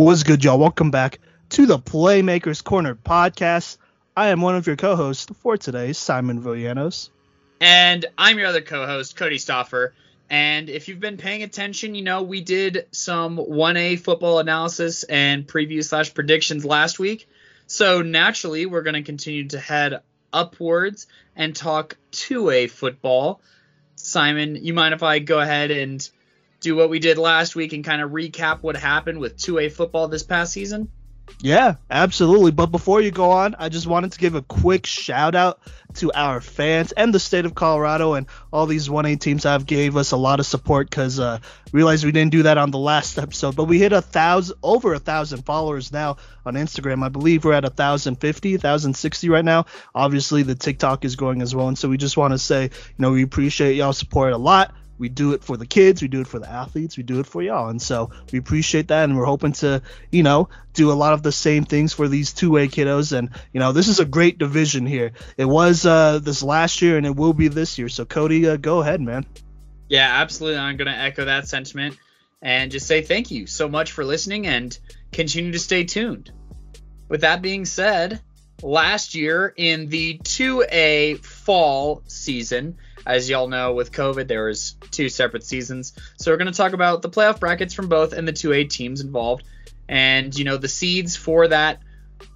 What's good, y'all? Welcome back to the Playmakers Corner podcast. I am one of your co-hosts for today, Simon Villanos. And I'm your other co-host, Cody Stoffer. And if you've been paying attention, you know we did some 1A football analysis and preview slash predictions last week. So naturally, we're going to continue to head upwards and talk 2A football. Simon, you mind if I go ahead and do what we did last week and kind of recap what happened with 2A football this past season? Yeah, absolutely. But before you go on, I just wanted to give a quick shout out to our fans and the state of Colorado and all these 1A teams have gave us a lot of support because uh, realized we didn't do that on the last episode. But we hit a thousand, over a thousand followers now on Instagram. I believe we're at a thousand fifty, thousand sixty right now. Obviously, the TikTok is going as well, and so we just want to say, you know, we appreciate y'all support a lot we do it for the kids, we do it for the athletes, we do it for y'all. And so we appreciate that and we're hoping to, you know, do a lot of the same things for these 2A kiddos and, you know, this is a great division here. It was uh this last year and it will be this year. So Cody, uh, go ahead, man. Yeah, absolutely. I'm going to echo that sentiment and just say thank you so much for listening and continue to stay tuned. With that being said, last year in the 2A fall season, as y'all know, with COVID, there was two separate seasons. So we're going to talk about the playoff brackets from both and the 2A teams involved. And, you know, the seeds for that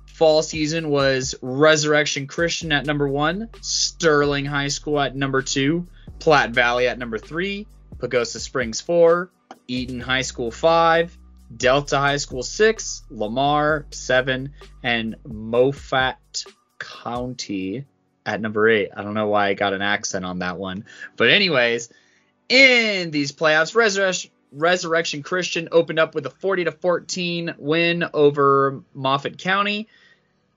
fall season was Resurrection Christian at number one, Sterling High School at number two, Platte Valley at number three, Pagosa Springs four, Eaton High School five, Delta High School six, Lamar seven, and Moffat County at number eight. I don't know why I got an accent on that one. But, anyways, in these playoffs, Resurrection, Resurrection Christian opened up with a 40 to 14 win over Moffat County.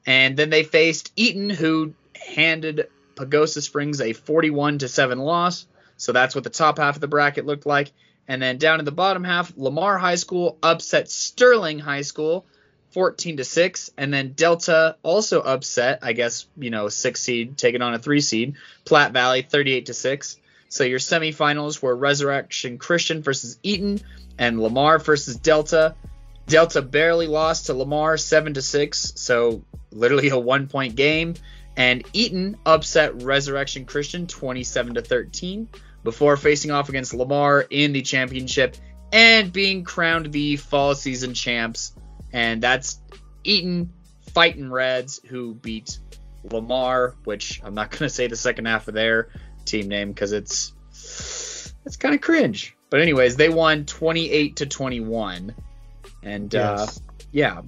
And then they faced Eaton, who handed Pagosa Springs a 41 to 7 loss. So that's what the top half of the bracket looked like. And then down in the bottom half, Lamar High School upset Sterling High School 14 to 6 and then delta also upset i guess you know six seed taking on a three seed platte valley 38 to 6 so your semifinals were resurrection christian versus eaton and lamar versus delta. Delta barely lost to lamar 7 to 6 so literally a one point game. And eaton upset resurrection christian 27 to 13 before facing off against lamar in the championship and being crowned the fall season champs and that's Eaton fighting Reds, who beat Lamar, which I'm not gonna say the second half of their team name because it's it's kind of cringe. But anyways, they won 28 to 21, and uh, yes. uh, yeah.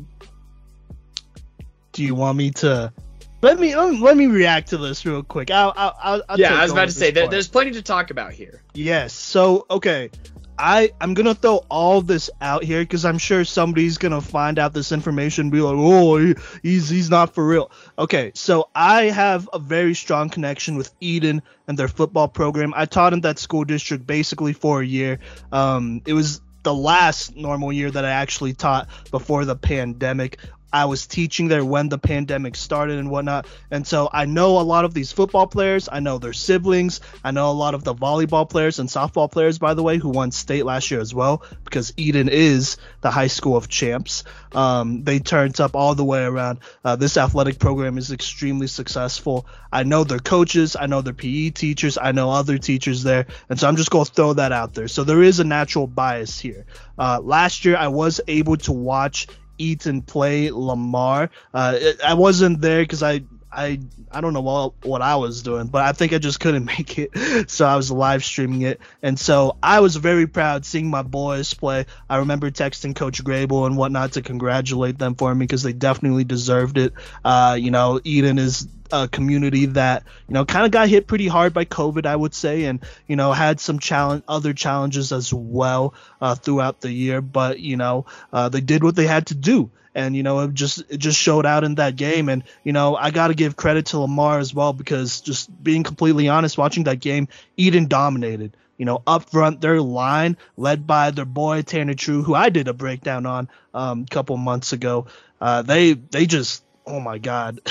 Do you want me to? Let me um, let me react to this real quick. I'll, I'll, I'll yeah, I was about to say there, there's plenty to talk about here. Yes. So okay, I I'm gonna throw all this out here because I'm sure somebody's gonna find out this information and be like, oh, he, he's he's not for real. Okay, so I have a very strong connection with Eaton and their football program. I taught in that school district basically for a year. Um, it was the last normal year that I actually taught before the pandemic. I was teaching there when the pandemic started and whatnot. And so I know a lot of these football players. I know their siblings. I know a lot of the volleyball players and softball players, by the way, who won state last year as well, because Eaton is the high school of champs. Um, they turned up all the way around. Uh, this athletic program is extremely successful. I know their coaches. I know their PE teachers. I know other teachers there. And so I'm just going to throw that out there. So there is a natural bias here. Uh, last year, I was able to watch Eaton play Lamar. Uh, I wasn't there because I I I don't know what what I was doing, but I think I just couldn't make it, so I was live streaming it, and so I was very proud seeing my boys play. I remember texting Coach Grable and whatnot to congratulate them for me because they definitely deserved it. Uh, you know, Eaton is a community that you know kind of got hit pretty hard by COVID, I would say, and you know had some challenge, other challenges as well uh, throughout the year. But you know uh, they did what they had to do, and you know it just it just showed out in that game. And you know I got to give credit to Lamar as well because just being completely honest, watching that game, eaton dominated. You know, up front, their line led by their boy Tanner True, who I did a breakdown on um, a couple months ago. Uh, they they just oh my god.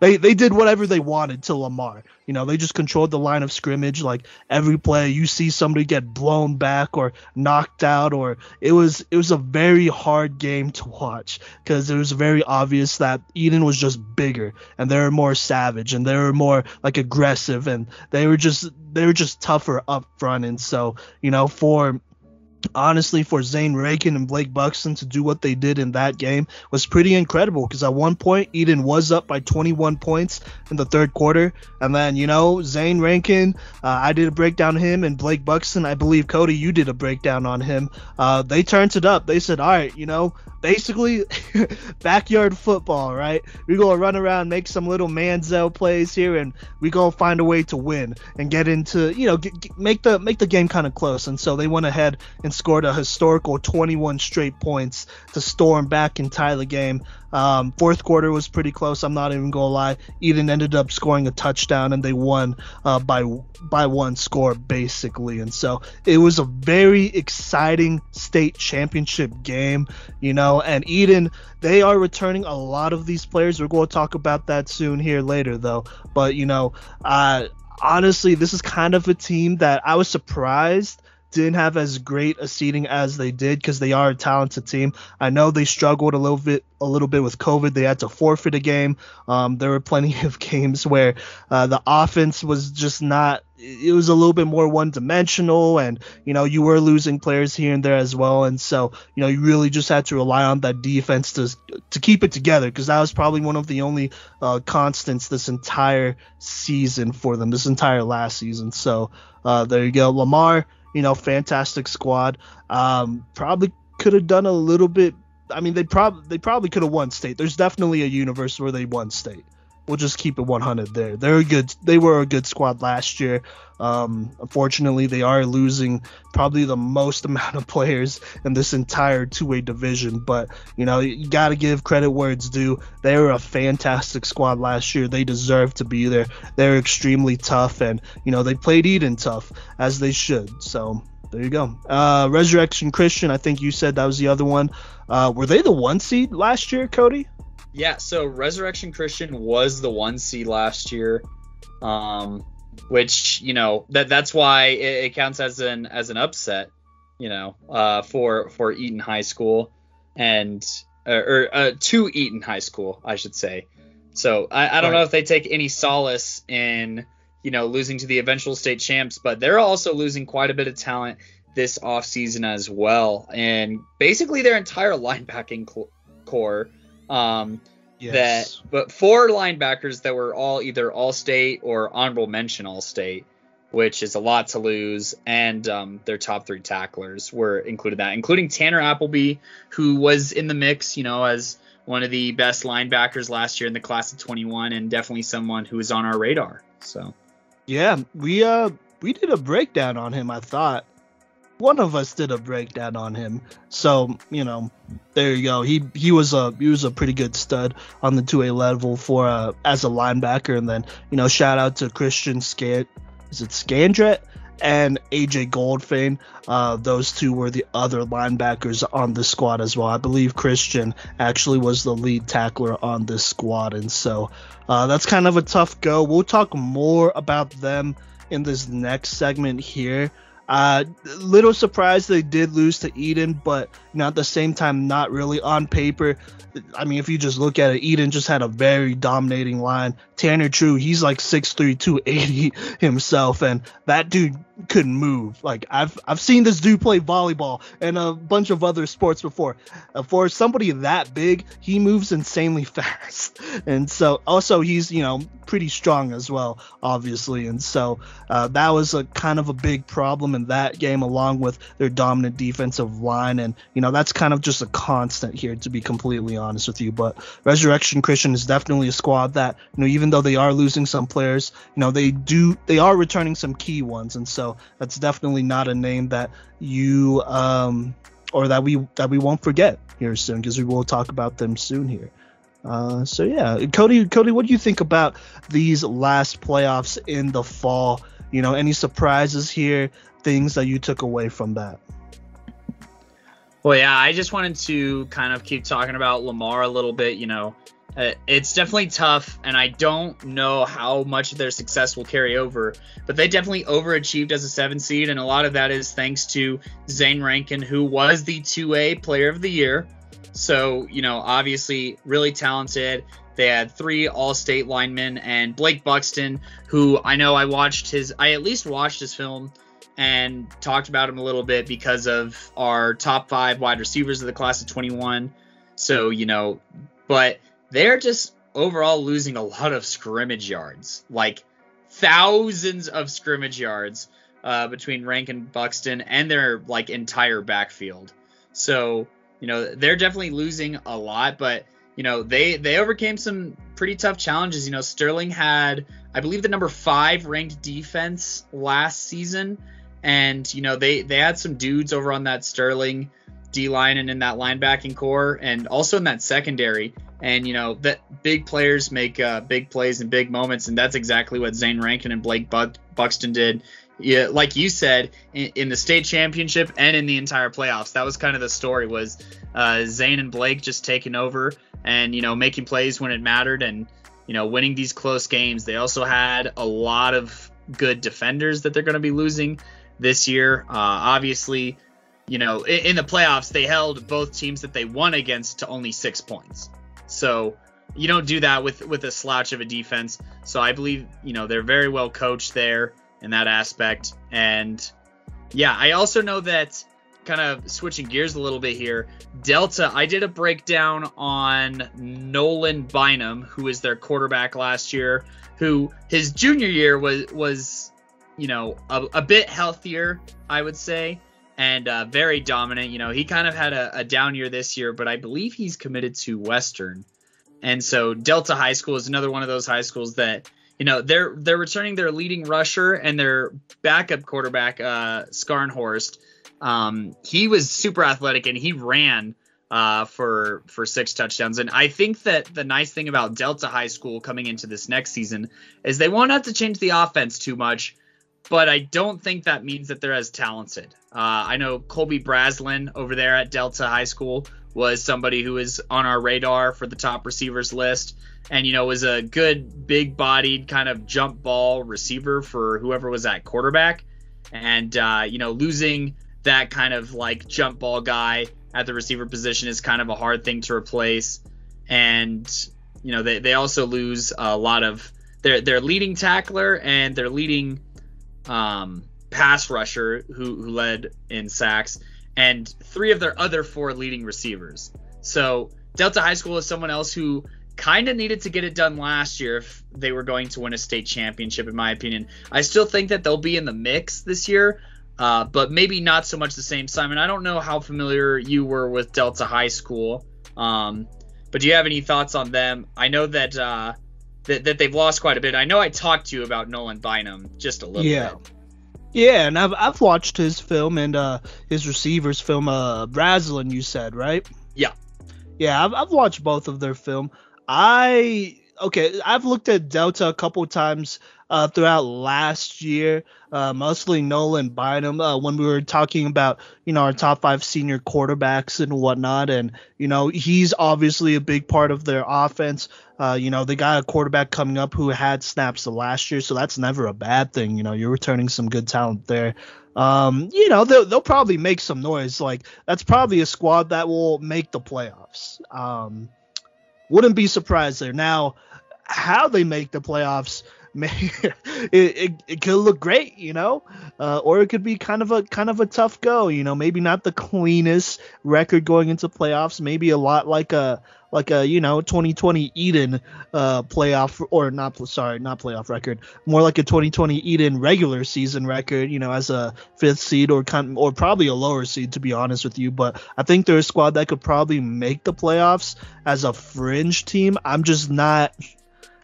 They they did whatever they wanted to lamar. You know they just controlled the line of scrimmage. Like every play you see somebody get blown back or knocked out or it was it was a very hard game to watch because it was very obvious that eaton was just bigger and they were more savage and they were more like aggressive and they were just they were just tougher up front. And so you know for honestly for Zane Rankin and Blake Buxton to do what they did in that game was pretty incredible because at one point Eaton was up by 21 points in the third quarter and then you know Zane Rankin uh, I did a breakdown him and Blake Buxton I believe Cody you did a breakdown on him uh, they turned it up they said all right you know basically backyard football, right? We're gonna run around, make some little Manziel plays here, and we gonna find a way to win and get into, you know, get, get, make the make the game kind of close. And so they went ahead and scored a historical 21 straight points to storm back and tie the game. Um, fourth quarter was pretty close. I'm not even gonna lie. Eaton ended up scoring a touchdown, and they won uh, by by one score basically. And so it was a very exciting state championship game, you know. And Eaton, they are returning a lot of these players. We're going to talk about that soon here later, though. But you know, uh, honestly, this is kind of a team that I was surprised didn't have as great a seating as they did because they are a talented team. I know they struggled a little bit a little bit with COVID. They had to forfeit a game. Um, there were plenty of games where uh, the offense was just not. It was a little bit more one dimensional, and you know you were losing players here and there as well. And so you know you really just had to rely on that defense to to keep it together because that was probably one of the only uh, constants this entire season for them, this entire last season. So uh, there you go, Lamar you know, fantastic squad. Um, probably could have done a little bit. I mean, they probably they probably could have won state. There's definitely a universe where they won state. We'll just keep it 100 there. They're a good. They were a good squad last year. Um, unfortunately, they are losing probably the most amount of players in this entire 2A division. But you know, you got to give credit where it's due. They were a fantastic squad last year. They deserve to be there. They're extremely tough, and you know they played Eaton tough as they should. So there you go. Uh, Resurrection Christian, I think you said that was the other one. Uh, were they the one seed last year, Cody? Yeah, so Resurrection Christian was the one seed last year, um, which you know that that's why it, it, counts as an as an upset, you know, uh, for for Eaton High School and uh, or uh, to Eaton High School, I should say. So I, I don't know if they take any solace in you know losing to the eventual state champs, but they're also losing quite a bit of talent this offseason as well, and basically their entire linebacking cl- core um, yes. That, but four linebackers that were all either all state or honorable mention all state, which is a lot to lose. And um, their top three tacklers were included that, including Tanner Appleby, who was in the mix, you know, as one of the best linebackers last year in the class of 21, and definitely someone who is on our radar. So. Yeah, we uh we did a breakdown on him. I thought one of us did a breakdown on him. So, you know, there you go. He he was a he was a pretty good stud on the 2A level for uh, as a linebacker and then, you know, shout out to Christian Scan is it Scandret and AJ Goldfein. Uh, those two were the other linebackers on the squad as well. I believe Christian actually was the lead tackler on this squad, and so uh, that's kind of a tough go. We'll talk more about them in this next segment here. Uh, little surprised they did lose to Eaton, but know, at the same time, not really on paper. I mean, if you just look at it, Eaton just had a very dominating line. Tanner True, he's like 6'3", 280 himself, and that dude couldn't move. Like I've I've seen this dude play volleyball and a bunch of other sports before. Uh, for somebody that big, he moves insanely fast, and so also he's you know pretty strong as well, obviously, and so uh, that was a kind of a big problem in that game, along with their dominant defensive line, and you know that's kind of just a constant here, to be completely honest with you. But Resurrection Christian is definitely a squad that you know even though they are losing some players, you know they do they are returning some key ones, and so that's definitely not a name that you um, or that we that we won't forget here soon because we will talk about them soon here. Uh, so yeah, Cody, Cody, what do you think about these last playoffs in the fall? You know, any surprises here? Things that you took away from that? Well, yeah, I just wanted to kind of keep talking about Lamar a little bit. You know, Uh, it's definitely tough, and I don't know how much of their success will carry over. But they definitely overachieved as a seven seed, and a lot of that is thanks to Zane Rankin, who was the 2A Player of the Year. So you know, obviously, really talented. They had three All-State linemen and Blake Buxton, who I know I watched his, I at least watched his film and talked about him a little bit because of our top five wide receivers of the class of 21. So you know, but they're just overall losing a lot of scrimmage yards, like thousands of scrimmage yards uh, between Rankin Buxton and their like entire backfield. So you know they're definitely losing a lot, but you know they they overcame some pretty tough challenges. You know Sterling had I believe the number five ranked defense last season, and you know they they had some dudes over on that Sterling D line and in that linebacking core, and also in that secondary and you know that big players make uh, big plays in big moments, and that's exactly what Zane Rankin and Blake Buxton did. Yeah, like you said, in, in, the state championship and in the entire playoffs, that was kind of the story. Was uh, Zane and Blake just taking over and you know making plays when it mattered, and you know winning these close games. They also had a lot of good defenders that they're going to be losing this year. Uh, obviously, you know in, in the playoffs they held both teams that they won against to only six points. So you don't do that with with a slouch of a defense. So I believe you know they're very well coached there in that aspect. And yeah, I also know that kind of switching gears a little bit here. Delta, I did a breakdown on Nolan Bynum, who was their quarterback last year, who his junior year was was you know a, a bit healthier, I would say and uh, very dominant. You know, he kind of had a, a, down year this year, but I believe he's committed to Western. And so Delta High School is another one of those high schools that you know they're they're returning their leading rusher and their backup quarterback uh, Skarnhorst. Um, he was super athletic and he ran uh, for for six touchdowns. And I think that the nice thing about Delta High School coming into this next season is they won't have to change the offense too much but I don't think that means that they're as talented. Uh, I know Colby Braslin over there at Delta High School was somebody who was on our radar for the top receivers list, and you know was a good big bodied kind of jump ball receiver for whoever was at quarterback, and uh, you know losing that kind of like jump ball guy at the receiver position is kind of a hard thing to replace, and you know they, they also lose a lot of their their leading tackler and their leading um, pass rusher who, who led in sacks, and three of their other four leading receivers. So Delta High School is someone else who kind of needed to get it done last year if they were going to win a state championship, in my opinion. I still think that they'll be in the mix this year, uh, but maybe not so much the same. Simon, I don't know how familiar you were with Delta High School, um, but do you have any thoughts on them? I know that uh, that, that they've lost quite a bit. I know I talked to you about Nolan Bynum just a little yeah. bit. Yeah, and I've I've watched his film and uh his receivers film uh you said, right? Yeah. Yeah, I've I've watched both of their film. I okay, I've looked at Delta a couple times uh, throughout last year, uh, mostly Nolan Bynum, uh, when we were talking about, you know, our top five senior quarterbacks and whatnot. And, you know, he's obviously a big part of their offense. Uh, you know, they got a quarterback coming up who had snaps the last year, so that's never a bad thing. You know, you're returning some good talent there. Um, you know, they'll, they'll probably make some noise. Like, that's probably a squad that will make the playoffs. Um, wouldn't be surprised there. Now, how they make the playoffs – it, it, it could look great, you know, uh, or it could be kind of a kind of a tough go, you know, maybe not the cleanest record going into playoffs, maybe a lot like a like a you know 2020 Eaton uh, playoff or not sorry not playoff record, more like a 2020 Eaton regular season record, you know, as a fifth seed or kind or probably a lower seed to be honest with you, but I think they're a squad that could probably make the playoffs as a fringe team. I'm just not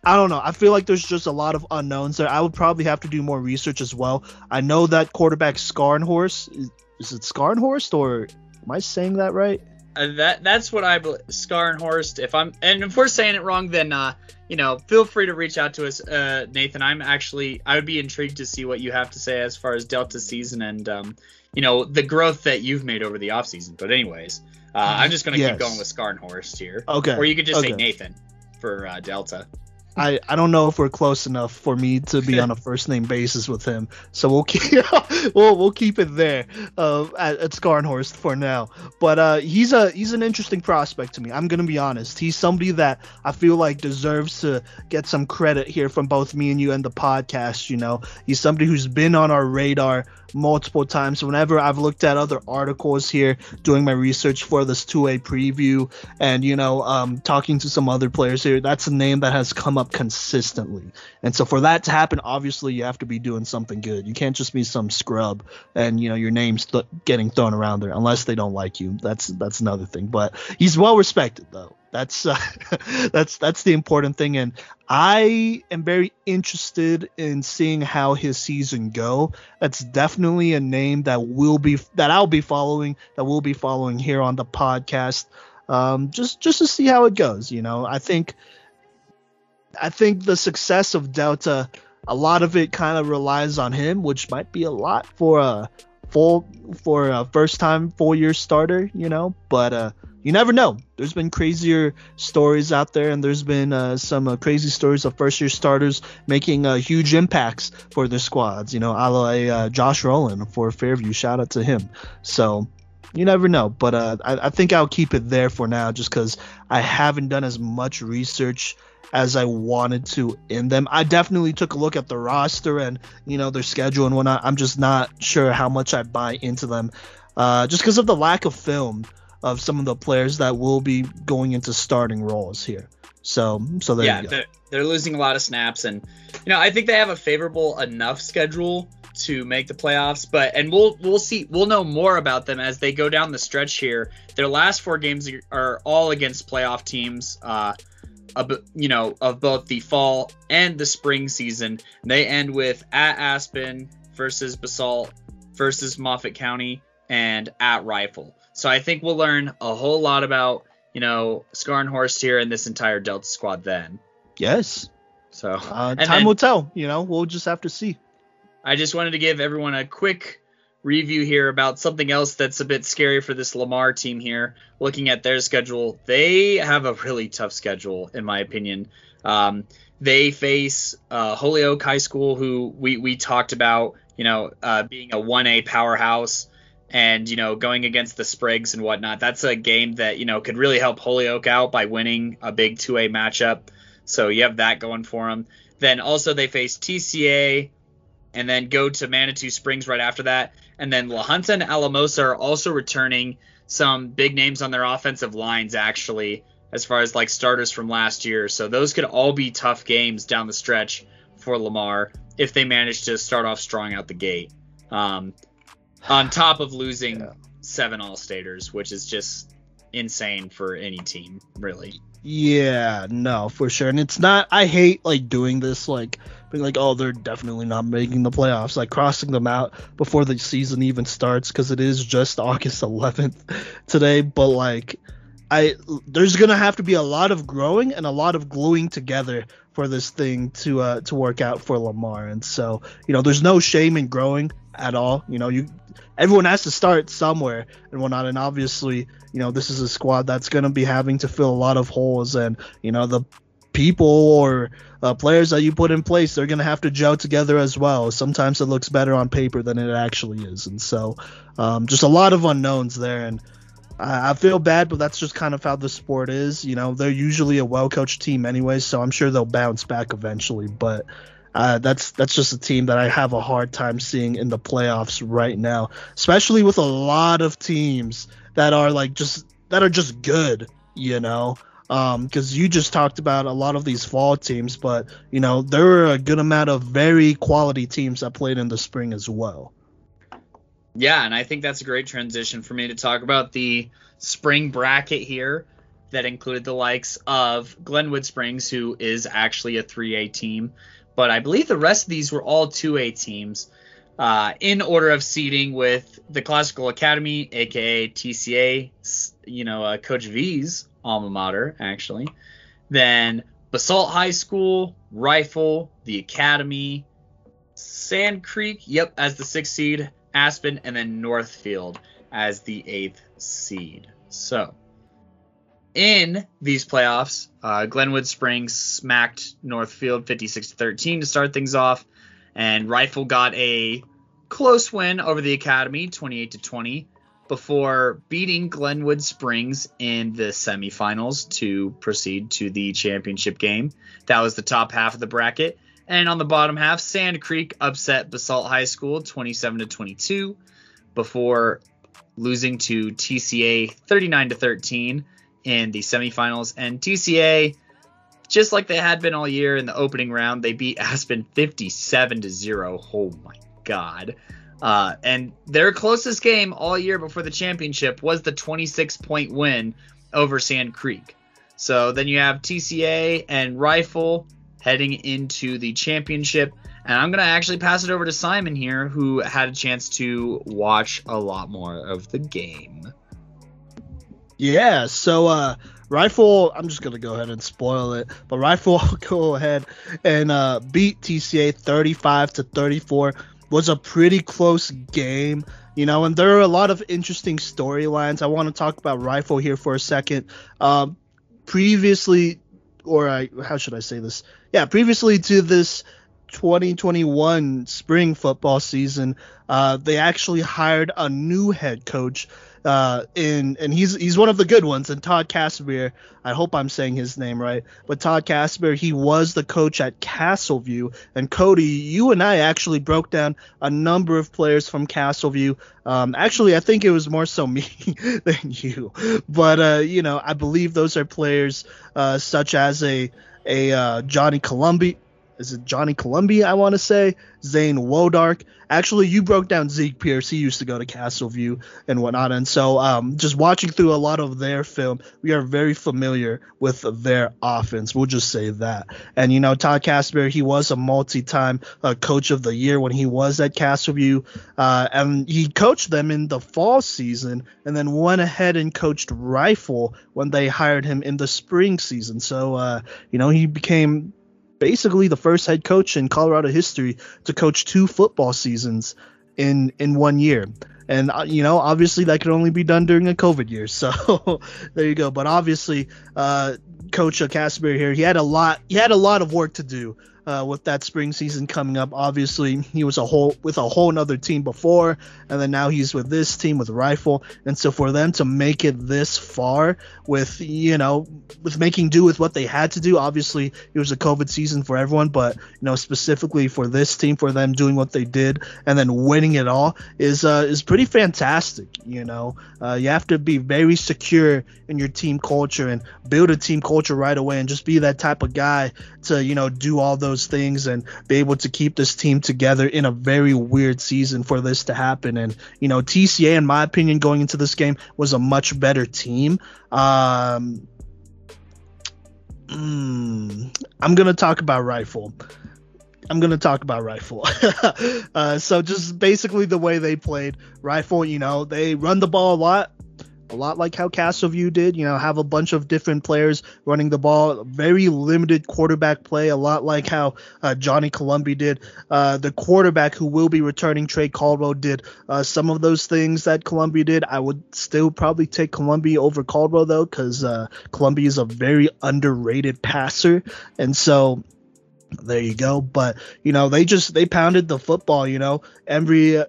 I don't know. I feel like there's just a lot of unknowns there. I would probably have to do more research as well. I know that quarterback Skarnhorst is, is it Skarnhorst or am I saying that right? Uh, that that's what I believe. Skarnhorst. If I'm and if we're saying it wrong, then uh, you know, feel free to reach out to us, uh, Nathan. I'm actually I would be intrigued to see what you have to say as far as Delta season and um, you know, the growth that you've made over the offseason. But anyways, uh, I'm just gonna yes. keep going with Skarnhorst here. Okay. Or you could just okay. say Nathan. for uh, Delta. I, I don't know if we're close enough for me to be on a first name basis with him, so we'll keep we'll we'll keep it there uh, at, at Scharnhorst for now. But uh, he's a he's an interesting prospect to me. I'm gonna be honest. He's somebody that I feel like deserves to get some credit here from both me and you and the podcast. You know, he's somebody who's been on our radar multiple times. Whenever I've looked at other articles here, doing my research for this 2A preview, and you know, um, talking to some other players here, that's a name that has come up consistently. And so for that to happen, obviously you have to be doing something good. You can't just be some scrub and you know your name's th- getting thrown around there unless they don't like you. That's that's another thing. But he's well respected though. That's uh, that's that's the important thing, and I am very interested in seeing how his season go. That's definitely a name that will be that I'll be following, that we'll be following here on the podcast, um, just just to see how it goes. You know, I think I think the success of Delta, a lot of it kind of relies on him, which might be a lot for a full for a first time four year starter. You know, but uh you never know. There's been crazier stories out there, and there's been uh, some uh, crazy stories of first year starters making uh, huge impacts for their squads. You know, a la uh, Josh Rowland for Fairview. Shout out to him. So you never know, but uh, I, I, think I'll keep it there for now, just because I haven't done as much research as I wanted to in them. I definitely took a look at the roster and you know their schedule and whatnot. I'm just not sure how much I buy into them, uh, just because of the lack of film of some of the players that will be going into starting roles here. So, so there yeah, they're, they're losing a lot of snaps, and you know I think they have a favorable enough schedule to make the playoffs. But and we'll we'll see we'll know more about them as they go down the stretch here. Their last four games are all against playoff teams. Uh, you know of both the fall and the spring season. They end with at Aspen versus Basalt versus Moffat County and at Rifle. So I think we'll learn a whole lot about, you know, Scharnhorst here and this entire Delta squad then. Yes. So uh, time then, will tell. You know, we'll just have to see. I just wanted to give everyone a quick review here about something else that's a bit scary for this Lamar team here. Looking at their schedule, they have a really tough schedule, in my opinion. Um, they face uh, Holyoke High School, who we, we talked about, you know, uh, being a 1A powerhouse and you know going against the Sprigs and whatnot. That's a game that you know could really help Holyoke out by winning a big 2A matchup. So you have that going for them. Then also they face TCA, and then go to Manitou Springs right after that, and then La Junta and Alamosa are also returning some big names on their offensive lines actually, as far as like starters from last year. So those could all be tough games down the stretch for Lamar if they manage to start off strong out the gate. Um, on top of losing yeah. seven All Staters, which is just insane for any team, really. Yeah, no, for sure. And it's not. I hate like doing this, like being like, oh, they're definitely not making the playoffs, like crossing them out before the season even starts, because it is just August 11th today. But like, I there's gonna have to be a lot of growing and a lot of gluing together for this thing to uh to work out for Lamar. And so, you know, there's no shame in growing at all. You know, you everyone has to start somewhere and whatnot. And obviously, you know, this is a squad that's going to be having to fill a lot of holes. And, you know, the people or uh, players that you put in place, they're going to have to gel together as well. Sometimes it looks better on paper than it actually is. And so, um, just a lot of unknowns there. And I, feel bad, but that's just kind of how the sport is. You know, they're usually a well coached team anyway, so I'm sure they'll bounce back eventually. But, uh, that's that's just a team that I have a hard time seeing in the playoffs right now, especially with a lot of teams that are like just that are just good, you know. Because um, you just talked about a lot of these fall teams, but you know there were a good amount of very quality teams that played in the spring as well. Yeah, and I think that's a great transition for me to talk about the spring bracket here that included the likes of Glenwood Springs, who is actually a 3A team, but I believe the rest of these were all 2A teams uh, in order of seeding with the Classical Academy, aka TCA, you know, uh, Coach V's alma mater, actually. Then Basalt High School, Rifle, the Academy, Sand Creek, yep, as the sixth seed, Aspen, and then Northfield as the eighth seed. So in these playoffs, uh, Glenwood Springs smacked Northfield 56 13 to start things off, and Rifle got a close win over the Academy 28 to 20 before beating Glenwood Springs in the semifinals to proceed to the championship game. That was the top half of the bracket. And on the bottom half, Sand Creek upset Basalt High School 27 to 22 before losing to TCA 39 to 13 in the semifinals. And TCA, just like they had been all year in the opening round, they beat Aspen 57 to 0. Oh my god. Uh, and their closest game all year before the championship was the 26 point win over Sand Creek. So then you have TCA and Rifle heading into the championship. And I'm going to actually pass it over to Simon here, who had a chance to watch a lot more of the game. Yeah, so uh, Rifle, I'm just gonna go ahead and spoil it, but Rifle go ahead and uh, beat TCA 35 to 34. Was a pretty close game, you know, and there are a lot of interesting storylines. I want to talk about Rifle here for a second. Um, previously, or I, how should I say this? Yeah, previously to this 2021 spring football season, uh, they actually hired a new head coach uh, in and he's he's one of the good ones. And Todd Casimir, I hope I'm saying his name right, but Todd Casimir, he was the coach at Castleview. And Cody, you and I actually broke down a number of players from Castleview. Um, actually, I think it was more so me than you, but uh, you know, I believe those are players uh, such as a a uh, Johnny Columbi is it Johnny Columbia, I want to say, Zane Wodark. Actually, you broke down Zeke Pierce. He used to go to Castleview and whatnot. And so, um, just watching through a lot of their film, we are very familiar with their offense. We'll just say that. And, you know, Todd Casper, he was a multi time uh, coach of the year when he was at Castleview. Uh, and he coached them in the fall season and then went ahead and coached Rifle when they hired him in the spring season. So, uh, you know, he became basically the first head coach in Colorado history to coach two football seasons in in one year. And uh, you know, obviously that could only be done during a COVID year. So there you go. But obviously, uh, Coach Casper here, he had a lot. He had a lot of work to do uh, with that spring season coming up. Obviously, he was a whole with a whole another team before, and then now he's with this team with Rifle. And so for them to make it this far with you know with making do with what they had to do, obviously it was a COVID season for everyone, but you know specifically for this team, for them doing what they did and then winning it all is uh, is pretty fantastic. You know, uh, you have to be very secure in your team culture and build a team culture right away, and just be that type of guy to you know do all those things and be able to keep this team together in a very weird season for this to happen. And you know, TCA, in my opinion, going into this game was a much better team. Um, mm, I'm gonna talk about Rifle. I'm gonna talk about Rifle. uh, so just basically the way they played Rifle, you know, they run the ball a lot a lot like how Castleview did, you know, have a bunch of different players running the ball, very limited quarterback play, a lot like how uh, Johnny Columbi did. Uh, the quarterback who will be returning, Trey Caldwell, did uh, some of those things that Columbi did. I would still probably take Columbi over Caldwell, though, because uh, is a very underrated passer. And so there you go. But, you know, they just, they pounded the football, you know, Embry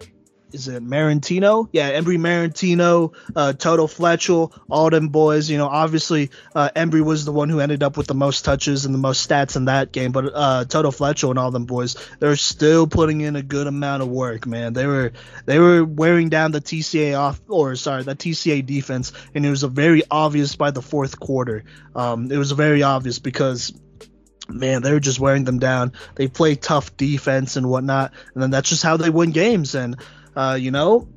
is it Marantino? Yeah, Embry Marantino, uh, Toto Fletchel, all them boys. You know, obviously uh, Embry was the one who ended up with the most touches and the most stats in that game, but uh, Toto Fletchel and all them boys, they're still putting in a good amount of work, man. They were they were wearing down the TCA off, or sorry, the TCA defense, and it was very obvious by the fourth quarter. Um, it was very obvious because man, they were just wearing them down. They play tough defense and whatnot, and then that's just how they win games. And uh, you know,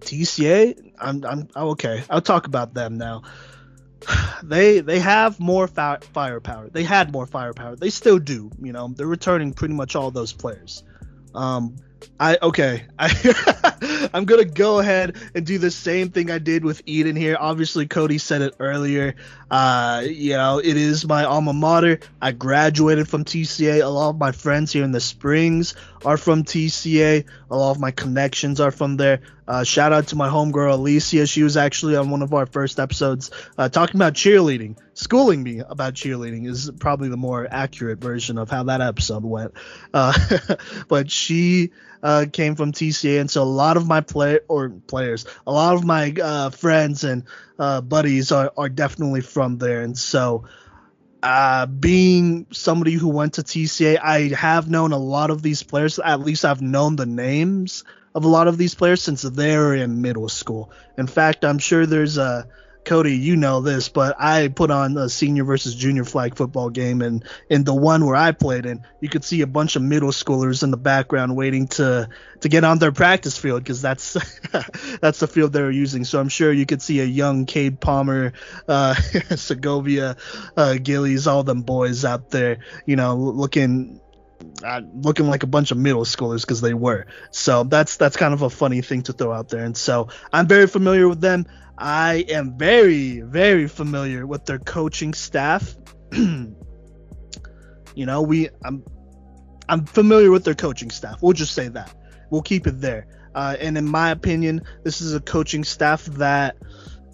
TCA, I'm, I'm, I'm okay. I'll talk about them now. They they have more fi- firepower. They had more firepower. They still do. You know, they're returning pretty much all those players. Um, I okay. I I'm gonna go ahead and do the same thing I did with Eaton here. Obviously, Cody said it earlier. Uh, you know, it is my alma mater. I graduated from TCA. A lot of my friends here in the Springs are from TCA. A lot of my connections are from there. Uh, shout out to my homegirl Alicia. She was actually on one of our first episodes uh, talking about cheerleading, schooling me about cheerleading is probably the more accurate version of how that episode went. Uh, but she uh, came from TCA, and so a lot of my play or players, a lot of my uh, friends and uh, buddies are, are definitely from there, and so uh, being somebody who went to TCA, I have known a lot of these players. At least I've known the names of a lot of these players since they're in middle school. In fact, I'm sure there's a Cody, you know this, but I put on a senior versus junior flag football game, and in the one where I played in, you could see a bunch of middle schoolers in the background waiting to to get on their practice field because that's that's the field they were using. So I'm sure you could see a young Cade Palmer, uh, Segovia, uh, Gillies, all them boys out there, you know, looking uh, looking like a bunch of middle schoolers because they were. So that's that's kind of a funny thing to throw out there. And so I'm very familiar with them. I am very, very familiar with their coaching staff. you know, we I'm I'm familiar with their coaching staff. We'll just say that. We'll keep it there. Uh, and in my opinion, this is a coaching staff that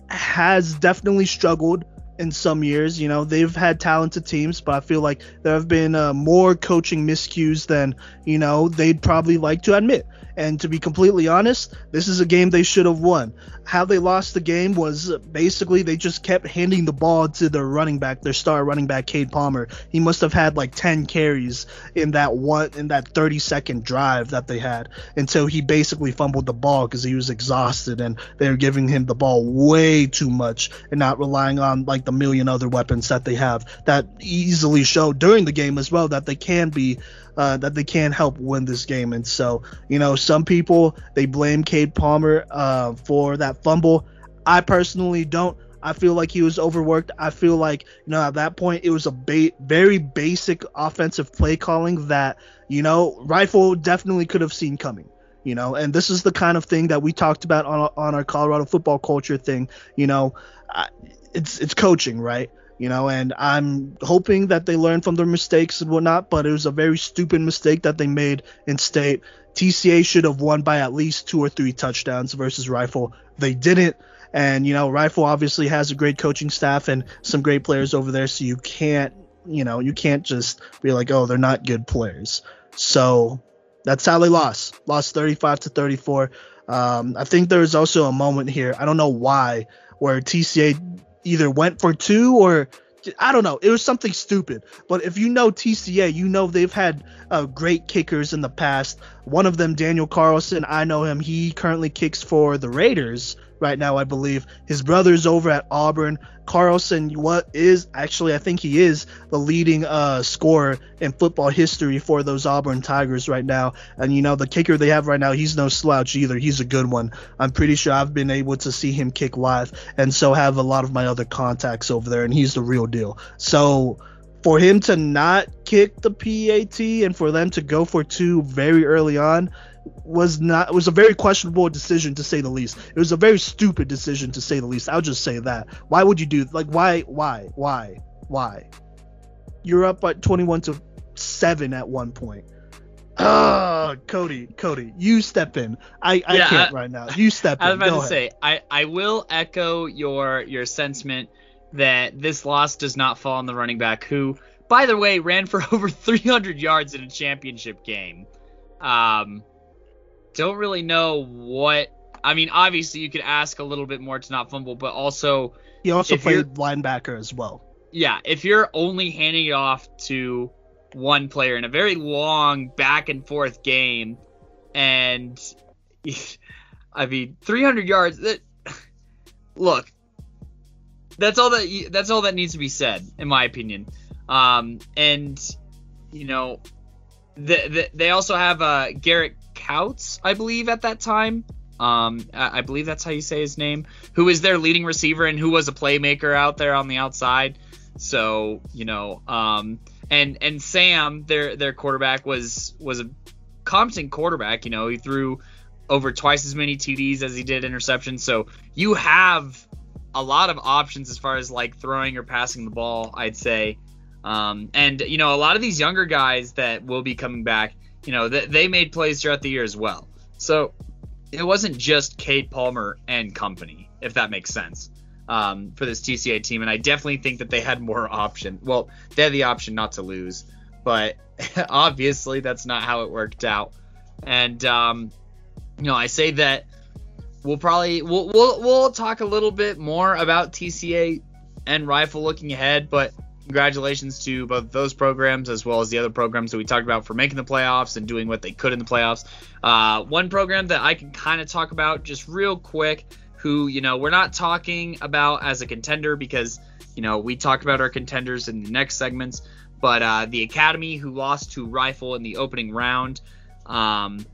has definitely struggled in some years. You know, they've had talented teams, but I feel like there have been uh, more coaching miscues than you know they'd probably like to admit. And to be completely honest, this is a game they should have won. How they lost the game was uh, basically they just kept handing the ball to their running back, their star running back, Cade Palmer. He must have had like 10 carries in that one in that 30 second drive that they had until he basically fumbled the ball because he was exhausted and they were giving him the ball way too much and not relying on like the million other weapons that they have that easily showed during the game as well that they can be uh, that they can't help win this game. And so, you know, some people they blame Cade Palmer uh, for that fumble. I personally don't. I feel like he was overworked. I feel like you know at that point it was a ba- very basic offensive play calling that you know Rifle definitely could have seen coming. You know, and this is the kind of thing that we talked about on on our Colorado football culture thing. You know, it's it's coaching, right? You know, and I'm hoping that they learn from their mistakes and whatnot, but it was a very stupid mistake that they made in state. TCA should have won by at least two or three touchdowns versus Rifle. They didn't. And, you know, Rifle obviously has a great coaching staff and some great players over there, so you can't, you know, you can't just be like, oh, they're not good players. So that's how they lost. Lost 35 to 34. Um, I think there was also a moment here, I don't know why, where TCA either went for two or I don't know. It was something stupid. But if you know TCA, you know they've had uh, great kickers in the past. One of them, Daniel Carlson, I know him. He currently kicks for the Raiders right now, I believe. His brother's over at Auburn. Carlson, what is actually, I think he is the leading uh, scorer in football history for those Auburn Tigers right now. And you know, the kicker they have right now, he's no slouch either. He's a good one. I'm pretty sure I've been able to see him kick live, and so have a lot of my other contacts over there, and he's the real deal. So for him to not kick the PAT and for them to go for two very early on was not it was a very questionable decision to say the least. It was a very stupid decision to say the least. I'll just say that. Why would you do like why why why why? You're up at 21 to 7 at one point. Ah, Cody, Cody, you step in. I, I yeah, can't I, right now. You step in. I was about Go to ahead. say, I, I will echo your your sentiment that this loss does not fall on the running back who, by the way, ran for over 300 yards in a championship game. Um, don't really know what. I mean, obviously you could ask a little bit more to not fumble, but also he also played linebacker as well. Yeah, if you're only handing it off to one player in a very long back and forth game, and I mean 300 yards. That look, that's all that that's all that needs to be said, in my opinion. Um, and you know, the, the, they also have uh, Garrett Couts, I believe, at that time. Um, I, I believe that's how you say his name. Who is their leading receiver and who was a playmaker out there on the outside. So you know, um, and and Sam, their their quarterback was was a competent quarterback. You know, he threw over twice as many TDs as he did interceptions. So you have a lot of options as far as like throwing or passing the ball. I'd say. Um, and you know, a lot of these younger guys that will be coming back, you know, th- they made plays throughout the year as well. So it wasn't just Cade Palmer and company, if that makes sense, um, for this TCA team. And I definitely think that they had more option. Well, they had the option not to lose, but obviously that's not how it worked out. And um, you know, I say that we'll probably we'll, we'll we'll talk a little bit more about TCA and rifle looking ahead, but congratulations to both those programs as well as the other programs that we talked about for making the playoffs and doing what they could in the playoffs. Uh, one program that I can kind of talk about just real quick, who you know we're not talking about as a contender because you know we talked about our contenders in the next segments, but uh, the Academy who lost to Rifle in the opening round. Um,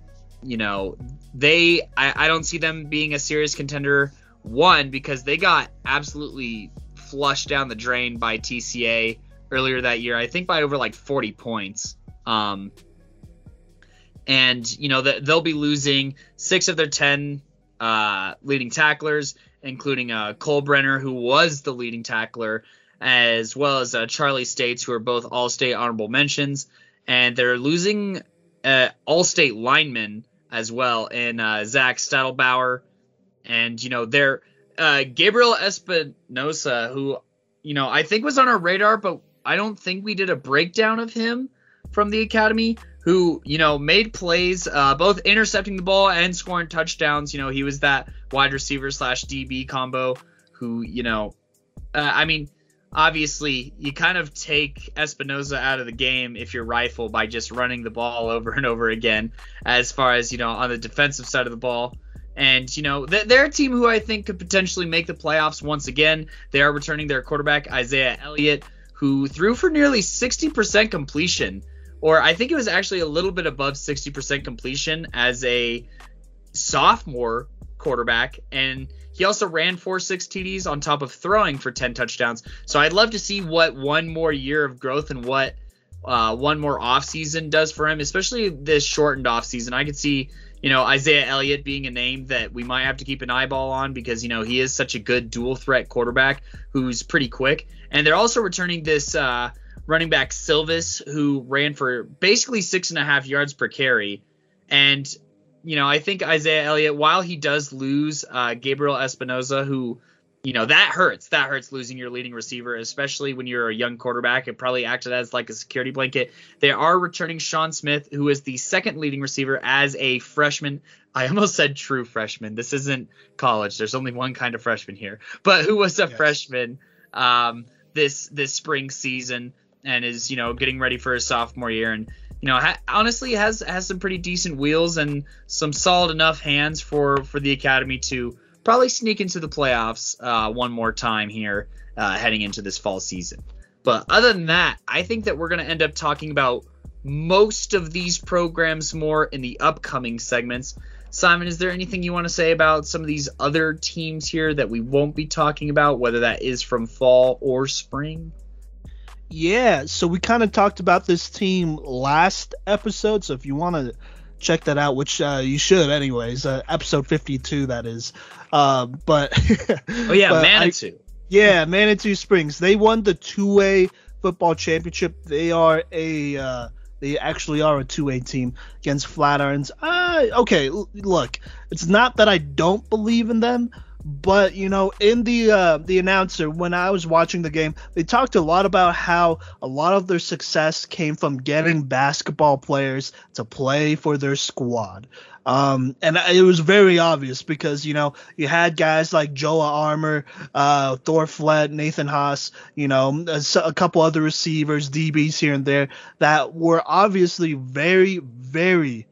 you know, they I, I don't see them being a serious contender. One because they got absolutely flushed down the drain by TCA earlier that year. I think by over like 40 points. Um, and you know the, they'll be losing six of their 10 uh, leading tacklers, including uh, Cole Brenner, who was the leading tackler, as well as uh, Charlie States, who are both All-State honorable mentions, and they're losing uh, All-State linemen as well in uh, Zach Stadelbauer, and you know they're uh, Gabriel Espinosa, who you know I think was on our radar, but I don't think we did a breakdown of him from the academy. Who you know made plays, uh, both intercepting the ball and scoring touchdowns. You know he was that wide receiver slash DB combo. Who you know, uh, I mean, obviously you kind of take Espinosa out of the game if you're rifle by just running the ball over and over again. As far as you know on the defensive side of the ball. And, you know, they're a team who I think could potentially make the playoffs once again. They are returning their quarterback, Isaiah Elliott, who threw for nearly 60% completion, or I think it was actually a little bit above 60% completion as a sophomore quarterback. And he also ran four six TDs on top of throwing for 10 touchdowns. So I'd love to see what one more year of growth and what uh, one more offseason does for him, especially this shortened offseason. I could see you know, Isaiah Elliott being a name that we might have to keep an eyeball on because, you know, he is such a good dual threat quarterback who's pretty quick. And they're also returning this uh, running back Silvis, who ran for basically six and a half yards per carry. And, you know, I think Isaiah Elliott, while he does lose uh, Gabriel Espinosa, who you know that hurts. That hurts losing your leading receiver, especially when you're a young quarterback. It probably acted as like a security blanket. They are returning Sean Smith, who is the second leading receiver as a freshman. I almost said true freshman. This isn't college. There's only one kind of freshman here, but who was a yes. freshman um, this this spring season and is you know getting ready for his sophomore year and you know ha- honestly has has some pretty decent wheels and some solid enough hands for for the academy to probably sneak into the playoffs uh, one more time here uh, heading into this fall season. But other than that, I think that we're going to end up talking about most of these programs more in the upcoming segments. Simon, is there anything you want to say about some of these other teams here that we won't be talking about, whether that is from fall or spring? Yeah, so we kind of talked about this team last episode. So if you want to check that out, which uh, you should anyways. Uh, episode 52, that is. Uh, but oh yeah, but Manitou. I, yeah, Manitou Springs. They won the two A football championship. They are a uh, they actually are a two A team against Flatirons. Uh, okay, look, it's not that I don't believe in them, but you know, in the uh, the announcer when I was watching the game, they talked a lot about how a lot of their success came from getting basketball players to play for their squad. Um, and it was very obvious because you know you had guys like Joe Armour, uh, Thor Flett, Nathan Haas, you know, a, a couple other receivers, DBs here and there that were obviously very, very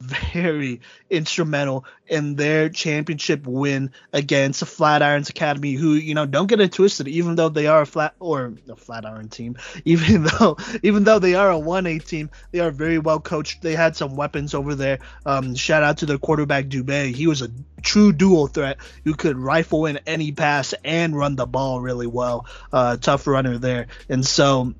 very instrumental in their championship win against the Flatirons Academy, who you know don't get it twisted, even though they are a flat or a Flatiron team, even though even though they are a one A team, they are very well coached. They had some weapons over there. Um, shout out to their quarterback Dubé. He was a true dual threat who could rifle in any pass and run the ball really well. Uh, tough runner there, and so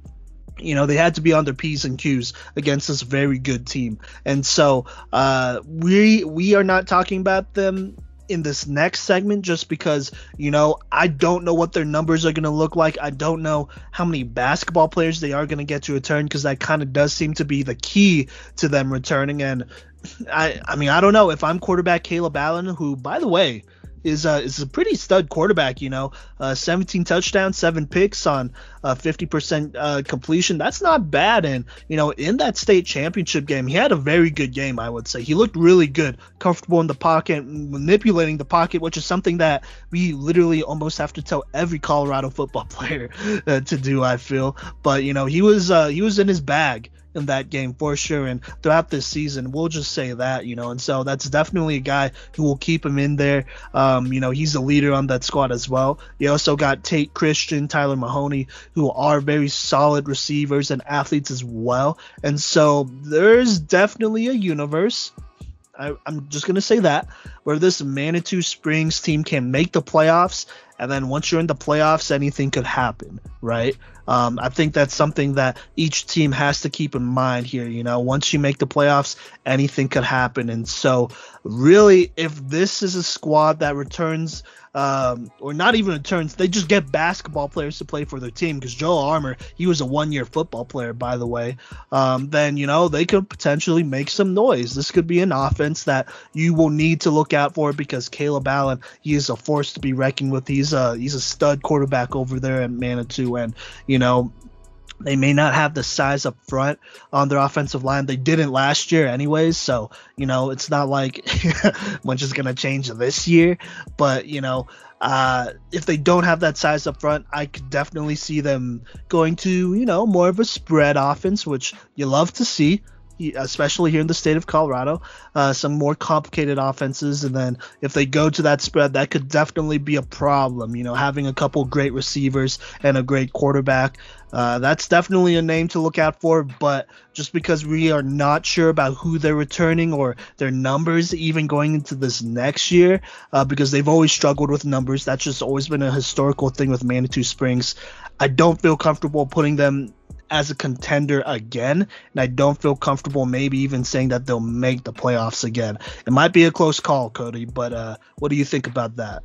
you know they had to be on their p's and q's against this very good team and so uh, we we are not talking about them in this next segment just because, you know, I don't know what their numbers are going to look like. I don't know how many basketball players they are going to get to return because that kind of does seem to be the key to them returning. And I, I mean, I don't know if I'm quarterback Caleb Allen, who, by the way, is uh, is a pretty stud quarterback. You know, uh, 17 touchdowns, seven picks on uh, 50% uh, completion. That's not bad. And you know, in that state championship game, he had a very good game. I would say he looked really good, comfortable in the pocket, manipulating the pocket, which is something that we literally almost have to tell every Colorado football player uh, to do. I feel, but you know, he was uh, he was in his bag in that game for sure. And throughout this season, we'll just say that, you know. And so that's definitely a guy who will keep him in there. Um, you know, he's a leader on that squad as well. You also got Tate Christian, Tyler Mahoney, who are very solid receivers and athletes as well. And so there's definitely a universe. I, I'm just gonna say that where this Manitou Springs team can make the playoffs, and then once you're in the playoffs, anything could happen, right? Um, I think that's something that each team has to keep in mind here. You know, once you make the playoffs, anything could happen. And so, really, if this is a squad that returns um, or not even returns. They just get basketball players to play for their team because Joe Armour, he was a one-year football player, by the way. Um, then you know they could potentially make some noise. This could be an offense that you will need to look out for because Caleb Allen, he is a force to be reckoned with. He's a he's a stud quarterback over there at Manitou, and you know they may not have the size up front on their offensive line. They didn't last year, anyways. So, you know, it's not like much is going to change this year. But, you know, uh, if they don't have that size up front, I could definitely see them going to, you know, more of a spread offense, which you love to see especially here in the state of Colorado, uh, some more complicated offenses. And then if they go to that spread, that could definitely be a problem. You know, having a couple great receivers and a great quarterback. Uh, that's definitely a name to look out for, but just because we are not sure about who they're returning or their numbers even going into this next year, uh, because they've always struggled with numbers, that's just always been a historical thing with Manitou Springs. I don't feel comfortable putting them as a contender again, and I don't feel comfortable maybe even saying that they'll make the playoffs again. It might be a close call, Cody, but uh, what do you think about that?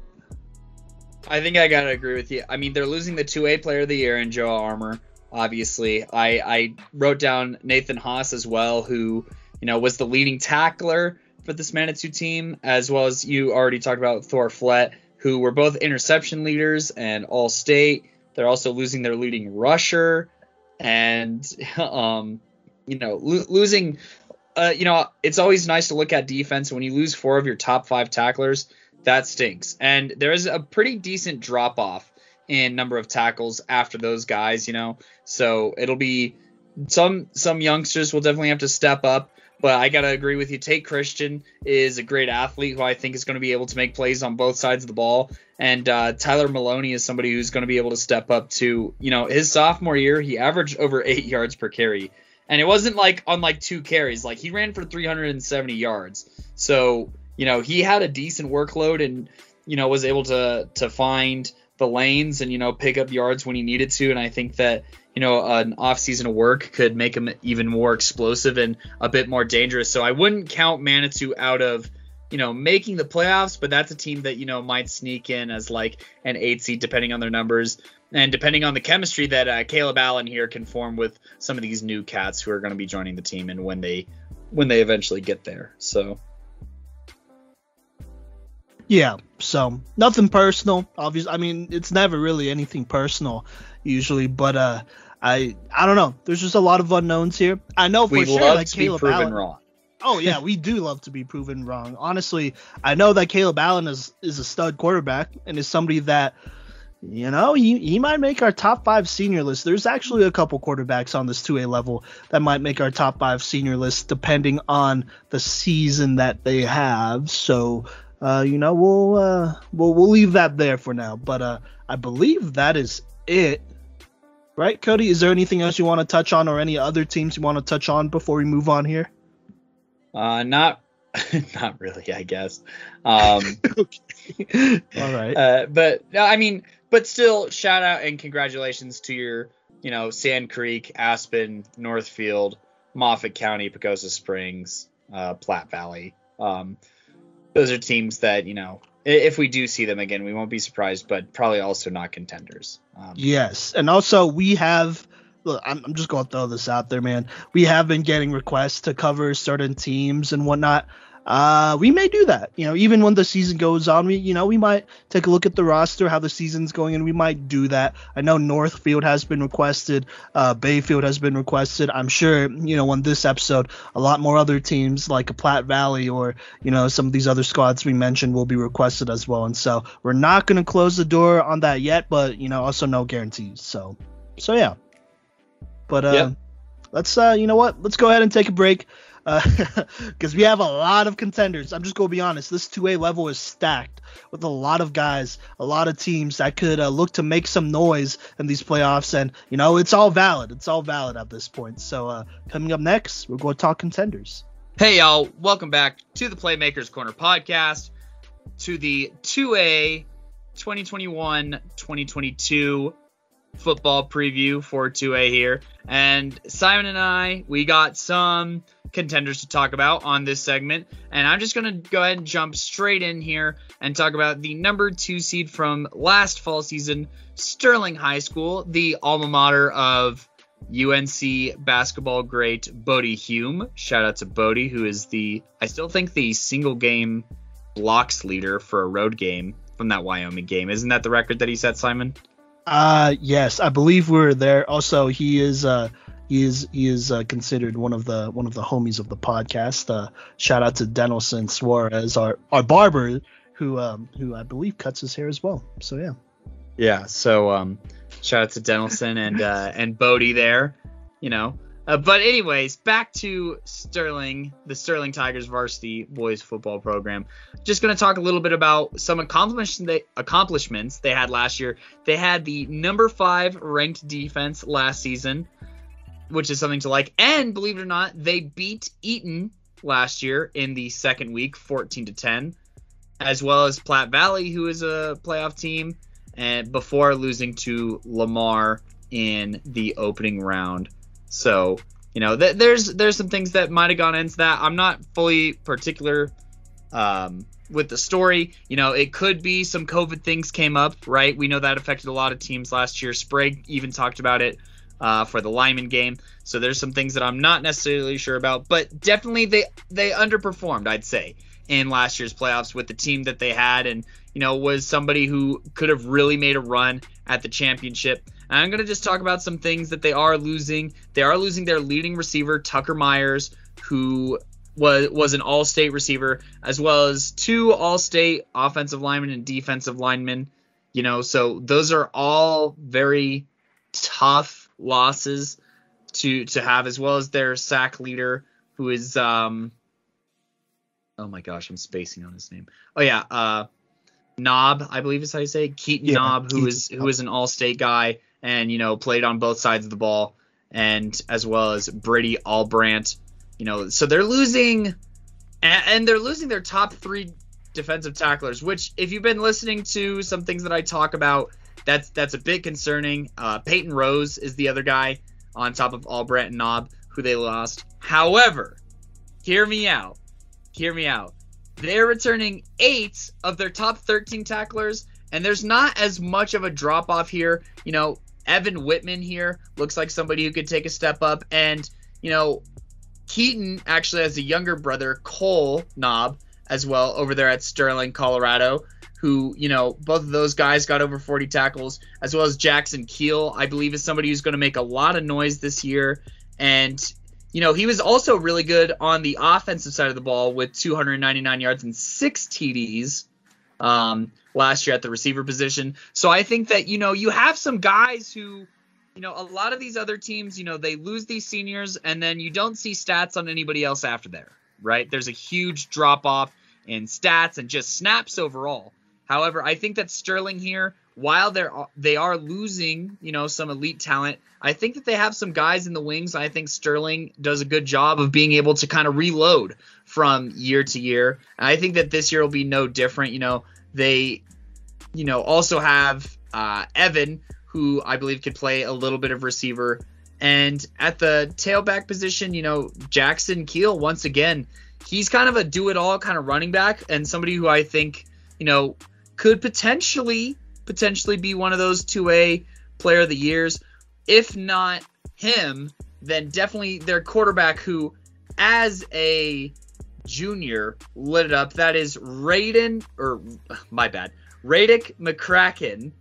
I think I gotta agree with you. I mean, they're losing the two A player of the year in Joe Armour. Obviously, I I wrote down Nathan Haas as well, who you know was the leading tackler for this Manitou team, as well as you already talked about Thor Flett, who were both interception leaders and All State. They're also losing their leading rusher and um, you know, lo- losing. Uh, you know, it's always nice to look at defense when you lose four of your top five tacklers. That stinks, and there is a pretty decent drop off in number of tackles after those guys. You know, so it'll be some some youngsters will definitely have to step up. But I gotta agree with you. Tate Christian is a great athlete who I think is going to be able to make plays on both sides of the ball. And uh, Tyler Maloney is somebody who's going to be able to step up to, you know, his sophomore year he averaged over eight yards per carry, and it wasn't like on like two carries. Like he ran for 370 yards. So you know he had a decent workload and you know was able to to find the lanes and you know pick up yards when he needed to. And I think that you know, an offseason of work could make him even more explosive and a bit more dangerous. So I wouldn't count Manitou out of, you know, making the playoffs, but that's a team that, you know, might sneak in as like an eight seed depending on their numbers and depending on the chemistry that uh, Caleb Allen here can form with some of these new cats who are going to be joining the team and when they when they eventually get there. So yeah, so nothing personal. Obviously, I mean, it's never really anything personal usually, but uh I I don't know. There's just a lot of unknowns here. I know for we sure love like to Caleb be proven Allen. wrong. Oh yeah, we do love to be proven wrong. Honestly, I know that Caleb Allen is is a stud quarterback and is somebody that you know, he, he might make our top five senior list. There's actually a couple quarterbacks on this 2A level that might make our top five senior list depending on the season that they have. So, uh, you know, we'll, uh, we'll, we'll leave that there for now. But uh, I believe that is it Right, Cody? Is there anything else you want to touch on or any other teams you want to touch on before we move on here? Uh, not, not really, I guess. Um, okay. All right. Uh, but I mean, but still, shout out and congratulations to your, you know, Sand Creek, Aspen, Northfield, Moffat County, Pagosa Springs, uh, Platte Valley. Um, those are teams that you know if we do see them again, we won't be surprised, but probably also not contenders. Um, yes, and also we have. Look, I'm, I'm just going to throw this out there, man. We have been getting requests to cover certain teams and whatnot uh, we may do that. You know, even when the season goes on, we you know we might take a look at the roster, how the season's going, and we might do that. I know Northfield has been requested, uh, Bayfield has been requested. I'm sure you know on this episode, a lot more other teams like a Platte Valley or you know some of these other squads we mentioned will be requested as well. And so we're not going to close the door on that yet, but you know also no guarantees. So so yeah. But uh, yep. let's uh, you know what? Let's go ahead and take a break because uh, we have a lot of contenders. I'm just gonna be honest. This 2A level is stacked with a lot of guys, a lot of teams that could uh, look to make some noise in these playoffs, and you know it's all valid. It's all valid at this point. So uh, coming up next, we're going to talk contenders. Hey y'all, welcome back to the Playmakers Corner podcast, to the 2A 2021-2022 football preview for 2A here. And Simon and I, we got some contenders to talk about on this segment. And I'm just going to go ahead and jump straight in here and talk about the number two seed from last fall season, Sterling High School, the alma mater of UNC basketball great Bodie Hume. Shout out to Bodie, who is the, I still think, the single game blocks leader for a road game from that Wyoming game. Isn't that the record that he set, Simon? Uh yes, I believe we're there. Also, he is uh he is he is uh, considered one of the one of the homies of the podcast. Uh, shout out to Denelson Suarez, our our barber, who um who I believe cuts his hair as well. So yeah. Yeah. So um, shout out to Denelson and uh, and Bodie there. You know. Uh, but anyways, back to Sterling, the Sterling Tigers varsity boys football program. Just going to talk a little bit about some accomplishments they, accomplishments they had last year. They had the number five ranked defense last season which is something to like. And believe it or not, they beat Eaton last year in the second week, 14 to 10, as well as Platte Valley, who is a playoff team, and before losing to Lamar in the opening round. So, you know, th- there's there's some things that might have gone into that. I'm not fully particular um, with the story. You know, it could be some COVID things came up, right? We know that affected a lot of teams last year. Sprague even talked about it uh, for the Lyman game. So there's some things that I'm not necessarily sure about, but definitely they they underperformed, I'd say, in last year's playoffs with the team that they had, and you know was somebody who could have really made a run at the championship. And I'm gonna just talk about some things that they are losing. They are losing their leading receiver Tucker Myers, who was was an all-state receiver, as well as two all-state offensive linemen and defensive linemen. You know, so those are all very tough losses to to have, as well as their sack leader, who is um oh my gosh, I'm spacing on his name. Oh yeah, uh Knob, I believe is how you say it. Keaton yeah, Knob, who is who is an all-state guy and you know played on both sides of the ball, and as well as Brady Albrandt. You know, so they're losing, and, and they're losing their top three defensive tacklers. Which, if you've been listening to some things that I talk about that's that's a bit concerning. Uh, Peyton Rose is the other guy on top of Albrandt and Knob who they lost. However, hear me out. Hear me out. They're returning eight of their top 13 tacklers, and there's not as much of a drop off here. You know, Evan Whitman here looks like somebody who could take a step up, and you know, Keaton actually has a younger brother, Cole Knob, as well over there at Sterling, Colorado who, you know, both of those guys got over 40 tackles, as well as Jackson Keel, I believe is somebody who's going to make a lot of noise this year. And, you know, he was also really good on the offensive side of the ball with 299 yards and six TDs um, last year at the receiver position. So I think that, you know, you have some guys who, you know, a lot of these other teams, you know, they lose these seniors and then you don't see stats on anybody else after there, right? There's a huge drop off in stats and just snaps overall. However, I think that Sterling here, while they're they are losing, you know, some elite talent, I think that they have some guys in the wings. I think Sterling does a good job of being able to kind of reload from year to year. And I think that this year will be no different. You know, they, you know, also have uh, Evan, who I believe could play a little bit of receiver. And at the tailback position, you know, Jackson Keel, once again, he's kind of a do it all kind of running back and somebody who I think you know, could potentially potentially be one of those two A player of the years. If not him, then definitely their quarterback who, as a junior, lit it up. That is Raiden, or my bad, Radick McCracken,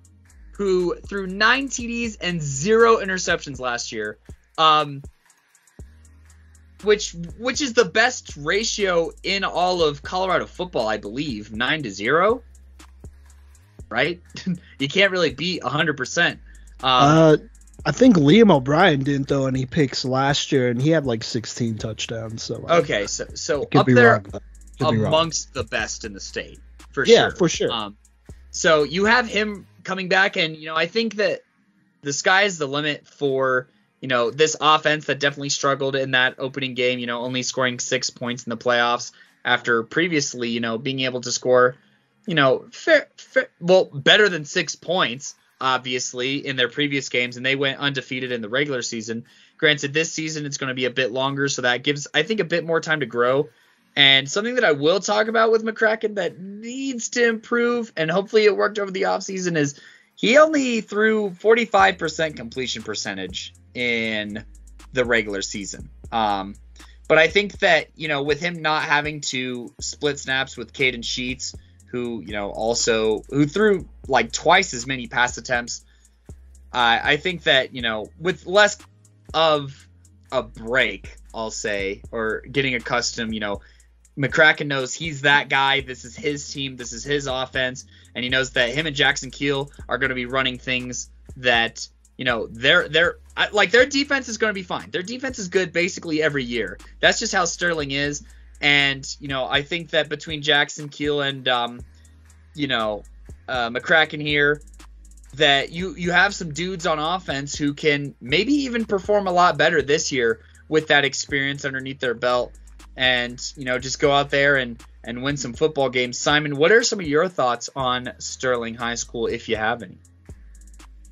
who threw nine TDs and zero interceptions last year. Um, which which is the best ratio in all of Colorado football, I believe, nine to zero. Right? you can't really beat hundred um, percent. Uh, I think Liam O'Brien didn't throw any picks last year, and he had like 16 touchdowns. So okay, so so up there wrong, amongst the best in the state for yeah, sure. for sure. Um, so you have him coming back, and you know I think that the sky is the limit for you know, this offense that definitely struggled in that opening game, you know, only scoring six points in the playoffs after previously, you know, being able to score, you know, fair, fair, well, better than six points, obviously, in their previous games, and they went undefeated in the regular season. Granted, this season it's going to be a bit longer, so that gives, I think, a bit more time to grow. And something that I will talk about with McCracken that needs to improve, and hopefully it worked over the offseason, is he only threw 45% completion percentage in the regular season. Um, but I think that you know with him not having to split snaps with Caden Sheets, who you know also who threw like twice as many pass attempts, uh, I think that you know with less of a break, I'll say, or getting accustomed, you know, McCracken knows he's that guy. This is his team. This is his offense, and he knows that him and Jackson Keel are going to be running things that you know they're they're like their defense is going to be fine. Their defense is good basically every year. That's just how Sterling is. And you know, I think that between Jackson Keel and um, you know uh, McCracken here, that you you have some dudes on offense who can maybe even perform a lot better this year with that experience underneath their belt, and you know just go out there and and win some football games. Simon, what are some of your thoughts on Sterling High School, if you have any?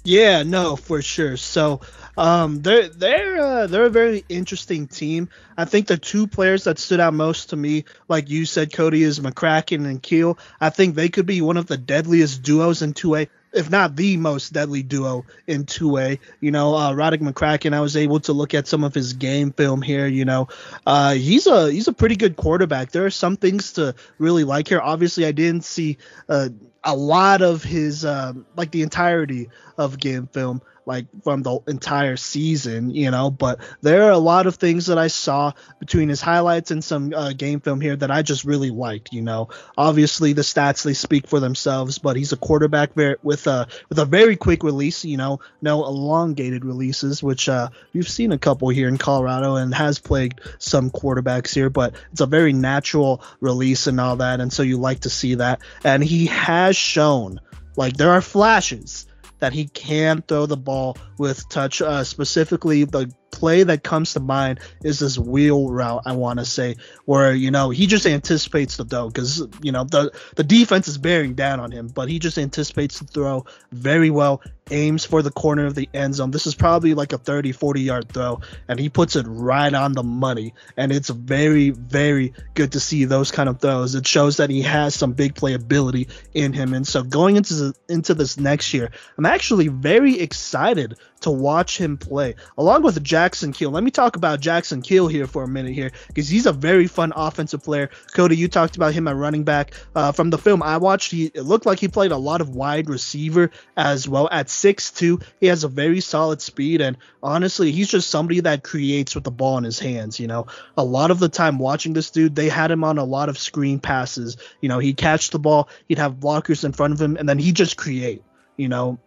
Yeah, no, for sure. So, um, they're they're uh, they're a very interesting team. I think the two players that stood out most to me, like you said, Cody, is McCracken and Keel. I think they could be one of the deadliest duos in 2A, if not the most deadly duo in 2A. You know, uh, Roddick McCracken. I was able to look at some of his game film here. You know, uh, he's a he's a pretty good quarterback. There are some things to really like here. Obviously, I didn't see. Uh, a lot of his um, like the entirety of game film like from the entire season, you know. But there are a lot of things that I saw between his highlights and some uh, game film here that I just really liked, you know. Obviously, the stats they speak for themselves, but he's a quarterback very, with a with a very quick release, you know, no elongated releases, which uh, we've seen a couple here in Colorado and has plagued some quarterbacks here. But it's a very natural release and all that, and so you like to see that. And he has shown like there are flashes that he can throw the ball with touch. Uh, specifically, the play that comes to mind is this wheel route. I want to say where you know he just anticipates the throw because you know the the defense is bearing down on him, but he just anticipates the throw very well. Aims for the corner of the end zone. This is probably like a 30, 40 yard throw, and he puts it right on the money. And it's very, very good to see those kind of throws. It shows that he has some big playability in him. And so going into the, into this next year, I'm actually very excited to watch him play along with Jackson Keel. Let me talk about Jackson Keel here for a minute here because he's a very fun offensive player. Cody, you talked about him at running back. Uh, from the film I watched, he it looked like he played a lot of wide receiver as well. At 6'2, he has a very solid speed and honestly, he's just somebody that creates with the ball in his hands, you know. A lot of the time watching this dude, they had him on a lot of screen passes. You know, he'd catch the ball, he'd have blockers in front of him and then he'd just create, you know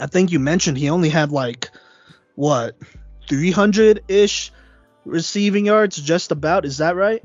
I think you mentioned he only had like what 300 ish receiving yards, just about. Is that right?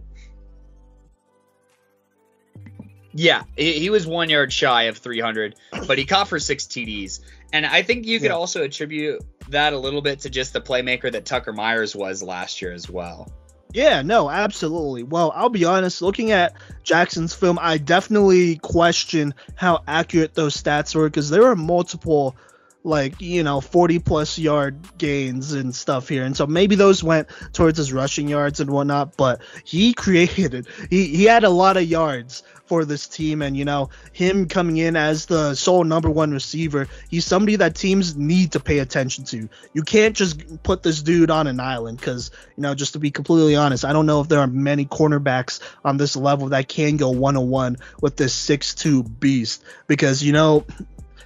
Yeah, he, was one yard shy of 300, but he caught for six TDs. And I think you could yeah. also attribute that a little bit to just the playmaker that Tucker Myers was last year as well. Yeah, no, absolutely. Well, I'll be honest, looking at Jackson's film, I definitely question how accurate those stats were because there were multiple like you know 40 plus yard gains and stuff here. And so maybe those went towards his rushing yards and whatnot but he created he, he had a lot of yards for this team. And you know him coming in as the sole number one receiver he's somebody that teams need to pay attention to. You can't just put this dude on an island because you know just to be completely honest i don't know if there are many cornerbacks on this level that can go one-on-one with this six-two beast. Because you know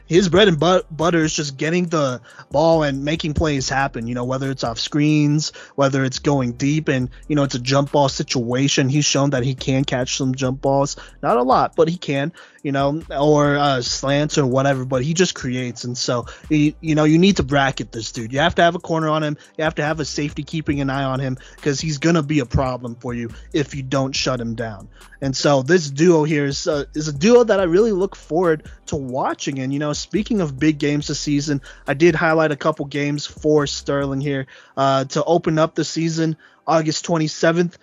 his bread and butter is just getting the ball and making plays happen. You know, whether it's off screens, whether it's going deep, and you know it's a jump ball situation. He's shown that he can catch some jump balls, not a lot, but he can you know, or uh, slants or whatever, but he just creates. And so, he, you know, you need to bracket this dude. You have to have a corner on him. You have to have a safety keeping an eye on him because he's to be a problem for you if you don't shut him down. And so, this duo here is, uh, is a duo that I really look forward to watching. And, you know, speaking of big games this season, I did highlight a couple games for Sterling here uh, to open up the season August 27th.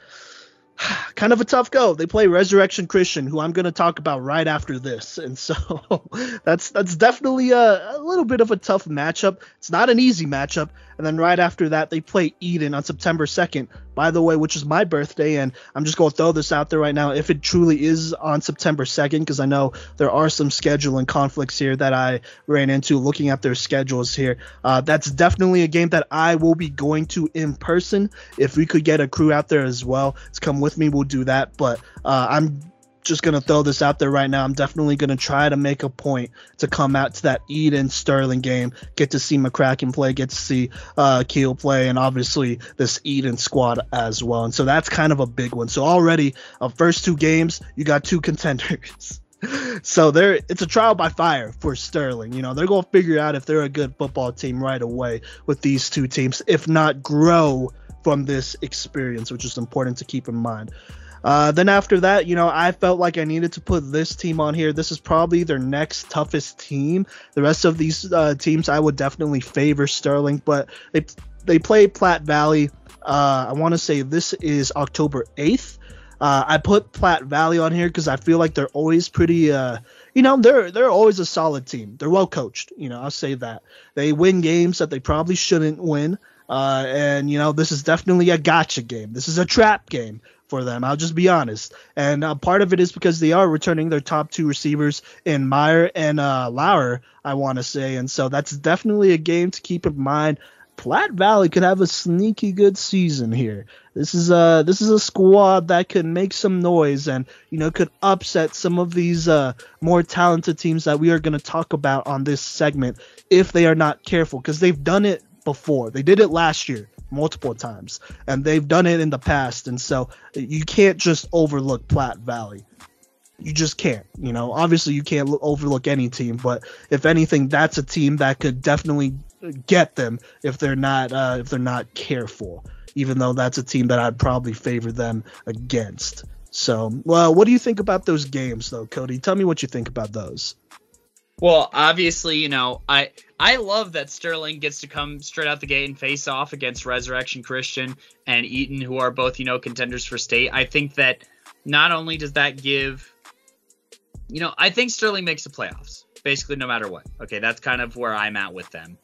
kind of a tough go. They play Resurrection Christian, who I'm going to talk about right after this, and so that's that's definitely a, a, little bit of a tough matchup. It's not an easy matchup. And then right after that, they play Eaton on September 2nd, by the way, which is my birthday. And I'm just going to throw this out there right now. If it truly is on September 2nd, because I know there are some scheduling conflicts here that I ran into looking at their schedules here, uh, that's definitely a game that I will be going to in person. If we could get a crew out there as well to come with me, we'll do that. But uh, I'm just gonna throw this out there right now. I'm definitely gonna try to make a point to come out to that Eaton Sterling game, get to see McCracken play, get to see uh, Keel play, and obviously this Eaton squad as well. And so that's kind of a big one. So already, uh, first two games, you got two contenders. so there, it's a trial by fire for Sterling. You know, they're gonna figure out if they're a good football team right away with these two teams, if not grow from this experience, which is important to keep in mind. Uh, then after that, you know, I felt like I needed to put this team on here. This is probably their next toughest team. The rest of these uh, teams, I would definitely favor Sterling, but they they play Platte Valley. Uh, I want to say this is October 8th. Uh, I put Platte Valley on here because I feel like they're always pretty. Uh, you know, they're they're always a solid team. They're well coached. You know, I'll say that they win games that they probably shouldn't win. Uh, and you know, this is definitely a gotcha game. This is a trap game for them. I'll just be honest. And uh, part of it is because they are returning their top two receivers in Meyer and uh, Lauer, I want to say. And so that's definitely a game to keep in mind. Platte Valley could have a sneaky good season here. This is a this is a squad that could make some noise and you know could upset some of these uh, more talented teams that we are going to talk about on this segment if they are not careful because they've done it before. They did it last year multiple times, and they've done it in the past. And so you can't just overlook Platte Valley. You just can't. You know, obviously you can't overlook any team, but if anything, that's a team that could definitely get them if they're not uh, if they're not careful. Even though that's a team that I'd probably favor them against. So, well, what do you think about those games, though, Cody? Tell me what you think about those. Well, obviously, you know, I I love that Sterling gets to come straight out the gate and face off against Resurrection Christian and Eaton, who are both, you know, contenders for state. I think that not only does that give, you know, I think Sterling makes the playoffs, basically no matter what. Okay, that's kind of where I'm at with them.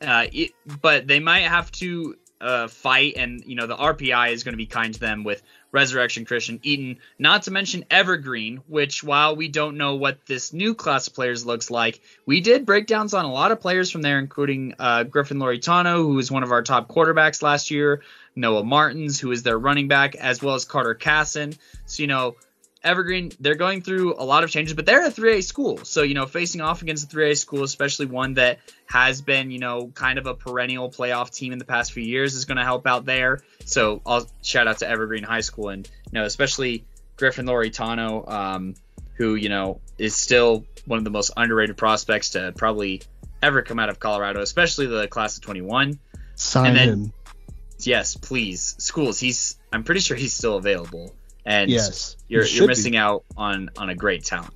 Uh, it, but they might have to uh, fight, and you know the RPI is going to be kind to them with Resurrection Christian, Eaton, not to mention Evergreen, which while we don't know what this new class of players looks like, we did breakdowns on a lot of players from there, including uh, Griffin Loritano, who was one of our top quarterbacks last year, Noah Martins, who is their running back, as well as Carter Casson. So you know Evergreen, they're going through a lot of changes, but they're a 3A school. So, you know, facing off against a 3A school, especially one that has been, you know, kind of a perennial playoff team in the past few years, is going to help out there. So, I'll shout out to Evergreen High School and, you know, especially Griffin Loritano, um, who, you know, is still one of the most underrated prospects to probably ever come out of Colorado, especially the class of 21. Sign then, him. Yes, please. Schools, he's, I'm pretty sure he's still available and yes, you're you're missing be. out on on a great talent.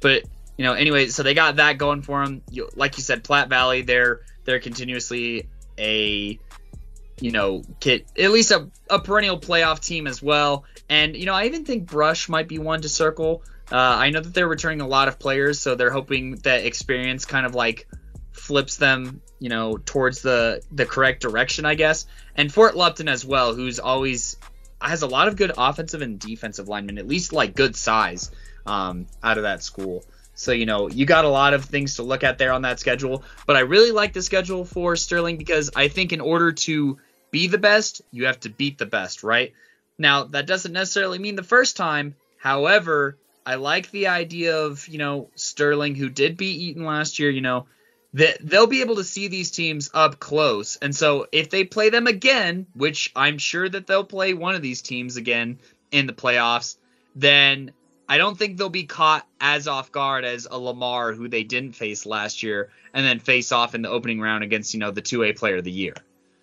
But you know, anyway, so they got that going for them. You, like you said, Platte Valley, they're they're continuously a you know get at least a, a perennial playoff team as well. And you know, I even think Brush might be one to circle. Uh, I know that they're returning a lot of players, so they're hoping that experience kind of like flips them, you know, towards the the correct direction, I guess. And Fort Lupton as well, who's always has a lot of good offensive and defensive linemen, at least like good size um, out of that school. So, you know, you got a lot of things to look at there on that schedule. But I really like the schedule for Sterling because I think in order to be the best, you have to beat the best, right? Now, that doesn't necessarily mean the first time. However, I like the idea of, you know, Sterling, who did beat Eaton last year, you know, that they'll be able to see these teams up close. And so if they play them again, which I'm sure that they'll play one of these teams again in the playoffs, then I don't think they'll be caught as off guard as a Lamar who they didn't face last year and then face off in the opening round against, you know, the 2A player of the year.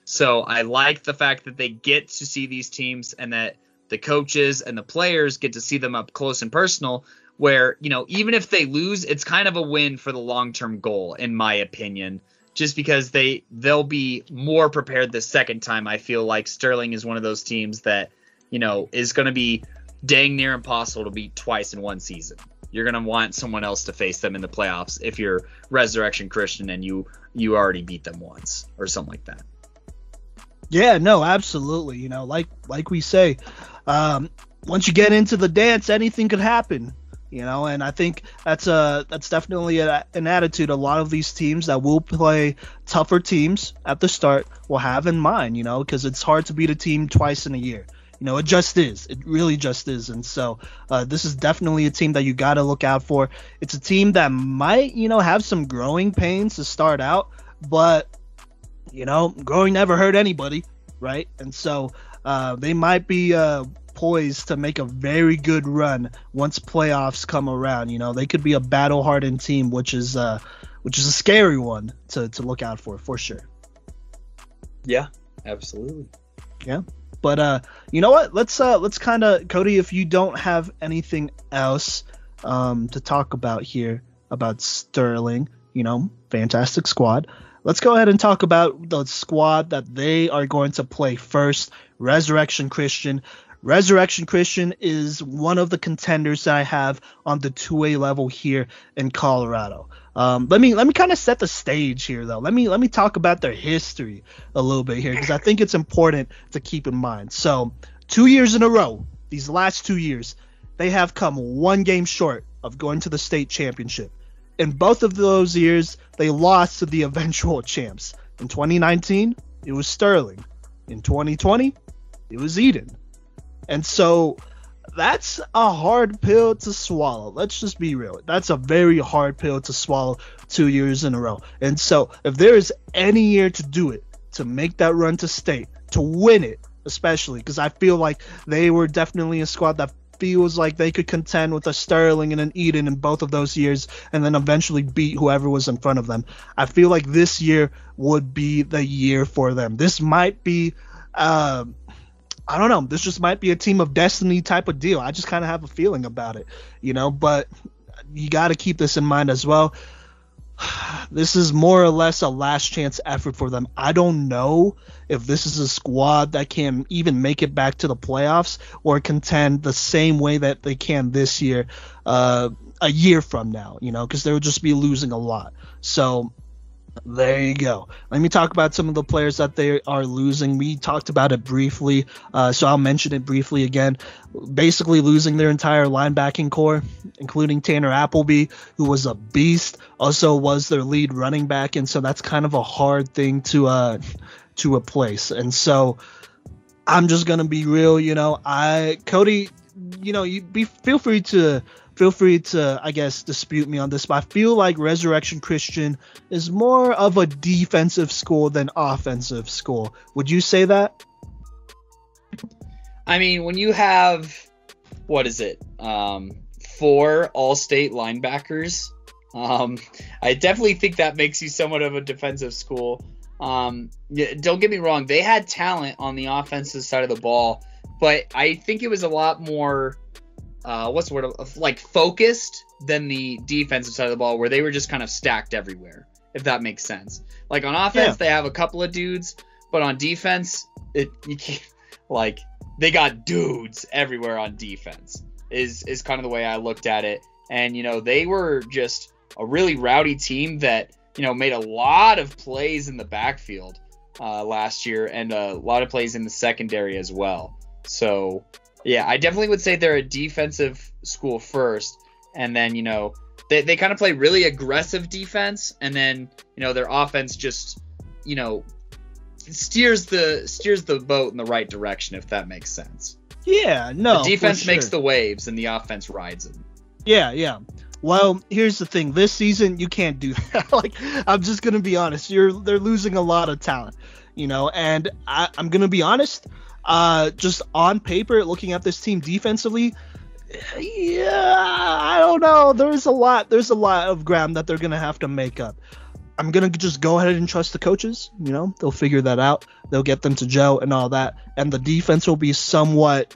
So I like the fact that they get to see these teams and that the coaches and the players get to see them up close and personal where, you know, even if they lose, it's kind of a win for the long-term goal in my opinion, just because they they'll be more prepared the second time. I feel like Sterling is one of those teams that, you know, is going to be dang near impossible to beat twice in one season. You're gonna want someone else to face them in the playoffs if you're Resurrection Christian and you you already beat them once or something like that. Yeah, no, absolutely. You know, like like we say, um, once you get into the dance, anything could happen. You know, and I think that's a that's definitely a, an attitude a lot of these teams that will play tougher teams at the start will have in mind. You know, because it's hard to beat a team twice in a year. You know, it just is. It really just is. And so uh, this is definitely a team that you got to look out for. It's a team that might, you know, have some growing pains to start out, but you know, growing never hurt anybody, right? And so uh, they might be uh, poised to make a very good run once playoffs come around. You know, they could be a battle-hardened team, which is uh, which is a scary one to to look out for for sure. Yeah, absolutely. Yeah. But uh, you know what? Let's uh, let's kind of Cody. If you don't have anything else um, to talk about here about Sterling, you know, fantastic squad. Let's go ahead and talk about the squad that they are going to play first. Resurrection Christian. Resurrection Christian is one of the contenders that I have on the 2A level here in Colorado. Um, let me let me kind of set the stage here though. Let me let me talk about their history a little bit here because I think it's important to keep in mind. So, two years in a row, these last two years, they have come one game short of going to the state championship. In both of those years, they lost to the eventual champs. In 2019, it was Sterling. In 2020, it was Eaton. And so that's a hard pill to swallow. Let's just be real. That's a very hard pill to swallow two years in a row. And so, if there is any year to do it, to make that run to state, to win it, especially because I feel like they were definitely a squad that feels like they could contend with a Sterling and an Eaton in both of those years and then eventually beat whoever was in front of them. I feel like this year would be the year for them. This might be. Uh, I don't know. This just might be a team of destiny type of deal. I just kind of have a feeling about it, you know. But you got to keep this in mind as well. This is more or less a last chance effort for them. I don't know if this is a squad that can even make it back to the playoffs or contend the same way that they can this year, uh, a year from now, you know, because they would just be losing a lot. So there you go. Let me talk about some of the players that they are losing. We talked about it briefly, uh, so I'll mention it briefly again. Basically, losing their entire linebacking core, including Tanner Appleby, who was a beast, also was their lead running back, and so that's kind of a hard thing to uh, to replace. And so I'm just gonna be real. You know, I Cody, you know, you be feel free to feel free to, I guess, dispute me on this, but I feel like Resurrection Christian is more of a defensive school than offensive school. Would you say that? I mean, when you have, what is it, um, four all state linebackers, um, I definitely think that makes you somewhat of a defensive school. Um, don't get me wrong, they had talent on the offensive side of the ball, but I think it was a lot more uh, what's the word of, like focused than the defensive side of the ball where they were just kind of stacked everywhere if that makes sense like on offense yeah. they have a couple of dudes but on defense it you can't like they got dudes everywhere on defense is is kind of the way I looked at it and you know they were just a really rowdy team that you know, made a lot of plays in the backfield uh, last year and a lot of plays in the secondary as well. So, yeah, I definitely would say they're a defensive school first. And then, you know, they, they kind of play really aggressive defense. And then, you know, their offense just, you know, steers the steers the boat in the right direction if that makes sense. Yeah, no. The defense sure. makes the waves and the offense rides them. Yeah, yeah. Well, here's the thing. This season, you can't do that. like, I'm just gonna be honest. You're they're losing a lot of talent, you know. And I, I'm gonna be honest. Uh, just on paper, looking at this team defensively, yeah, I don't know. There's a lot. There's a lot of ground that they're gonna have to make up. I'm gonna just go ahead and trust the coaches. You know, they'll figure that out. They'll get them to Joe and all that, and the defense will be somewhat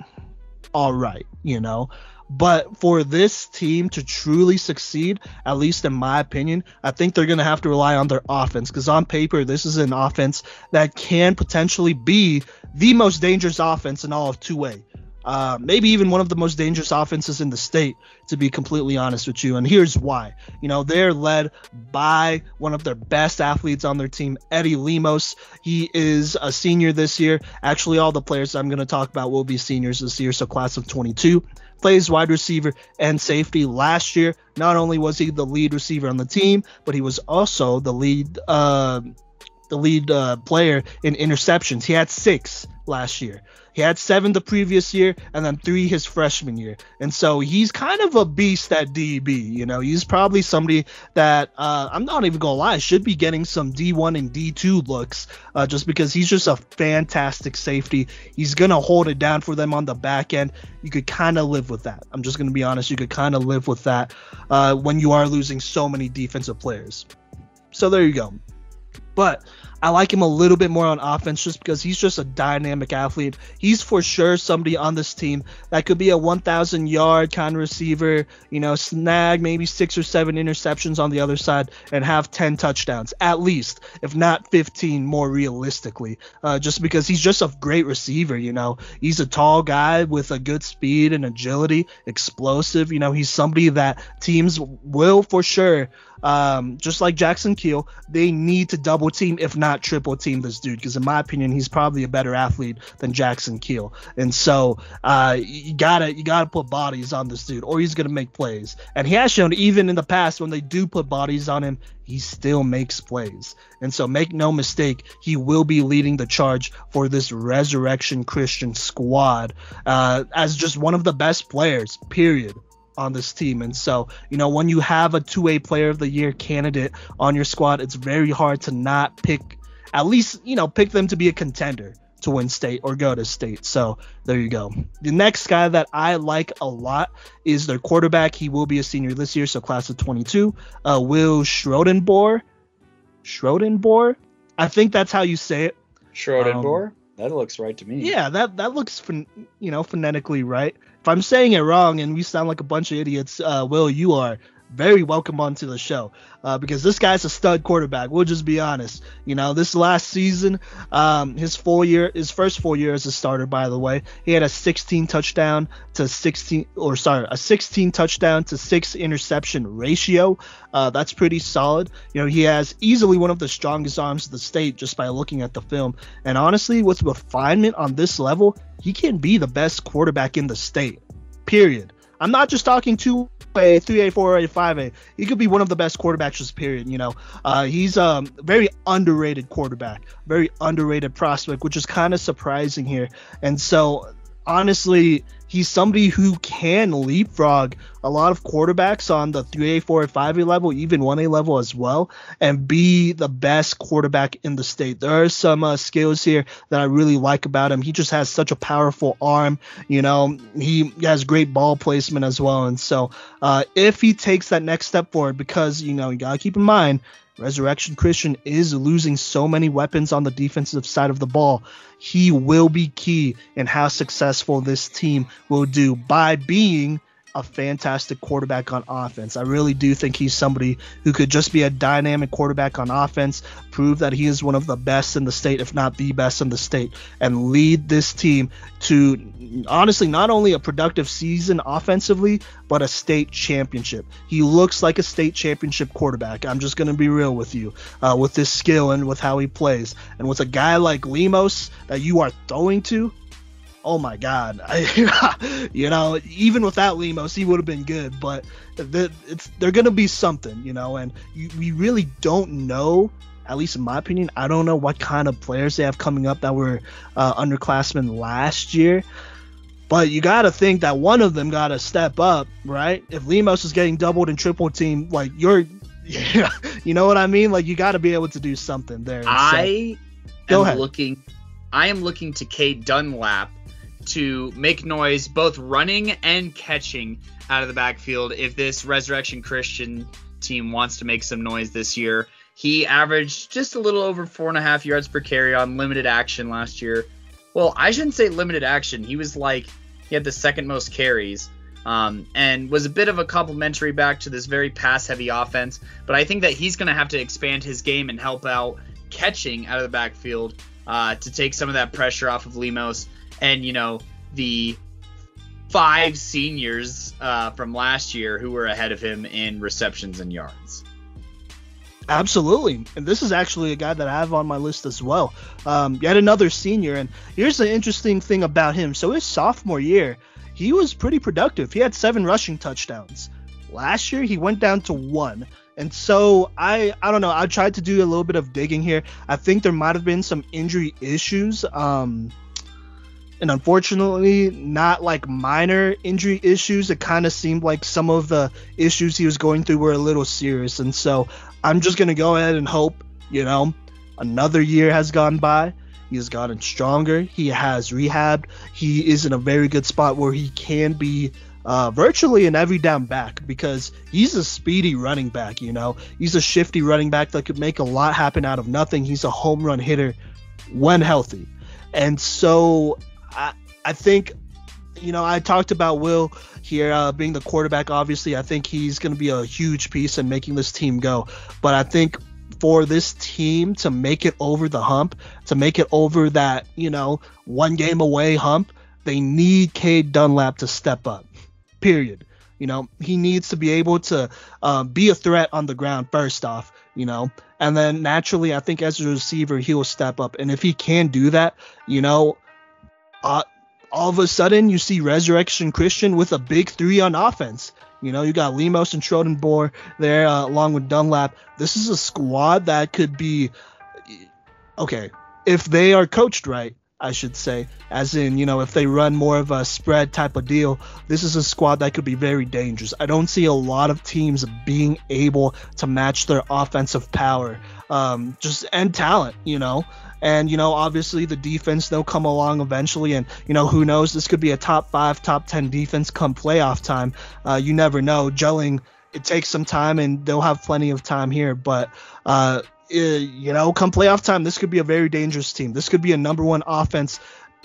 all right. You know, but for this team to truly succeed, at least in my opinion, I think they're going to have to rely on their offense because on paper, this is an offense that can potentially be the most dangerous offense in all of 2A. Uh, maybe even one of the most dangerous offenses in the state, to be completely honest with you. And here's why. You know, they're led by one of their best athletes on their team, Eddie Lemos. He is a senior this year. Actually, all the players I'm going to talk about will be seniors this year, so class of 22 plays wide receiver and safety last year. Not only was he the lead receiver on the team, but he was also the lead uh, the lead uh, player in interceptions. He had six last year. He had seven the previous year, and then three his freshman year. And so he's kind of a beast at DB. You know, he's probably somebody that uh, I'm not even gonna lie should be getting some D1 and D2 looks, uh, just because he's just a fantastic safety. He's gonna hold it down for them on the back end. You could kind of live with that. I'm just gonna be honest. You could kind of live with that uh, when you are losing so many defensive players. So there you go. But I like him a little bit more on offense just because he's just a dynamic athlete. He's for sure somebody on this team that could be a 1,000 yard kind of receiver, you know, snag maybe six or seven interceptions on the other side and have 10 touchdowns at least, if not 15 more realistically. Uh, just because he's just a great receiver, you know. He's a tall guy with a good speed and agility, explosive. You know, he's somebody that teams will for sure um, just like Jackson Keel, they need to double team, if not triple team, this dude. Because in my opinion, he's probably a better athlete than Jackson Keel. And so uh, you gotta you gotta put bodies on this dude, or he's gonna make plays. And he has shown even in the past when they do put bodies on him, he still makes plays. And so make no mistake, he will be leading the charge for this Resurrection Christian squad uh, as just one of the best players. Period on this team. And so, you know, when you have a two-way player of the year candidate on your squad, it's very hard to not pick at least, you know, pick them to be a contender to win state or go to state. So there you go. The next guy that I like a lot is their quarterback. He will be a senior this year, so class of 22. Uh, Will Schrodenboer. Schrodenboer? I think that's how you say it. Schrodenboer? Um, that looks right to me. Yeah, that that looks ph- you know phonetically right. If I'm saying it wrong and we sound like a bunch of idiots, uh, Will, you are very welcome onto the show uh, because this guy's a stud quarterback. We'll just be honest. You know, this last season, um, his four year, his first four years as a starter, by the way, he had a 16 touchdown to 16, or sorry, a 16 touchdown to six interception ratio. Uh, that's pretty solid. You know, he has easily one of the strongest arms of the state just by looking at the film. And honestly, with refinement on this level, he can be the best quarterback in the state. Period. I'm not just talking two a 3A, 4A, 5A. He could be one of the best quarterbacks just period, you know. Uh, he's a um, very underrated quarterback, very underrated prospect, which is kind of surprising here. And so honestly, he's somebody who can leapfrog a lot of quarterbacks on the 3A, 4A, 5A level, even 1A level as well, and be the best quarterback in the state. There are some uh, skills here that I really like about him. He just has such a powerful arm. You know, he has great ball placement as well. And so, uh, if he takes that next step forward, because, you know, you got to keep in mind, Resurrection Christian is losing so many weapons on the defensive side of the ball. He will be key in how successful this team will do by being a fantastic quarterback on offense. I really do think he's somebody who could just be a dynamic quarterback on offense, prove that he is one of the best in the state, if not the best in the state, and lead this team to honestly not only a productive season offensively, but a state championship. He looks like a state championship quarterback. I'm just going to be real with you uh, with this skill and with how he plays. And with a guy like Lemos that you are throwing to, oh my god, I, you know, even without Lemos, he would have been good. But the, it's they're gonna be something, you know, and you, we really don't know. At least in my opinion, I don't know what kind of players they have coming up that were uh, underclassmen last year. But you got to think that one of them got to step up, right? If Lemos is getting doubled and triple team, like you're, yeah, you know what I mean? Like you got to be able to do something there. I so, am looking, I am looking to Cade Dunlap to make noise both running and catching out of the backfield if this Resurrection Christian team wants to make some noise this year. He averaged just a little over four and a half yards per carry on limited action last year. Well, I shouldn't say limited action. He was like, he had the second most carries. Um, and was a bit of a complimentary back to this very pass heavy offense. But I think that he's going to have to expand his game and help out catching out of the backfield uh, to take some of that pressure off of Lemos and you know the five seniors uh, from last year who were ahead of him in receptions and yards. Absolutely, and this is actually a guy that I have on my list as well. Um, yet another senior, and here's the interesting thing about him. So his sophomore year, he was pretty productive. He had seven rushing touchdowns. Last year, he went down to one. And so I I don't know. I tried to do a little bit of digging here. I think there might have been some injury issues. Um, and unfortunately not like minor injury issues. It kind of seemed like some of the issues he was going through were a little serious. And so i'm just going to go ahead and hope you know another year has gone by. He has gotten stronger. He has rehabbed. He is in a very good spot where he can be uh, virtually an every down back because he's a speedy running back you know? He's a shifty running back that could make a lot happen out of nothing. He's a home run hitter when healthy. And so I, I think, you know, I talked about Will here uh, being the quarterback. Obviously, I think he's going to be a huge piece in making this team go. But I think for this team to make it over the hump, to make it over that, you know, one game away hump, they need Cade Dunlap to step up. Period. You know, he needs to be able to uh, be a threat on the ground first off, you know, and then naturally, I think as a receiver, he'll step up. And if he can do that, you know, uh, all of a sudden you see Resurrection Christian with a big three on offense. You know, you got Lemos and Schrodenboer there uh, along with Dunlap. This is a squad that could be okay if they are coached right. I should say, as in, you know, if they run more of a spread type of deal, this is a squad that could be very dangerous. I don't see a lot of teams being able to match their offensive power, um, just and talent, you know. And, you know, obviously the defense, they'll come along eventually. And, you know, who knows? This could be a top five, top 10 defense come playoff time. Uh, you never know. Gelling, it takes some time and they'll have plenty of time here. But, uh, you know, come playoff time, this could be a very dangerous team. This could be a number one offense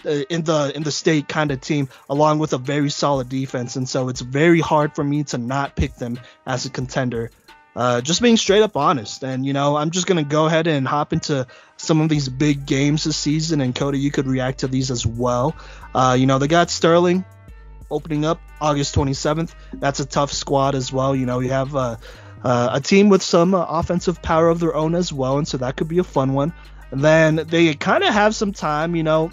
uh, in the in the state kind of team along with a very solid defense and so it's very hard for me to not pick them as a contender uh, just being straight up honest. And, you know, I'm just going to go ahead and hop into some of these big games this season. And Cody, you could react to these as well. Uh, you know, they got Sterling opening up August 27th. That's a tough squad as well. You know, you have uh, uh a team with some uh, offensive power of their own as well. And so that could be a fun one. And then they kind of have some time, you know,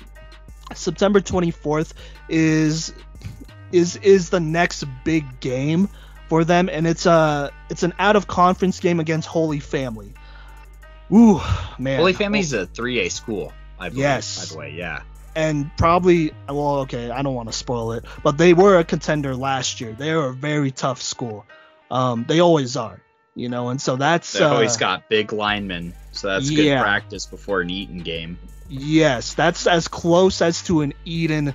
September 24th is is is the next big game for them, and it's a it's an out of conference game against Holy Family. Ooh, man. Holy Family's a 3A school, I believe. Yes. By the way, yeah. And probably, well, okay, I don't want to spoil it, but they were a contender last year. They are a very tough school. Um, they always are, you know, and so that's. They always uh, got big linemen, so that's good practice before an Eaton game. Yes, that's as close as to an Eaton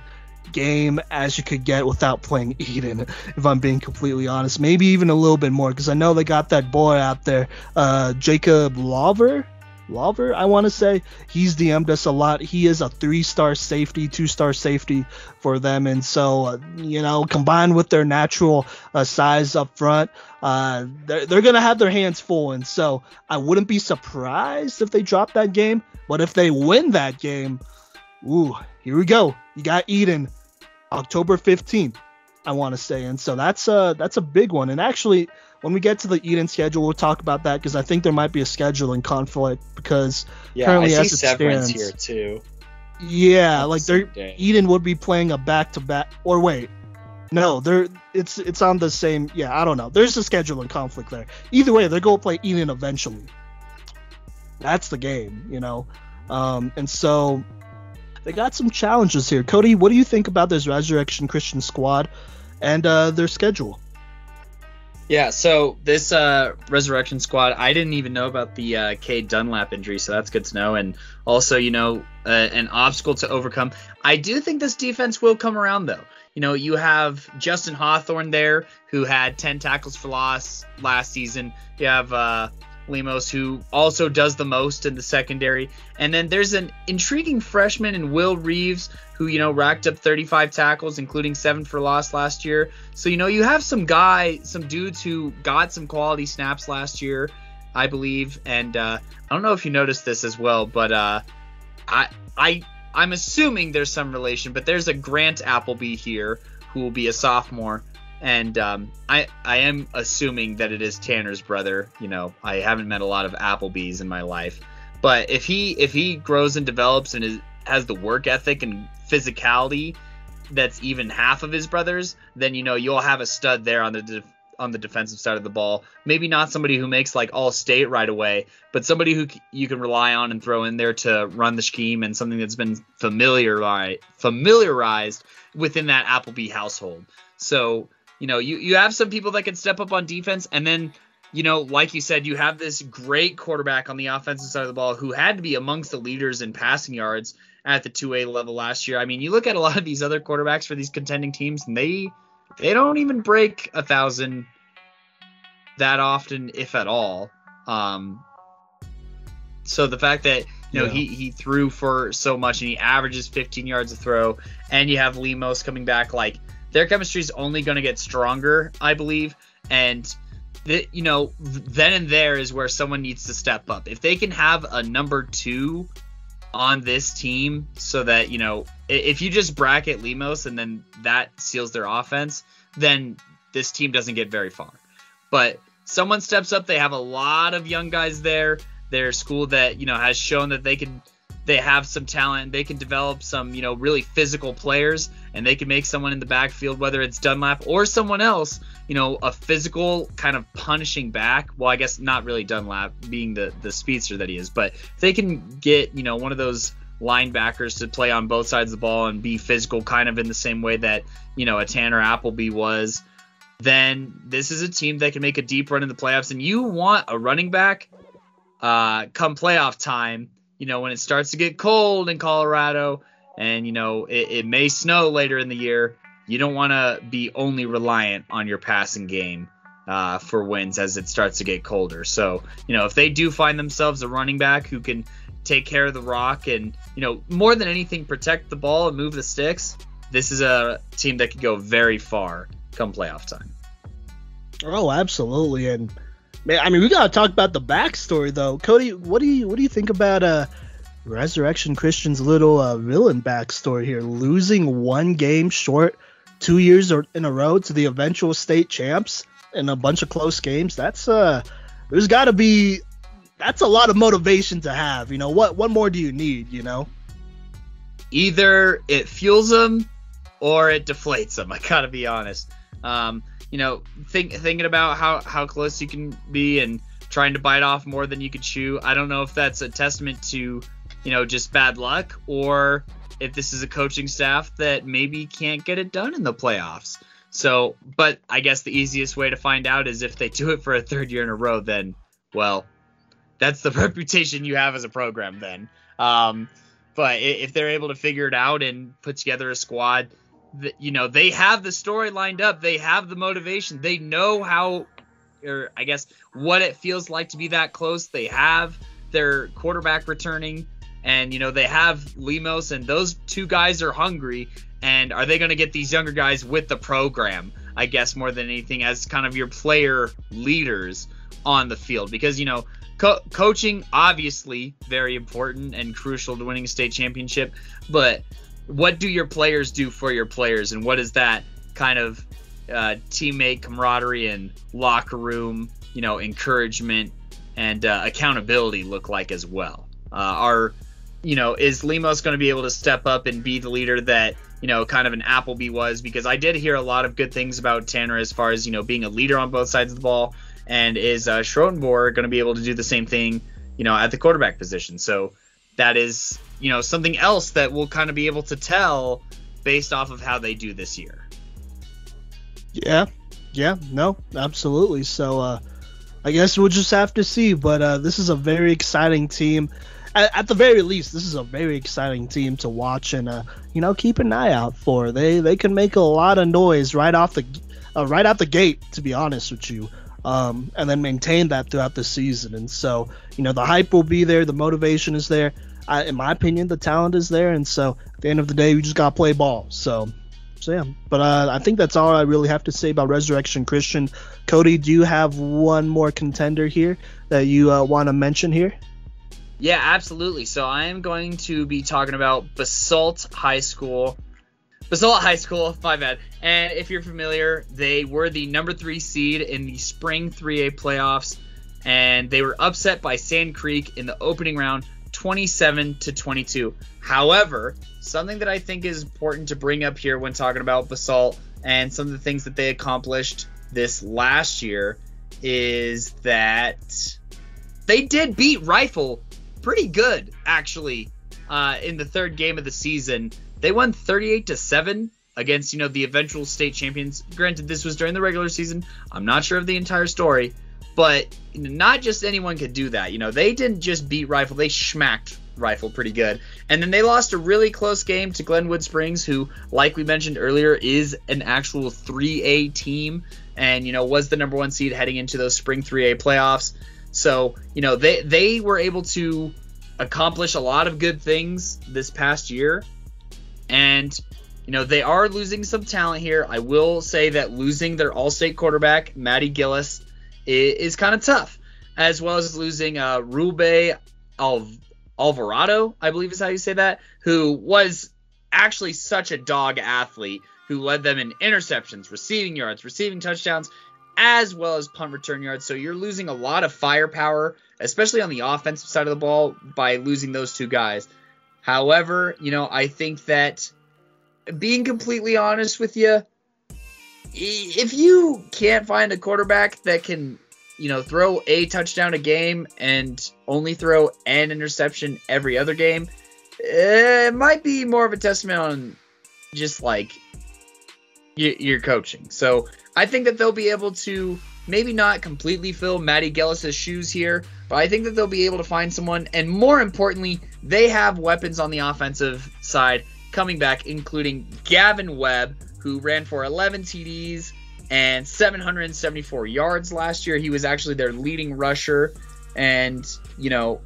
game as you could get without playing Eaton, if I'm being completely honest. Maybe even a little bit more, because I know they got that boy out there, uh, Jacob Lover. Lover, I want to say. He's DM'd us a lot. He is a three star safety, two star safety for them. And so, uh, you know, combined with their natural uh, size up front, uh, they're, they're to have their hands full. And so I wouldn't be surprised if they drop that game. But if they win that game, ooh, here we go. You got Eaton October 15th, I want to say. And so that's a, that's a big one. And actually, when we get to the Eaton schedule, we'll talk about that because I think there might be a scheduling conflict because yeah, currently I see as it Severance stands, here too. Yeah, like they're Eaton would be playing a back to back or wait. No, they're it's it's on the same yeah, I don't know. There's a scheduling conflict there. Either way, they're gonna play Eaton eventually. That's the game, you know. Um, and so they got some challenges here. Cody, what do you think about this Resurrection Christian squad and uh, their schedule? Yeah, so this uh, Resurrection Squad, I didn't even know about the uh, Cade Dunlap injury, so that's good to know. And also, you know, uh, an obstacle to overcome. I do think this defense will come around, though. You know, you have Justin Hawthorne there, who had 10 tackles for loss last season. You have uh, Lemos, who also does the most in the secondary. And then there's an intriguing freshman in Will Reeves, who, you know, racked up 35 tackles, including seven for loss last year. So, you know, you have some guy, some dudes who got some quality snaps last year, I believe. And uh, I don't know if you noticed this as well, but uh, I, I, I'm assuming there's some relation, but there's a Grant Appleby here who will be a sophomore and um, I I am assuming that it is Tanner's brother. You know, I haven't met a lot of Applebys in my life, but if he if he grows and develops and is, has the work ethic and physicality that's even half of his brothers, then you know you'll have a stud there on the de- on the defensive side of the ball. Maybe not somebody who makes like all state right away, but somebody who you can rely on and throw in there to run the scheme and something that's been familiarized familiarized within that Appleby household. So you know, you, you have some people that can step up on defense, and then, you know, like you said, you have this great quarterback on the offensive side of the ball who had to be amongst the leaders in passing yards at the 2A level last year. I mean, you look at a lot of these other quarterbacks for these contending teams, and they they don't even break a thousand that often, if at all. Um, so the fact that you know yeah. he he threw for so much and he averages 15 yards a throw, and you have Lemos coming back like their chemistry is only going to get stronger, I believe. And you know, then and there is where someone needs to step up. If they can have a number two on this team, so that you know, if you just bracket Lemos and then that seals their offense, then this team doesn't get very far. But someone steps up. They have a lot of young guys there. Their school that you know has shown that they can they have some talent. They can develop some, you know, really physical players, and they can make someone in the backfield, whether it's Dunlap or someone else, you know, a physical kind of punishing back. Well, I guess not really Dunlap being the the speedster that he is, but if they can get, you know, one of those linebackers to play on both sides of the ball and be physical, kind of in the same way that you know a Tanner Appleby was. Then this is a team that can make a deep run in the playoffs, and you want a running back uh, come playoff time you know, when it starts to get cold in Colorado and, you know, it, it may snow later in the year, you don't want to be only reliant on your passing game uh, for wins as it starts to get colder. So, you know, if they do find themselves a running back who can take care of the rock and, you know, more than anything, protect the ball and move the sticks, this is a team that could go very far come playoff time. Oh, absolutely. And Man, I mean, we gotta talk about the backstory though. Cody, what do you what do you think about uh Resurrection Christian's little uh, villain backstory here? Losing one game short, two years in a row to the eventual state champs in a bunch of close games. That's uh, there's got to be that's a lot of motivation to have. You know, what what more do you need? You know, either it fuels them or it deflates them. I gotta be honest. Um, you know, think, thinking about how, how close you can be and trying to bite off more than you could chew. I don't know if that's a testament to, you know, just bad luck or if this is a coaching staff that maybe can't get it done in the playoffs. So, but I guess the easiest way to find out is if they do it for a third year in a row, then, well, that's the reputation you have as a program then. Um, but if they're able to figure it out and put together a squad the, you know they have the story lined up they have the motivation they know how or i guess what it feels like to be that close they have their quarterback returning, and you know they have Lemos, and those two guys are hungry. And are they going to get these younger guys with the program? I guess more than anything, as kind of your player leaders on the field, because you know Co- coaching obviously very important and crucial to winning a state championship, but what do your players do for your players, and what is that kind of uh, teammate camaraderie and locker room, you know, encouragement and uh, accountability look like as well? Uh, are you know, is Lemos going to be able to step up and be the leader that you know, kind of an Appleby was? Because I did hear a lot of good things about Tanner as far as you know being a leader on both sides of the ball, and is uh, Schrodenboer going to be able to do the same thing, you know, at the quarterback position? So that is, you know, something else that we'll kind of be able to tell based off of how they do this year. Yeah, yeah, no, absolutely. So, uh, I guess we'll just have to see. But uh, this is a very exciting team. At, at, the very least, this is a very exciting team to watch and uh, you know keep an eye out for. They they can make a lot of noise right off the uh, right out the gate. To be honest with you, um, and then maintain that throughout the season. And so, you know, the hype will be there, the motivation is there. I, in my opinion, the talent is there, and so at the end of the day, we just gotta play ball. So, so yeah. But uh, I think that's all I really have to say about Resurrection Christian. Cody, do you have one more contender here that you uh, want to mention here? Yeah, absolutely. So I am going to be talking about Basalt High School Basalt High School, my bad. And if you're familiar, they were the number three seed in the spring 3A playoffs, and they were upset by Sand Creek in the opening round, 27 to 22. However, something that I think is important to bring up here when talking about Basalt and some of the things that they accomplished this last year is that they did beat Rifle pretty good, actually, uh, in the third game of the season. They won 38 to 7 against, you know, the eventual state champions. Granted, this was during the regular season. I'm not sure of the entire story, but not just anyone could do that. You know, they didn't just beat Rifle, they smacked Rifle pretty good. And then they lost a really close game to Glenwood Springs, who, like we mentioned earlier, is an actual 3A team and, you know, was the number one seed heading into those spring 3A playoffs. So, you know, they, they were able to accomplish a lot of good things this past year and, you know, they are losing some talent here. I will say that losing their all state quarterback, Matty Gillis, is, is kind of tough, as well as losing uh, Rube Al- Alvarado, I believe is how you say that, who was actually such a dog athlete who led them in interceptions, receiving yards, receiving touchdowns, as well as punt return yards. So you're losing a lot of firepower, especially on the offensive side of the ball, by losing those two guys. However, you know, I think that being completely honest with you, if you can't find a quarterback that can, you know, throw a touchdown a game and only throw an interception every other game, it might be more of a testament on just like your coaching. So I think that they'll be able to maybe not completely fill Matty Gellis's shoes here, but I think that they'll be able to find someone, and more importantly, they have weapons on the offensive side coming back, including Gavin Webb, who ran for 11 TDs and 774 yards last year. He was actually their leading rusher, and you know,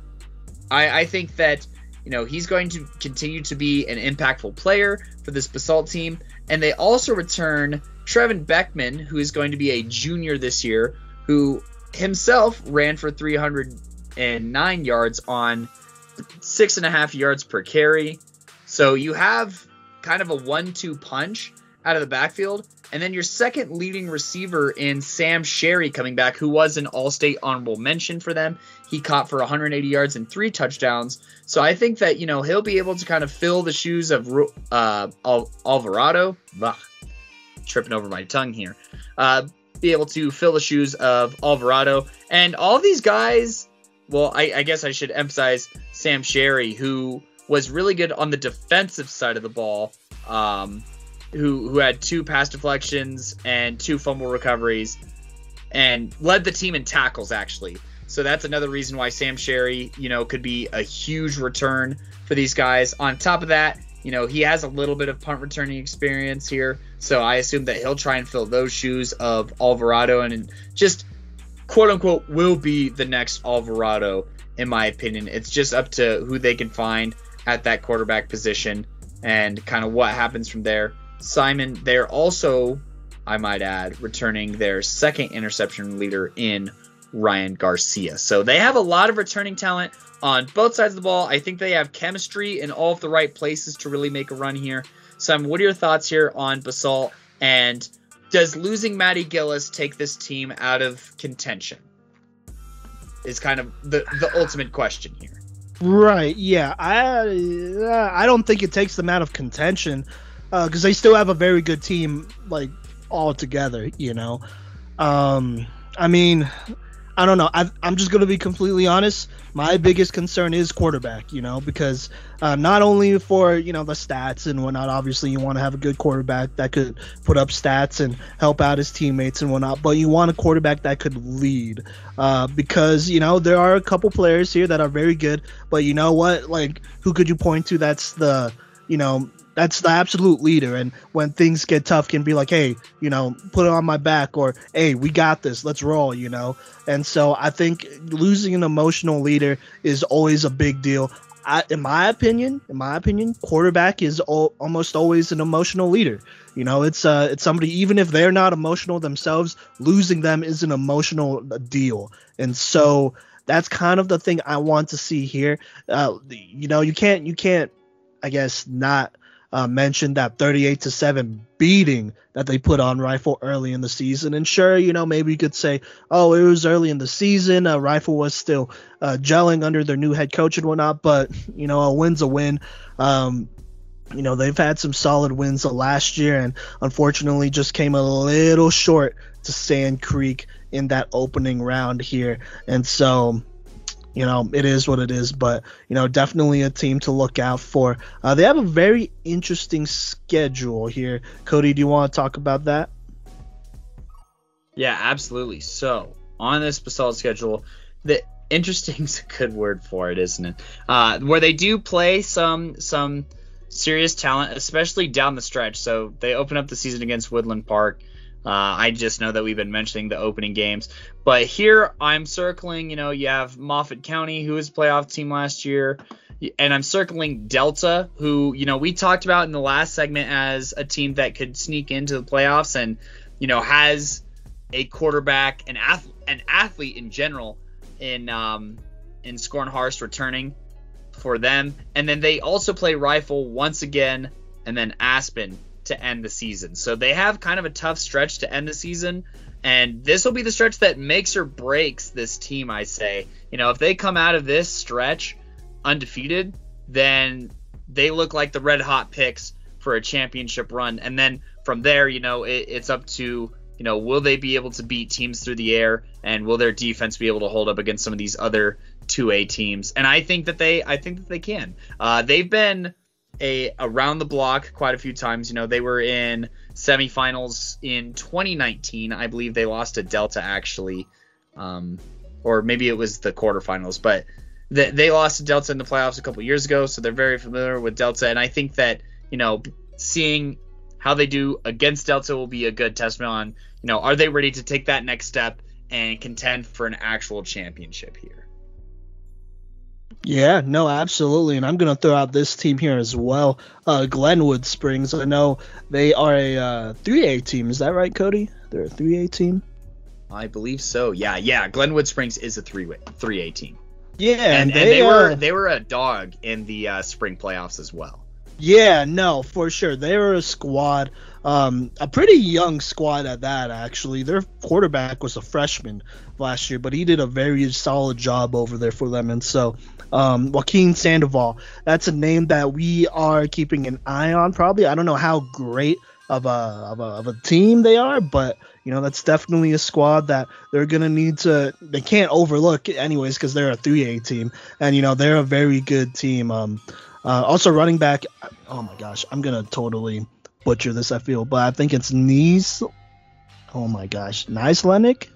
I, I think that you know he's going to continue to be an impactful player for this Basalt team. And they also return Trevin Beckman, who is going to be a junior this year, who himself ran for 309 yards on six and a half yards per carry. So you have kind of a one-two punch out of the backfield. And then your second leading receiver in Sam Sherry coming back, who was an all state honorable mention for them. He caught for 180 yards and three touchdowns. So I think that, you know, he'll be able to kind of fill the shoes of uh, Alvarado. Ugh, tripping over my tongue here. Uh, be able to fill the shoes of Alvarado. And all these guys, well, I, I guess I should emphasize Sam Sherry, who was really good on the defensive side of the ball. Um, who who had two pass deflections and two fumble recoveries, and led the team in tackles actually. So that's another reason why Sam Sherry, you know, could be a huge return for these guys. On top of that, you know, he has a little bit of punt returning experience here, so I assume that he'll try and fill those shoes of Alvarado and just quote unquote will be the next Alvarado in my opinion. It's just up to who they can find at that quarterback position and kind of what happens from there. Simon, they're also, I might add, returning their second interception leader in Ryan Garcia. So they have a lot of returning talent on both sides of the ball. I think they have chemistry in all of the right places to really make a run here. Simon, what are your thoughts here on Basalt? And does losing Matty Gillis take this team out of contention? Is kind of the the ultimate question here. Right. Yeah. I I don't think it takes them out of contention because uh, they still have a very good team, like all together. You know. Um. I mean, I don't know. I, am just going to be completely honest. My biggest concern is quarterback, you know, because uh, not only for, you know, the stats and whatnot, obviously you want to have a good quarterback that could put up stats and help out his teammates and whatnot, but you want a quarterback that could lead uh, because, you know, there are a couple players here that are very good, but you know what? Like, who could you point to that's the, you know, that's the absolute leader. And when things get tough, can be like, hey, you know, put it on my back, or hey, we got this, let's roll, you know. And so I think losing an emotional leader is always a big deal. I, in my opinion, in my opinion, quarterback is al- almost always an emotional leader. You know, it's uh, it's somebody even if they're not emotional themselves, losing them is an emotional deal. And so that's kind of the thing I want to see here. Uh, you know, you can't you can't, I guess, not uh, mentioned that 38 to 7 beating that they put on Rifle early in the season. And sure, you know, maybe you could say, oh, it was early in the season. Uh, Rifle was still uh, gelling under their new head coach and whatnot, but, you know, a win's a win. Um, you know, they've had some solid wins last year and unfortunately just came a little short to Sand Creek in that opening round here. And so, you know, it is what it is, but you know, definitely a team to look out for. Uh, they have a very interesting schedule here. Cody, do you want to talk about that? Yeah, absolutely. So on this Basalt schedule, the interesting is a good word for it, isn't it? Uh, where they do play some some serious talent, especially down the stretch. So they open up the season against Woodland Park. Uh, I just know that we've been mentioning the opening games, but here I'm circling. You know, you have Moffat County, who was a playoff team last year, and I'm circling Delta, who you know we talked about in the last segment as a team that could sneak into the playoffs, and you know has a quarterback, an ath- an athlete in general, in um, in Scornhorst returning for them, and then they also play Rifle once again, and then Aspen to end the season. So they have kind of a tough stretch to end the season. And this will be the stretch that makes or breaks this team, I say. You know, if they come out of this stretch undefeated, then they look like the red hot picks for a championship run. And then from there, you know, it, it's up to, you know, will they be able to beat teams through the air and will their defense be able to hold up against some of these other 2A teams? And I think that they, I think that they can. Uh, they've been a around the block quite a few times. You know, they were in semifinals in 2019. I believe they lost to Delta actually, um, or maybe it was the quarterfinals, but they, they lost to Delta in the playoffs a couple years ago, so they're very familiar with Delta. And I think that you know, seeing how they do against Delta will be a good testament on you know, are they ready to take that next step and contend for an actual championship here. Yeah, no, absolutely. And I'm going to throw out this team here as well. Uh, Glenwood Springs. I know they are a uh, 3A team. Is that right, Cody? They're a 3A team? I believe so. Yeah, yeah. Glenwood Springs is a 3 3A team. Yeah, and, and, they, and they, were uh, they were a dog in the uh, spring playoffs as well. Yeah, no, for sure. They were a squad, um, a pretty young squad at that. Actually, their quarterback was a freshman last year, but he did a very solid job over there for them. And so, um, Joaquin Sandoval, that's a name that we are keeping an eye on. Probably, I don't know how great of a, of a of a team they are, but you know that's definitely a squad that they're gonna need to. They can't overlook anyways because they're a 3A team, and you know they're a very good team. Um, uh, also, running back. Oh my gosh, I'm gonna totally butcher this. I feel, but I think it's Nice. Oh my gosh, Nice Lennick.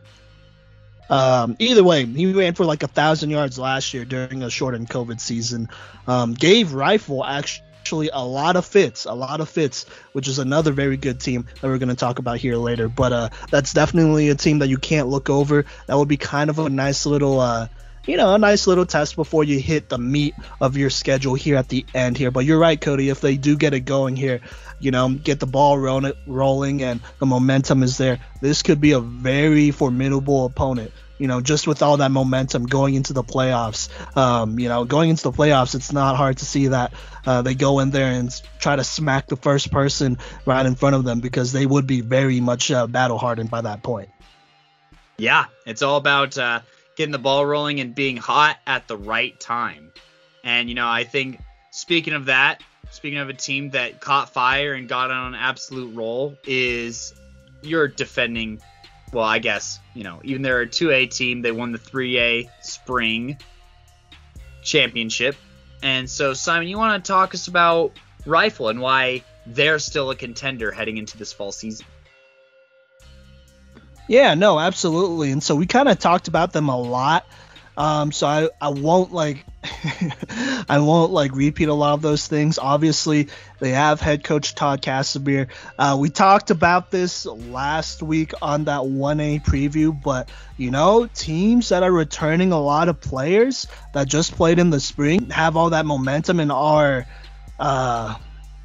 Um, either way, he ran for like a thousand yards last year during a shortened COVID season. Um, gave Rifle actually a lot of fits, a lot of fits, which is another very good team that we're going to talk about here later. But uh, that's definitely a team that you can't look over. That would be kind of a nice little uh, you know, a nice little test before you hit the meat of your schedule here at the end here. But you're right, Cody. If they do get it going here, you know, get the ball rolling, and the momentum is there, this could be a very formidable opponent. You know, just with all that momentum going into the playoffs, um, you know, going into the playoffs, it's not hard to see that uh, they go in there and try to smack the first person right in front of them because they would be very much uh, battle hardened by that point. Yeah, it's all about uh, getting the ball rolling and being hot at the right time. And, you know, I think speaking of that, speaking of a team that caught fire and got on an absolute roll, is your defending. Well, I guess, you know, even they're a 2A team, they won the 3A spring championship. And so, Simon, you want to talk us about Rifle and why they're still a contender heading into this fall season? Yeah, no, absolutely. And so we kind of talked about them a lot. Um, so I, I won't like I won't like repeat a lot of those things. Obviously, they have head coach Todd Casebier. Uh, we talked about this last week on that 1A preview, but you know, teams that are returning a lot of players that just played in the spring have all that momentum and are uh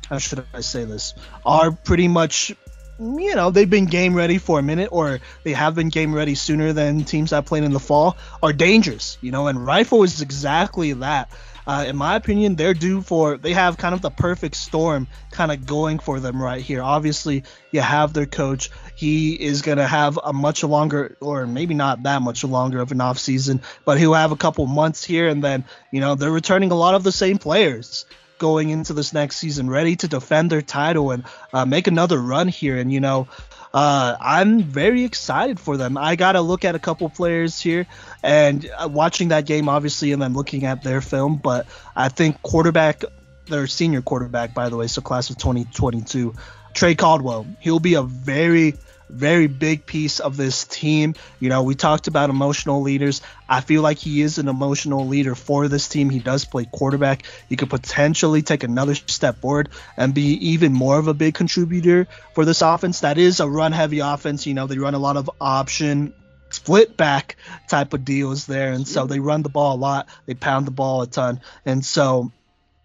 how should I say this? Are pretty much you know they've been game ready for a minute or they have been game ready sooner than teams that played in the fall are dangerous you know and rifle is exactly that. Uh, in my opinion they're due for they have kind of the perfect storm kind of going for them right here. Obviously you have their coach. He is going to have a much longer or maybe not that much longer of an off season but he'll have a couple months here and then you know they're returning a lot of the same players going into this next season, ready to defend their title and uh, make another run here. And you know, uh, I'm very excited for them. I got to look at a couple players here and uh, watching that game, obviously, and then looking at their film. But I think quarterback, their senior quarterback, by the way, so class of 2022, Trey Caldwell, he'll be a very very big piece of this team. You know, we talked about emotional leaders. I feel like he is an emotional leader for this team. He does play quarterback. He could potentially take another step forward and be even more of a big contributor for this offense. That is a run heavy offense. You know, they run a lot of option split back type of deals there. And so they run the ball a lot. They pound the ball a ton. And so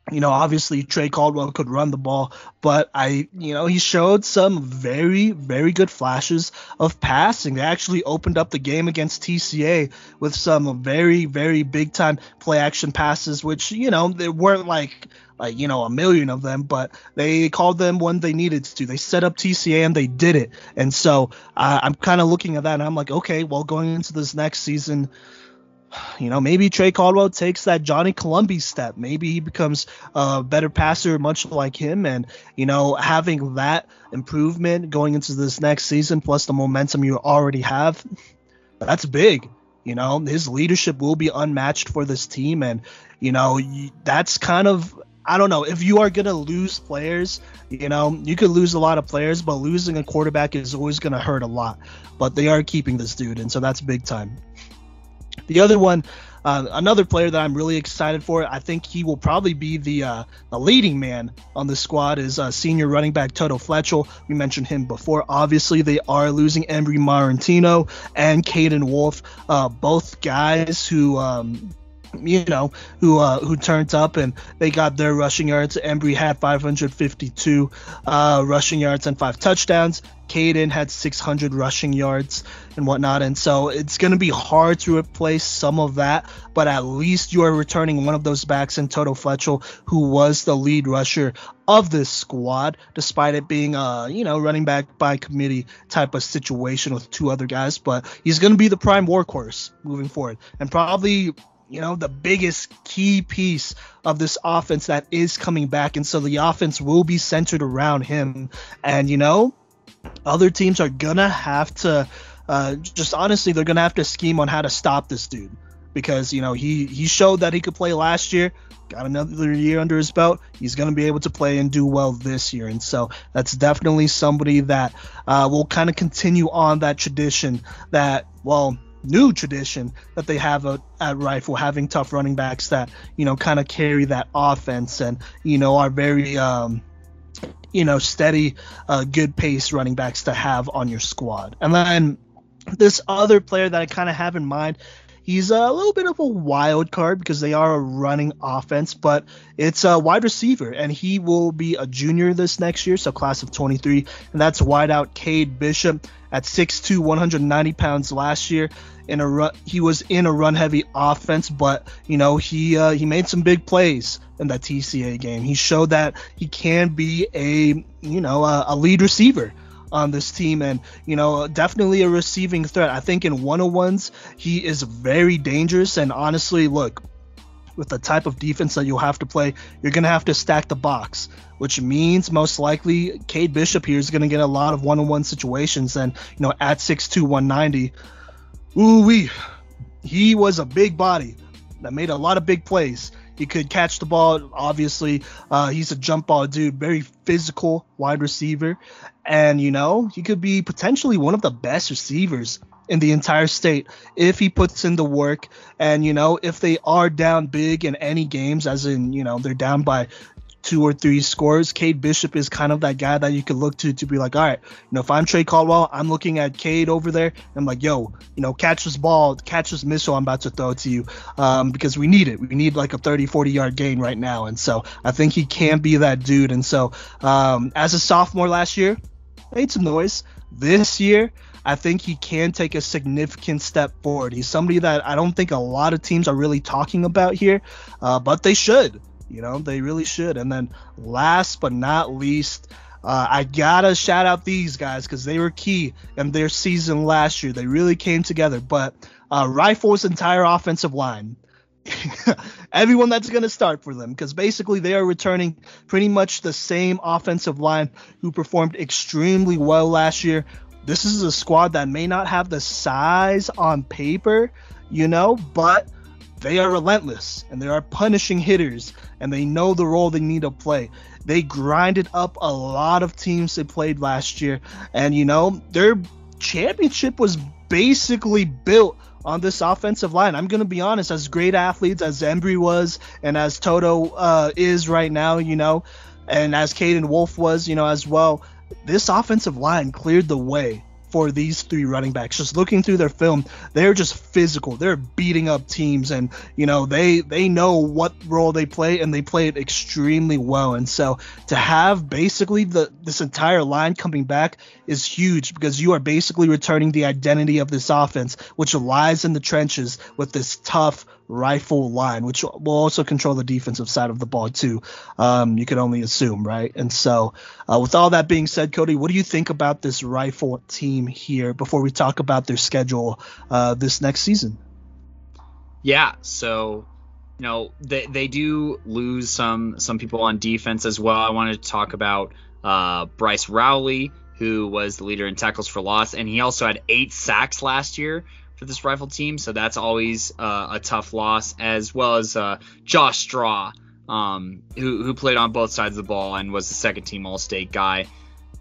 you know, obviously Trey Caldwell could run the ball, but I, you know, he showed some very, very good flashes of passing. They actually opened up the game against TCA with some very, very big time play action passes, which, you know, they weren't like, like, you know, a million of them, but they called them when they needed to. They set up TCA and they did it. And so uh, I'm kind of looking at that and I'm like, okay, well, going into this next season, you know, maybe Trey Caldwell takes that Johnny Columbi step. Maybe he becomes a better passer, much like him. And, you know, having that improvement going into this next season, plus the momentum you already have, that's big. You know, his leadership will be unmatched for this team. And, you know, that's kind of, I don't know, if you are going to lose players, you know, you could lose a lot of players, but losing a quarterback is always going to hurt a lot. But they are keeping this dude. And so that's big time. The other one, uh, another player that I'm really excited for, I think he will probably be the uh, the leading man on the squad is uh, senior running back Toto Fletchel. We mentioned him before. Obviously, they are losing Embry Marantino and Caden Wolf, uh, both guys who. Um, you know, who uh, who turned up and they got their rushing yards. Embry had 552 uh, rushing yards and five touchdowns. Caden had 600 rushing yards and whatnot. And so it's going to be hard to replace some of that, but at least you are returning one of those backs in Toto Fletchel, who was the lead rusher of this squad, despite it being a, you know, running back by committee type of situation with two other guys. But he's going to be the prime workhorse moving forward and probably you know, the biggest key piece of this offense that is coming back. And so the offense will be centered around him. And, you know, other teams are gonna have to uh, just honestly they're gonna have to scheme on how to stop this dude because you know he he showed that he could play last year got another year under his belt he's to be able to play and do well this year and so that's definitely somebody that uh, will kind of continue on that tradition that well new tradition that they have at, at rifle having tough running backs that you know kind of carry that offense and you know are very um, you know, steady, uh, good pace running backs to have on your squad. And then this other player that I kind of have in mind, He's a little bit of a wild card because they are a running offense, but it's a wide receiver, and he will be a junior this next year, so class of 23, and that's wideout Cade Bishop at 6'2", 190 pounds last year. In a run, he was in a run-heavy offense, but you know he uh, he made some big plays in that TCA game. He showed that he can be a you know a, a lead receiver on this team and you know definitely a receiving threat. I think in one-on-ones he is very dangerous and honestly look with the type of defense that you'll have to play, you're going to have to stack the box, which means most likely Cade Bishop here is going to get a lot of one-on-one situations and you know at 6'2 190 ooh wee he was a big body that made a lot of big plays he could catch the ball. Obviously, uh, he's a jump ball dude, very physical wide receiver, and you know he could be potentially one of the best receivers in the entire state if he puts in the work. And you know if they are down big in any games, as in you know they're down by two or three scores, Cade Bishop is kind of that guy that you could look to to be like, all right, you know, if I'm Trey Caldwell, I'm looking at Cade over there. I'm like, yo, you know, catch this ball, catch this missile I'm about to throw to you um, because we need it. We need like a 30, 40 yard gain right now. And so I think he can be that dude. And so um, as a sophomore last year, made some noise. This year, I think he can take a significant step forward. He's somebody that I don't think a lot of teams are really talking about here, uh, but they should. You know, they really should. And then last but not least, uh, I gotta shout out these guys because they were key in their season last year. They really came together. But uh, Rifle's entire offensive line, everyone that's gonna start for them, because basically they are returning pretty much the same offensive line who performed extremely well last year. This is a squad that may not have the size on paper, you know, but they are relentless and they are punishing hitters and they know the role they need to play. They grinded up a lot of teams they played last year, and you know, their championship was basically built on this offensive line. I'm going to be honest, as great athletes as Embry was and as Toto uh, is right now, you know, and as Caden Wolf was, you know, as well, this offensive line cleared the way for these three running backs. Just looking through their film, they're just physical. They're beating up teams, and you know they they know what role they play, and they play it extremely well. And so to have basically the this entire line coming back is huge because you are basically returning the identity of this offense, which lies in the trenches with this tough rifle line, which will also control the defensive side of the ball too. Um, you can only assume, right? And so, uh, with all that being said, Cody, what do you think about this rifle team here before we talk about their schedule uh, this next season? Yeah, so you know they they do lose some some people on defense as well. I wanted to talk about uh, Bryce Rowley, who was the leader in tackles for loss, and he also had eight sacks last year, for this rifle team, so that's always uh, a tough loss, as well as uh, Josh Straw, um, who, who played on both sides of the ball and was the second team All State guy.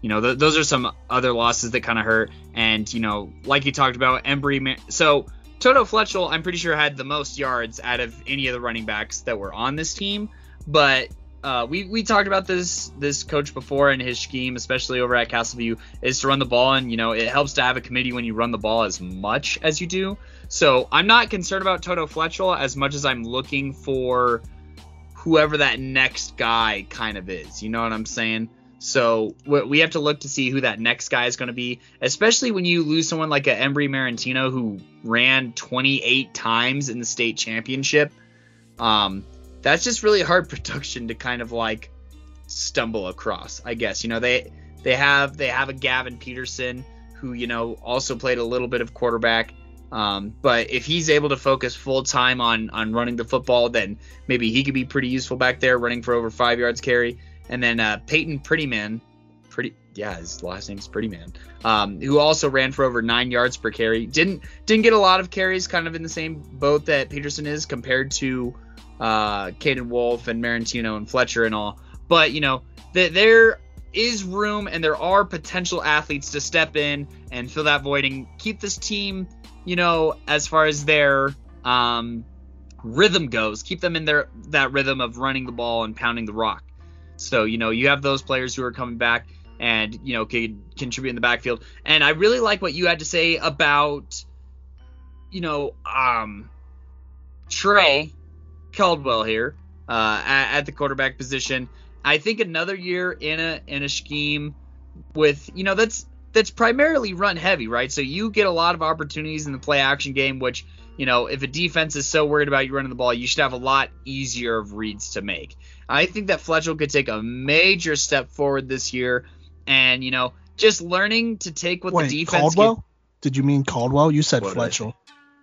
You know, th- those are some other losses that kind of hurt. And, you know, like you talked about, Embry. So, Toto Fletchell, I'm pretty sure, had the most yards out of any of the running backs that were on this team. But uh, we we talked about this this coach before and his scheme, especially over at Castleview, is to run the ball, and you know it helps to have a committee when you run the ball as much as you do. So I'm not concerned about Toto Fletchell as much as I'm looking for whoever that next guy kind of is. You know what I'm saying? So we have to look to see who that next guy is going to be, especially when you lose someone like a Embry Marantino who ran 28 times in the state championship. Um, that's just really hard production to kind of like stumble across. I guess you know they they have they have a Gavin Peterson who you know also played a little bit of quarterback. Um, but if he's able to focus full time on on running the football, then maybe he could be pretty useful back there, running for over five yards carry. And then uh, Peyton Prettyman, pretty yeah, his last name's Prettyman, um, who also ran for over nine yards per carry. Didn't didn't get a lot of carries, kind of in the same boat that Peterson is compared to uh, Caden Wolf and Marantino and Fletcher and all. But, you know, th- there is room and there are potential athletes to step in and fill that void and keep this team, you know, as far as their um, rhythm goes, keep them in their that rhythm of running the ball and pounding the rock. So, you know, you have those players who are coming back and, you know, can contribute in the backfield. And I really like what you had to say about you know, um, Trey Caldwell here uh, at, at the quarterback position. I think another year in a in a scheme with you know that's that's primarily run heavy, right? So you get a lot of opportunities in the play action game, which you know if a defense is so worried about you running the ball, you should have a lot easier of reads to make. I think that Fletcher could take a major step forward this year, and you know just learning to take what Wait, the defense. Caldwell? Did you mean Caldwell? You said Fletcher.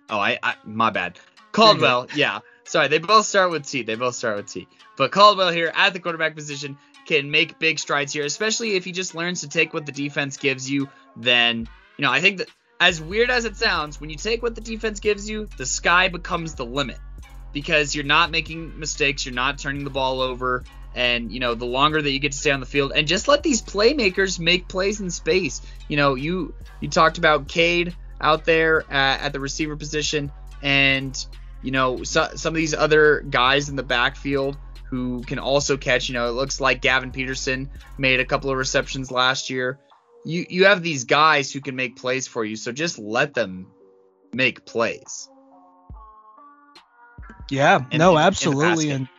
Oh, I, I my bad. Caldwell, yeah. Sorry, they both start with T. They both start with T. But Caldwell here at the quarterback position can make big strides here, especially if he just learns to take what the defense gives you. Then, you know, I think that as weird as it sounds, when you take what the defense gives you, the sky becomes the limit because you're not making mistakes, you're not turning the ball over, and you know, the longer that you get to stay on the field, and just let these playmakers make plays in space. You know, you you talked about Cade out there at, at the receiver position, and you know, so, some of these other guys in the backfield who can also catch. You know, it looks like Gavin Peterson made a couple of receptions last year. You you have these guys who can make plays for you, so just let them make plays. Yeah, in, no, in, absolutely, in and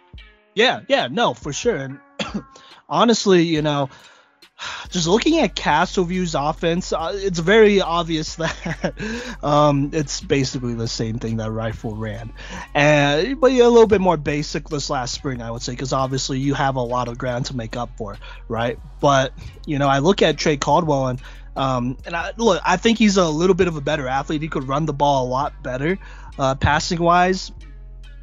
yeah, yeah, no, for sure. And honestly, you know, just looking at Castleview's offense, uh, it's very obvious that um, it's basically the same thing that Rifle ran, and but yeah, a little bit more basic this last spring, I would say, because obviously you have a lot of ground to make up for, right? But you know, I look at Trey Caldwell and. Um, and I, look, I think he's a little bit of a better athlete. He could run the ball a lot better, uh, passing wise.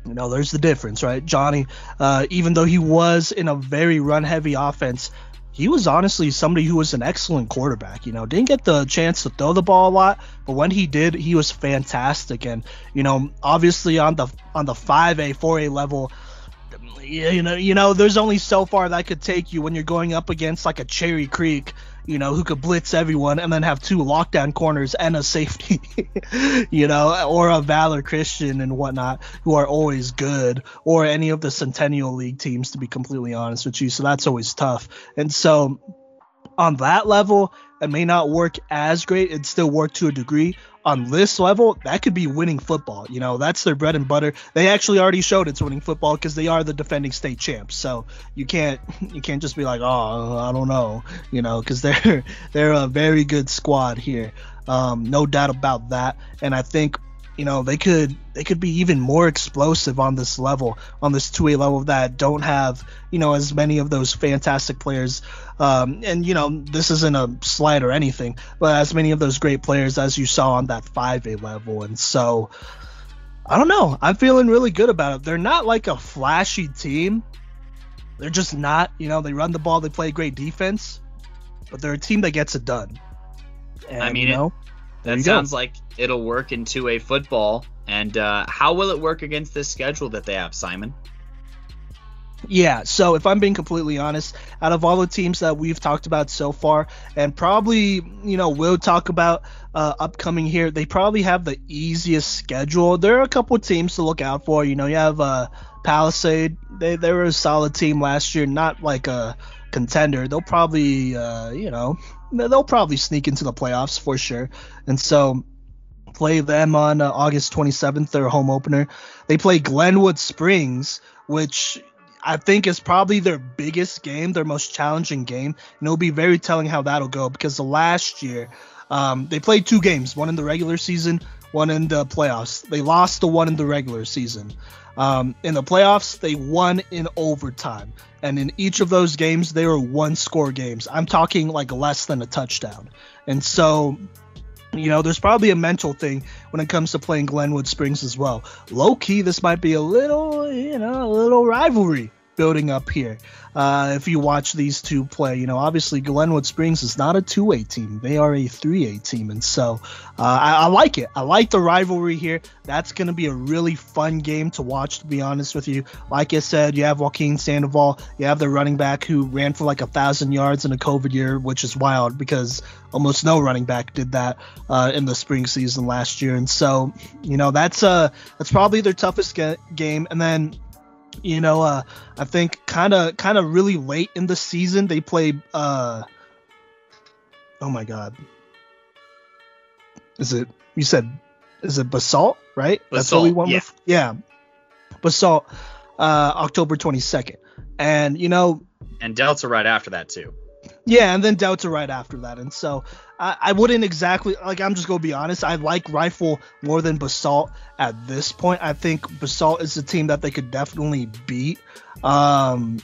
You know, there's the difference, right? Johnny, uh, even though he was in a very run heavy offense, he was honestly somebody who was an excellent quarterback. You know, didn't get the chance to throw the ball a lot, but when he did, he was fantastic. And you know, obviously on the on the 5A, 4A level, you know, you know, there's only so far that could take you when you're going up against like a Cherry Creek you know, who could blitz everyone and then have two lockdown corners and a safety, you know, or a Valor Christian and whatnot, who are always good, or any of the Centennial League teams, to be completely honest with you. So that's always tough. And so on that level, it may not work as great. It still work to a degree on this level, that could be winning football. You know, that's their bread and butter. They actually already showed it's winning football because they are the defending state champs. So you can't you can't just be like, oh, I don't know, you know, because they're they're a very good squad here. Um, no doubt about that. And I think you know they could they could be even more explosive on this level on this 2a level that don't have you know as many of those fantastic players um, and you know this isn't a slight or anything but as many of those great players as you saw on that 5a level and so i don't know i'm feeling really good about it they're not like a flashy team they're just not you know they run the ball they play great defense but they're a team that gets it done and, i mean you know, that sounds go. like it'll work in 2A football. And uh, how will it work against this schedule that they have, Simon? Yeah, so if I'm being completely honest, out of all the teams that we've talked about so far, and probably, you know, we'll talk about uh, upcoming here, they probably have the easiest schedule. There are a couple teams to look out for. You know, you have uh, Palisade. They, they were a solid team last year, not like a contender. They'll probably, uh, you know, they'll probably sneak into the playoffs for sure. And so play them on uh, August 27th, their home opener. They play Glenwood Springs, which I think is probably their biggest game, their most challenging game. And it'll be very telling how that'll go because the last year um, they played two games, one in the regular season, one in the playoffs. They lost the one in the regular season. Um, in the playoffs, they won in overtime. And in each of those games, they were one score games. I'm talking like less than a touchdown. And so, you know, there's probably a mental thing when it comes to playing Glenwood Springs as well. Low key, this might be a little, you know, a little rivalry building up here. Uh, if you watch these two play, you know, obviously Glenwood Springs is not a two-way team; they are a three-A team, and so uh, I, I, like it. I like the rivalry here. That's going to be a really fun game to watch. To be honest with you, like I said, you have Joaquin Sandoval, you have the running back who ran for like a thousand yards in a COVID year, which is wild because almost no running back did that uh, in the spring season last year, and so you know that's uh that's probably their toughest game, and then you know, uh, I think kind of kind of really late in the season they play. Uh, oh my God, is it? You said is it Basalt, right? Basalt, That's what we went yeah. with. Yeah. Basalt, uh, October 22nd. And, you know. And Delta right after that, too. Yeah, and then Delta right after that. And so I, I wouldn't exactly, like, I'm just to be honest. I like Rifle more than Basalt at this point. I think Basalt is the team that they could definitely beat. Um,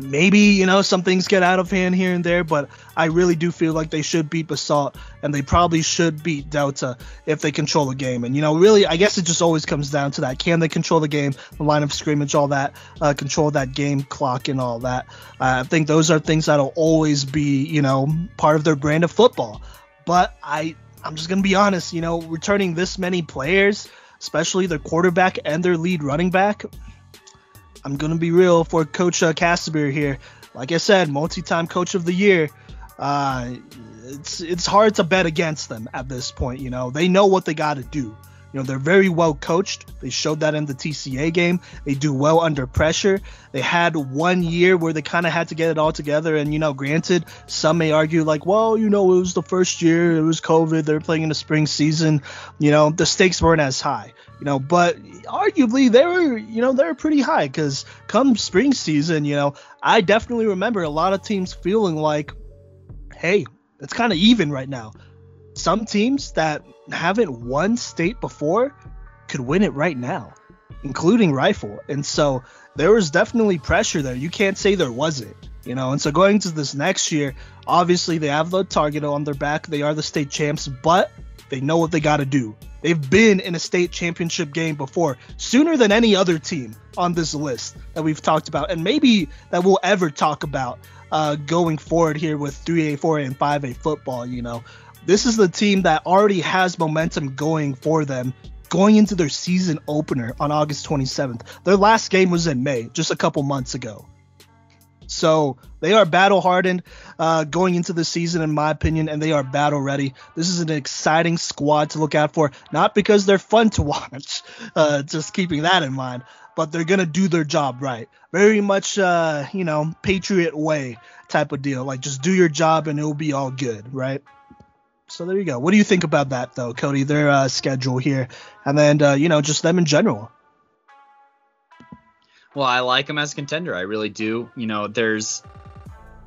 maybe you know some things get out of hand here and there but i really do feel like they should beat basalt and they probably should beat delta if they control the game. And you know really i guess it just always comes down to that. Can they control the game the line of scrimmage all that uh, control that game clock and all that? Uh, i think those are things that'll always be you know part of their brand of football. But i i'm just gonna be honest you know returning this many players especially their quarterback and their lead running back I'm gonna be real for Coach uh, Casebier here. Like I said, multi-time Coach of the Year. Uh, it's it's hard to bet against them at this point. You know, they know what they got to do. You know, they're very well coached. They showed that in the TCA game. They do well under pressure. They had one year where they kind of had to get it all together. And, you know, granted, some may argue, like, well, you know, it was the first year, it was COVID, they're playing in the spring season. You know, the stakes weren't as high, you know, but arguably they were, you know, they were pretty high because come spring season, you know, I definitely remember a lot of teams feeling like, hey, it's kind of even right now. Some teams that haven't won state before could win it right now, including Rifle. And so there was definitely pressure there. You can't say there wasn't, you know. And so going to this next year, obviously they have the target on their back. They are the state champs, but they know what they got to do. They've been in a state championship game before, sooner than any other team on this list that we've talked about, and maybe that we'll ever talk about uh, going forward here with 3A, 4A, and 5A football. You know, this is the team that already has momentum going for them going into their season opener on August 27th. Their last game was in May, just a couple months ago. So they are battle hardened uh, going into the season, in my opinion, and they are battle ready. This is an exciting squad to look out for, not because they're fun to watch, uh, just keeping that in mind, but they're going to do their job right. Very much, uh, you know, Patriot way type of deal. Like just do your job and it'll be all good, right? So there you go. What do you think about that, though, Cody? Their uh, schedule here, and then uh, you know just them in general. Well, I like them as a contender. I really do. You know, there's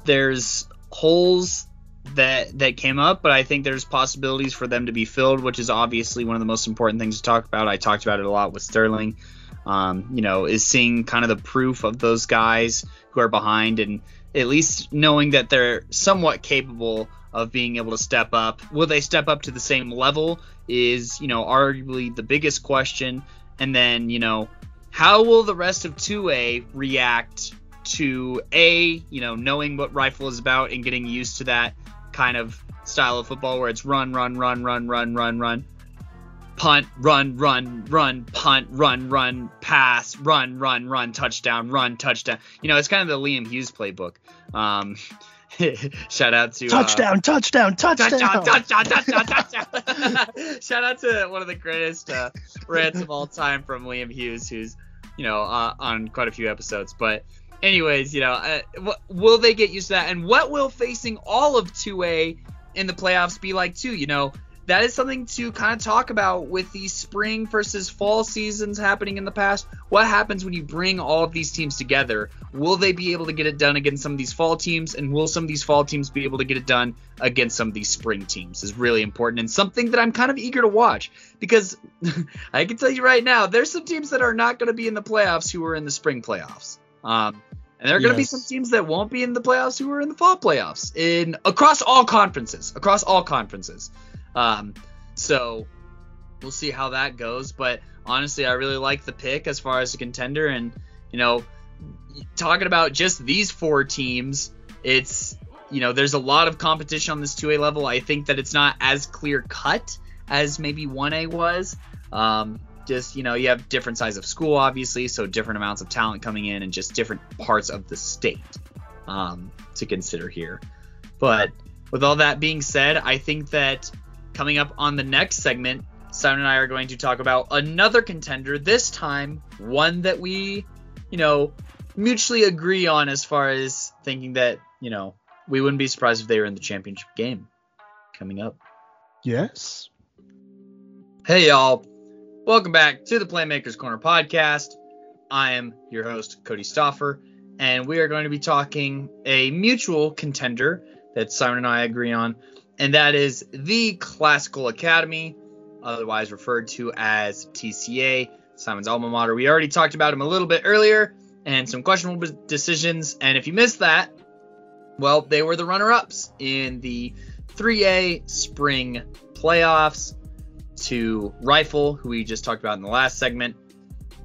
there's holes that that came up, but I think there's possibilities for them to be filled, which is obviously one of the most important things to talk about. I talked about it a lot with Sterling. Um, you know, is seeing kind of the proof of those guys who are behind and at least knowing that they're somewhat capable of being able to step up. Will they step up to the same level? Is, you know, arguably the biggest question. And then, you know, how will the rest of 2A react to A, you know, knowing what Rifle is about and getting used to that kind of style of football where it's run, run, run, run, run, run, run, punt, run, run, run, punt, run, run, pass, run, run, run, touchdown, run, touchdown. You know, it's kind of the Liam Hughes playbook. Um, Shout out to touchdown, uh, touchdown, touchdown, touchdown, touchdown, touchdown, touchdown. Shout out to one of the greatest uh, rants of all time from Liam Hughes, who's you know uh, on quite a few episodes. But anyways, you know, uh, w- will they get used to that? And what will facing all of 2A in the playoffs be like too? You know, that is something to kind of talk about with the spring versus fall seasons happening in the past. What happens when you bring all of these teams together? Will they be able to get it done against some of these fall teams? And will some of these fall teams be able to get it done against some of these spring teams? Is really important and something that I'm kind of eager to watch because I can tell you right now, there's some teams that are not going to be in the playoffs who are in the spring playoffs. Um, and there are going to yes. be some teams that won't be in the playoffs who are in the fall playoffs in across all conferences, across all conferences. Um, so we'll see how that goes. But honestly, I really like the pick as far as a contender. And, you know, talking about just these four teams, it's, you know, there's a lot of competition on this 2A level. I think that it's not as clear cut as maybe 1A was. Um, just, you know, you have different size of school, obviously, so different amounts of talent coming in and just different parts of the state um, to consider here. But with all that being said, I think that Coming up on the next segment, Simon and I are going to talk about another contender, this time one that we, you know, mutually agree on as far as thinking that, you know, we wouldn't be surprised if they were in the championship game coming up. Yes. Hey, y'all. Welcome back to the Playmakers Corner podcast. I am your host, Cody Stoffer, and we are going to be talking a mutual contender that Simon and I agree on, and that is the Classical Academy, otherwise referred to as TCA, Simon's alma mater. We already talked about him a little bit earlier and some questionable decisions, and if you missed that, well, they were the runner ups in the 3A spring playoffs to Rifle, who we just talked about in the last segment.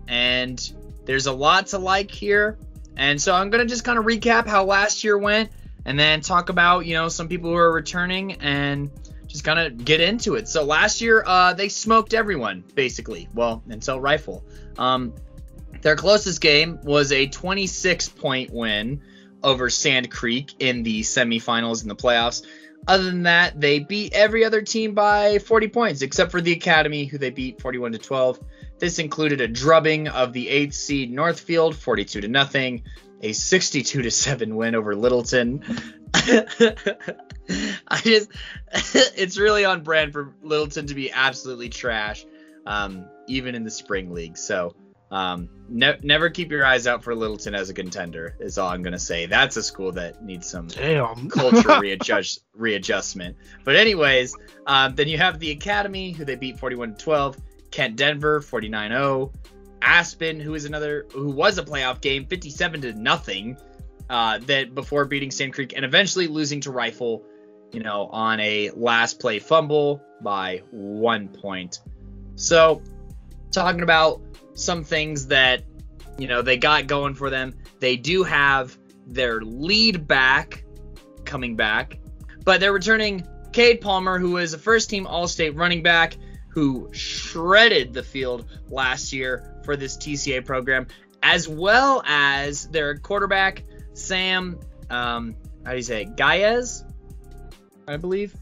And there's a lot to like here. And so I'm going to just kind of recap how last year went and then talk about, you know, some people who are returning and just kind of get into it. So last year, uh, they smoked everyone, basically. Well, until Rifle. Um, their closest game was a 26 point win over Sand Creek in the semifinals in the playoffs. Other than that, they beat every other team by 40 points, except for the Academy, who they beat 41 to 12. This included a drubbing of the eighth seed Northfield, 42 to nothing, a 62 to 7 win over Littleton. I just, it's really on brand for Littleton to be absolutely trash, um, even in the spring league. So um, ne- never keep your eyes out for Littleton as a contender. Is all I'm gonna say. That's a school that needs some Damn. culture readjust readjustment. But anyways, um, then you have the Academy, who they beat 41 12. Kent Denver 49-0. Aspen, who is another who was a playoff game, 57 to nothing. Uh, that before beating Sand Creek and eventually losing to Rifle, you know, on a last play fumble by one point. So, talking about some things that you know they got going for them. They do have their lead back coming back, but they're returning Cade Palmer, who is a first team All State running back who shredded the field last year for this TCA program, as well as their quarterback Sam. Um, how do you say it? Gaiez, I believe.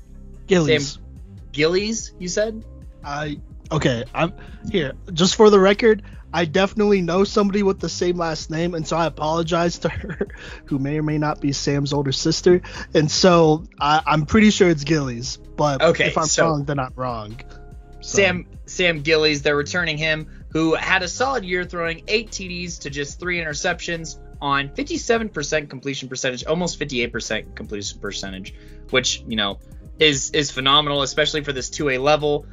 Gillies. Sam Gillies, you said. I okay. I'm here just for the record. I definitely know somebody with the same last name, and so I apologize to her, who may or may not be Sam's older sister. And so I, am pretty sure it's Gillies, but okay, if I'm so wrong, then I'm wrong. So. Sam Sam Gillies, they're returning him, who had a solid year, throwing eight TDs to just three interceptions on 57% completion percentage, almost 58% completion percentage, which you know is is phenomenal, especially for this 2A level.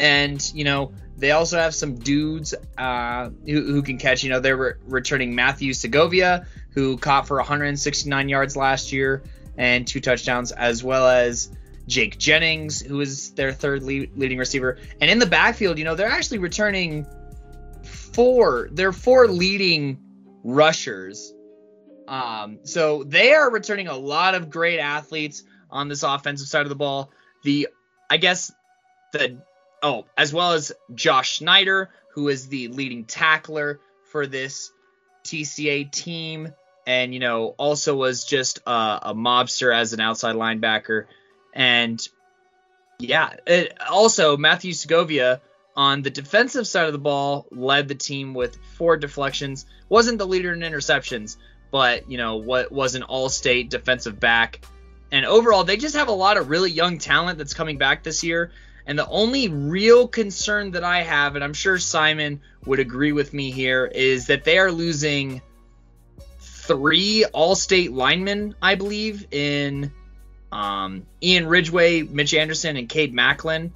And you know they also have some dudes uh, who, who, can catch. You know, they're re- returning Matthew Segovia, who caught for 169 yards last year and two touchdowns, as well as Jake Jennings, who is their third lead, leading receiver. And in the backfield, you know, they're actually returning four. They're four leading rushers. Um, so they are returning a lot of great athletes on this offensive side of the ball. The, I guess, the oh, as well as Josh Schneider, who is the leading tackler for this TCA team, and you know also was just a, a mobster as an outside linebacker, and yeah, it, also Matthew Segovia on the defensive side of the ball led the team with four deflections. wasn't the leader in interceptions, but you know what was an all-state defensive back. And overall, they just have a lot of really young talent that's coming back this year. And the only real concern that I have, and I'm sure Simon would agree with me here, is that they are losing three all state linemen, I believe, in um, Ian Ridgway, Mitch Anderson, and Cade Macklin.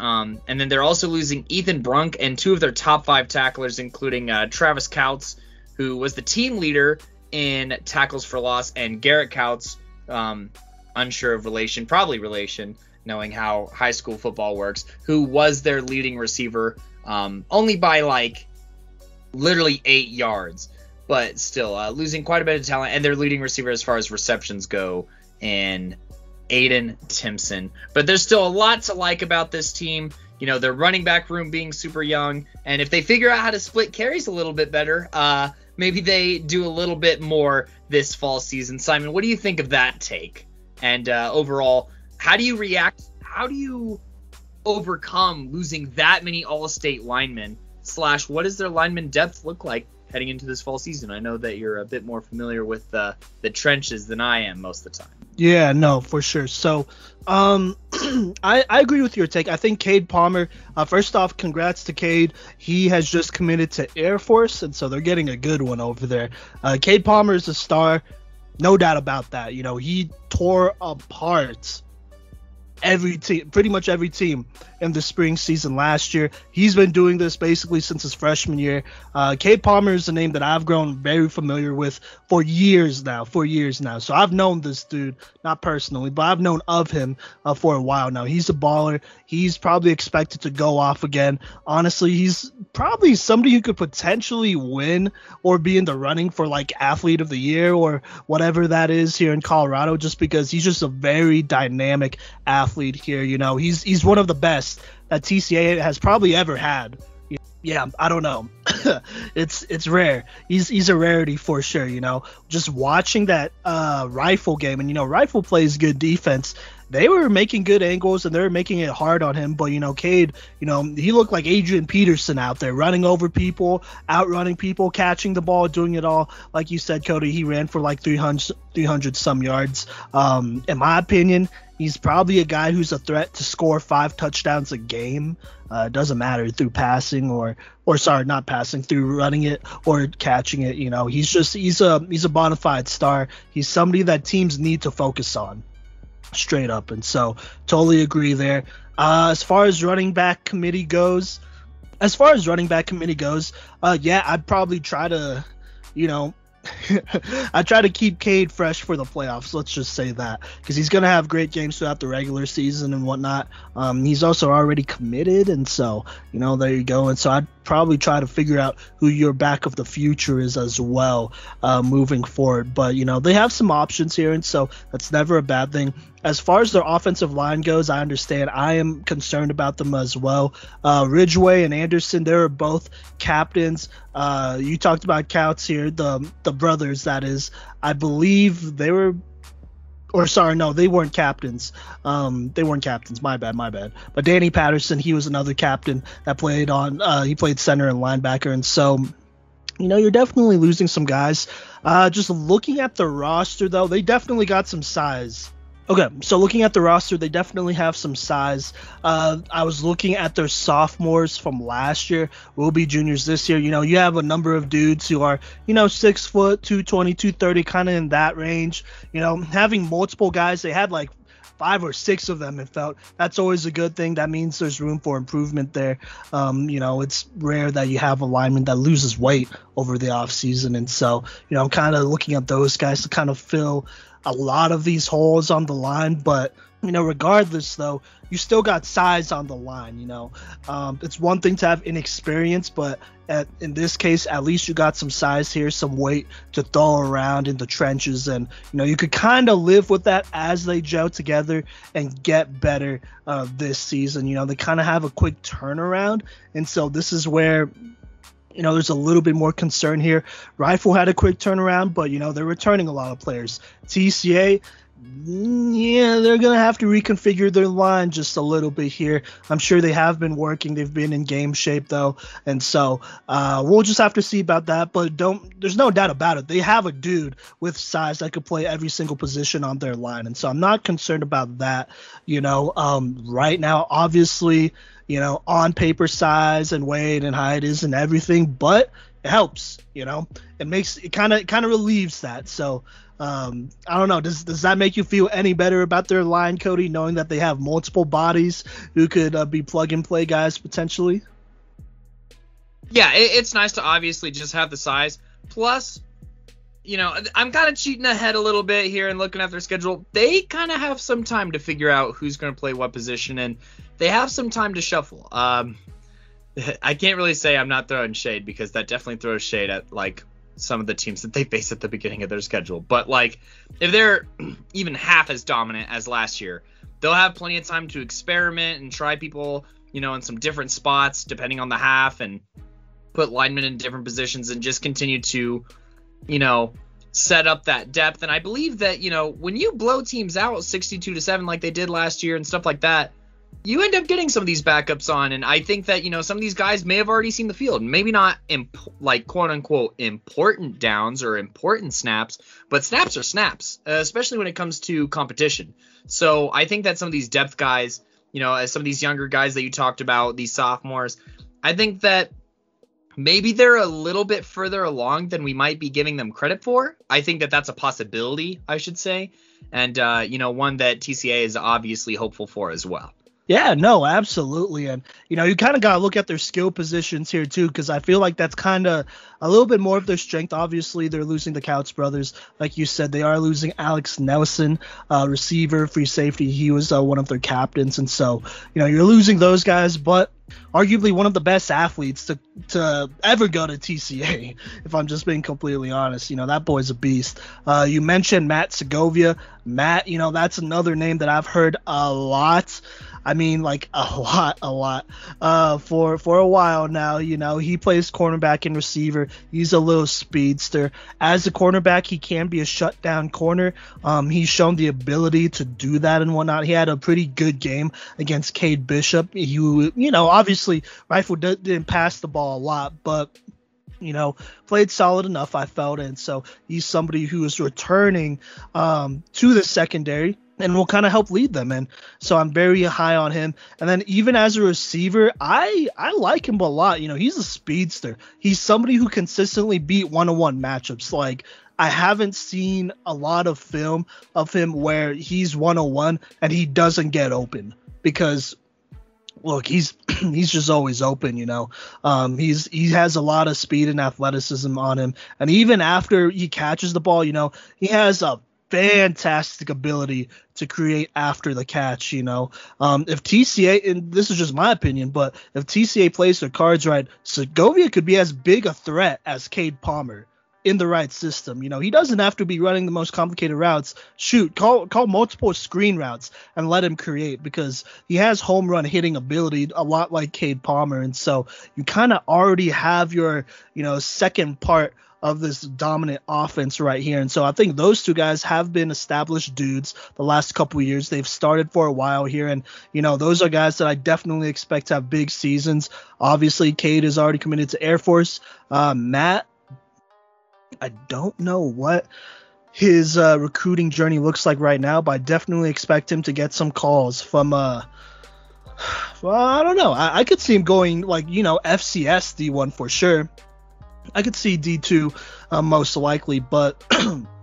Um, and then they're also losing Ethan Brunk and two of their top five tacklers, including uh, Travis Couts, who was the team leader in tackles for loss, and Garrett Couts, um, unsure of relation, probably relation, knowing how high school football works, who was their leading receiver um, only by like literally eight yards, but still uh, losing quite a bit of talent. And their leading receiver as far as receptions go in Aiden Timpson. But there's still a lot to like about this team. You know, their running back room being super young. And if they figure out how to split carries a little bit better, uh, maybe they do a little bit more this fall season. Simon, what do you think of that take? And uh, overall, how do you react? How do you overcome losing that many all-state linemen? Slash, what does their lineman depth look like heading into this fall season? I know that you're a bit more familiar with uh, the trenches than I am most of the time. Yeah, no, for sure. So, um, I, I agree with your take. I think Cade Palmer. Uh, first off, congrats to Cade. He has just committed to Air Force, and so they're getting a good one over there. Uh, Cade Palmer is a star, no doubt about that. You know, he tore apart every team, pretty much every team in the spring season last year. He's been doing this basically since his freshman year. Uh, Cade Palmer is a name that I've grown very familiar with for years now, for years now. So I've known this dude, not personally, but I've known of him uh, for a while now. He's a baller. He's probably expected to go off again. Honestly, he's probably somebody who could potentially win or be in the running for like athlete of the year or whatever that is here in Colorado, just because he's just a very dynamic athlete here. You know, he's he's one of the best that TCA has probably ever had. Yeah, I don't know. it's it's rare. He's he's a rarity for sure. You know, just watching that uh, rifle game, and you know, rifle plays good defense. They were making good angles and they were making it hard on him. But you know, Cade, you know, he looked like Adrian Peterson out there, running over people, outrunning people, catching the ball, doing it all. Like you said, Cody, he ran for like 300, 300 some yards. Um, in my opinion, He's probably a guy who's a threat to score five touchdowns a game. Uh, doesn't matter through passing or or sorry, not passing through running it or catching it. You know, he's just he's a he's a bona fide star. He's somebody that teams need to focus on, straight up. And so totally agree there. Uh, as far as running back committee goes, as far as running back committee goes, uh, yeah, I'd probably try to, you know, I try to keep Cade fresh for the playoffs. Let's just say that because he's gonna have great games throughout the regular season and whatnot. Um, he's also already committed, and so you know there you go. And so I'd probably try to figure out who your back of the future is as well uh, moving forward. But you know they have some options here, and so that's never a bad thing. As far as their offensive line goes, I understand. I am concerned about them as well. Uh, Ridgeway and Anderson, they are both captains. Uh, you talked about Couts here, the the brothers. That is, I believe they were or sorry, no, they weren't captains. Um, they weren't captains. My bad, my bad. But Danny Patterson, he was another captain that played on. Uh, he played center and linebacker, and so you know you're definitely losing some guys. Uh, just looking at the roster, though, they definitely got some size. Okay, so looking at the roster, they definitely have some size. Uh, I was looking at their sophomores from last year, will be juniors this year. You know, you have a number of dudes who are, you know, six foot, 220, 230, kind of in that range. You know, having multiple guys, they had like five or six of them, it felt. That's always a good thing. That means there's room for improvement there. Um, you know, it's rare that you have a lineman that loses weight over the offseason. And so, you know, I'm kind of looking at those guys to kind of fill a lot of these holes on the line, but you know, regardless though, you still got size on the line. You know, um, it's one thing to have inexperience, but at, in this case, at least you got some size here, some weight to throw around in the trenches, and you know you could kind of live with that as they gel together and get better uh, this season. You know, they kind of have a quick turnaround, and so this is where you know, there's a little bit more concern here. Rifle had a quick turnaround, but you know they're returning a lot of players. TCA, yeah, they're gonna have to reconfigure their line just a little bit here. I'm sure they have been working. They've been in game shape though, and so uh, we'll just have to see about that. But don't, there's no doubt about it. They have a dude with size that could play every single position on their line, and so I'm not concerned about that. You know, um, right now, obviously you know, on paper size and weight and height isn't everything, but it helps, you know. It makes it kind of kind of relieves that. So um, I don't know. Does does that make you feel any better about their line, Cody, knowing that they have multiple bodies who could uh, be plug and play guys potentially? Yeah, it, it's nice to obviously just have the size. Plus, you know, I'm kind of cheating ahead a little bit here and looking at their schedule. They kind of have some time to figure out who's going to play what position, and they have some time to shuffle. Um, I can't really say I'm not throwing shade because that definitely throws shade at like some of the teams that they face at the beginning of their schedule. But like, if they're even half as dominant as last year, they'll have plenty of time to experiment and try people, you know, in some different spots depending on the half and put linemen in different positions and just continue to, you know, set up that depth. And I believe that, you know, when you blow teams out 62 to 7 like they did last year and stuff like that, you end up getting some of these backups on, and I think that you know some of these guys may have already seen the field. Maybe not imp- like quote unquote important downs or important snaps, but snaps are snaps, especially when it comes to competition. So I think that some of these depth guys, you know, as some of these younger guys that you talked about, these sophomores, I think that maybe they're a little bit further along than we might be giving them credit for. I think that that's a possibility, I should say, and uh, you know, one that TCA is obviously hopeful for as well. Yeah, no, absolutely. And, you know, you kind of got to look at their skill positions here, too, because I feel like that's kind of a little bit more of their strength. Obviously, they're losing the Couch brothers. Like you said, they are losing Alex Nelson, uh, receiver, free safety. He was uh, one of their captains. And so, you know, you're losing those guys, but arguably one of the best athletes to, to ever go to TCA, if I'm just being completely honest. You know, that boy's a beast. Uh, you mentioned Matt Segovia. Matt, you know, that's another name that I've heard a lot. I mean, like a lot, a lot. Uh, for for a while now, you know, he plays cornerback and receiver. He's a little speedster. As a cornerback, he can be a shutdown corner. Um, he's shown the ability to do that and whatnot. He had a pretty good game against Cade Bishop. He, you know, obviously, Rifle didn't pass the ball a lot, but you know, played solid enough, I felt. And so he's somebody who is returning um, to the secondary and will kind of help lead them. And so I'm very high on him. And then even as a receiver, I I like him a lot. You know, he's a speedster. He's somebody who consistently beat one-on-one matchups. Like I haven't seen a lot of film of him where he's one-on-one and he doesn't get open because look, he's he's just always open, you know. Um, he's he has a lot of speed and athleticism on him, and even after he catches the ball, you know, he has a fantastic ability to create after the catch. You know, um, if TCA, and this is just my opinion, but if TCA plays their cards right, Segovia could be as big a threat as Cade Palmer in the right system. You know, he doesn't have to be running the most complicated routes. Shoot, call call multiple screen routes and let him create because he has home run hitting ability a lot like Cade Palmer, and so you kind of already have your you know second part of this dominant offense right here. And so I think those two guys have been established dudes the last couple years. They've started for a while here. And, you know, those are guys that I definitely expect to have big seasons. Obviously, Cade is already committed to Air Force. Uh, Matt, I don't know what his uh, recruiting journey looks like right now, but I definitely expect him to get some calls from uh well, I don't know. I, I could see him going like, you know, FCS D1 for sure. I could see D2 uh, most likely, but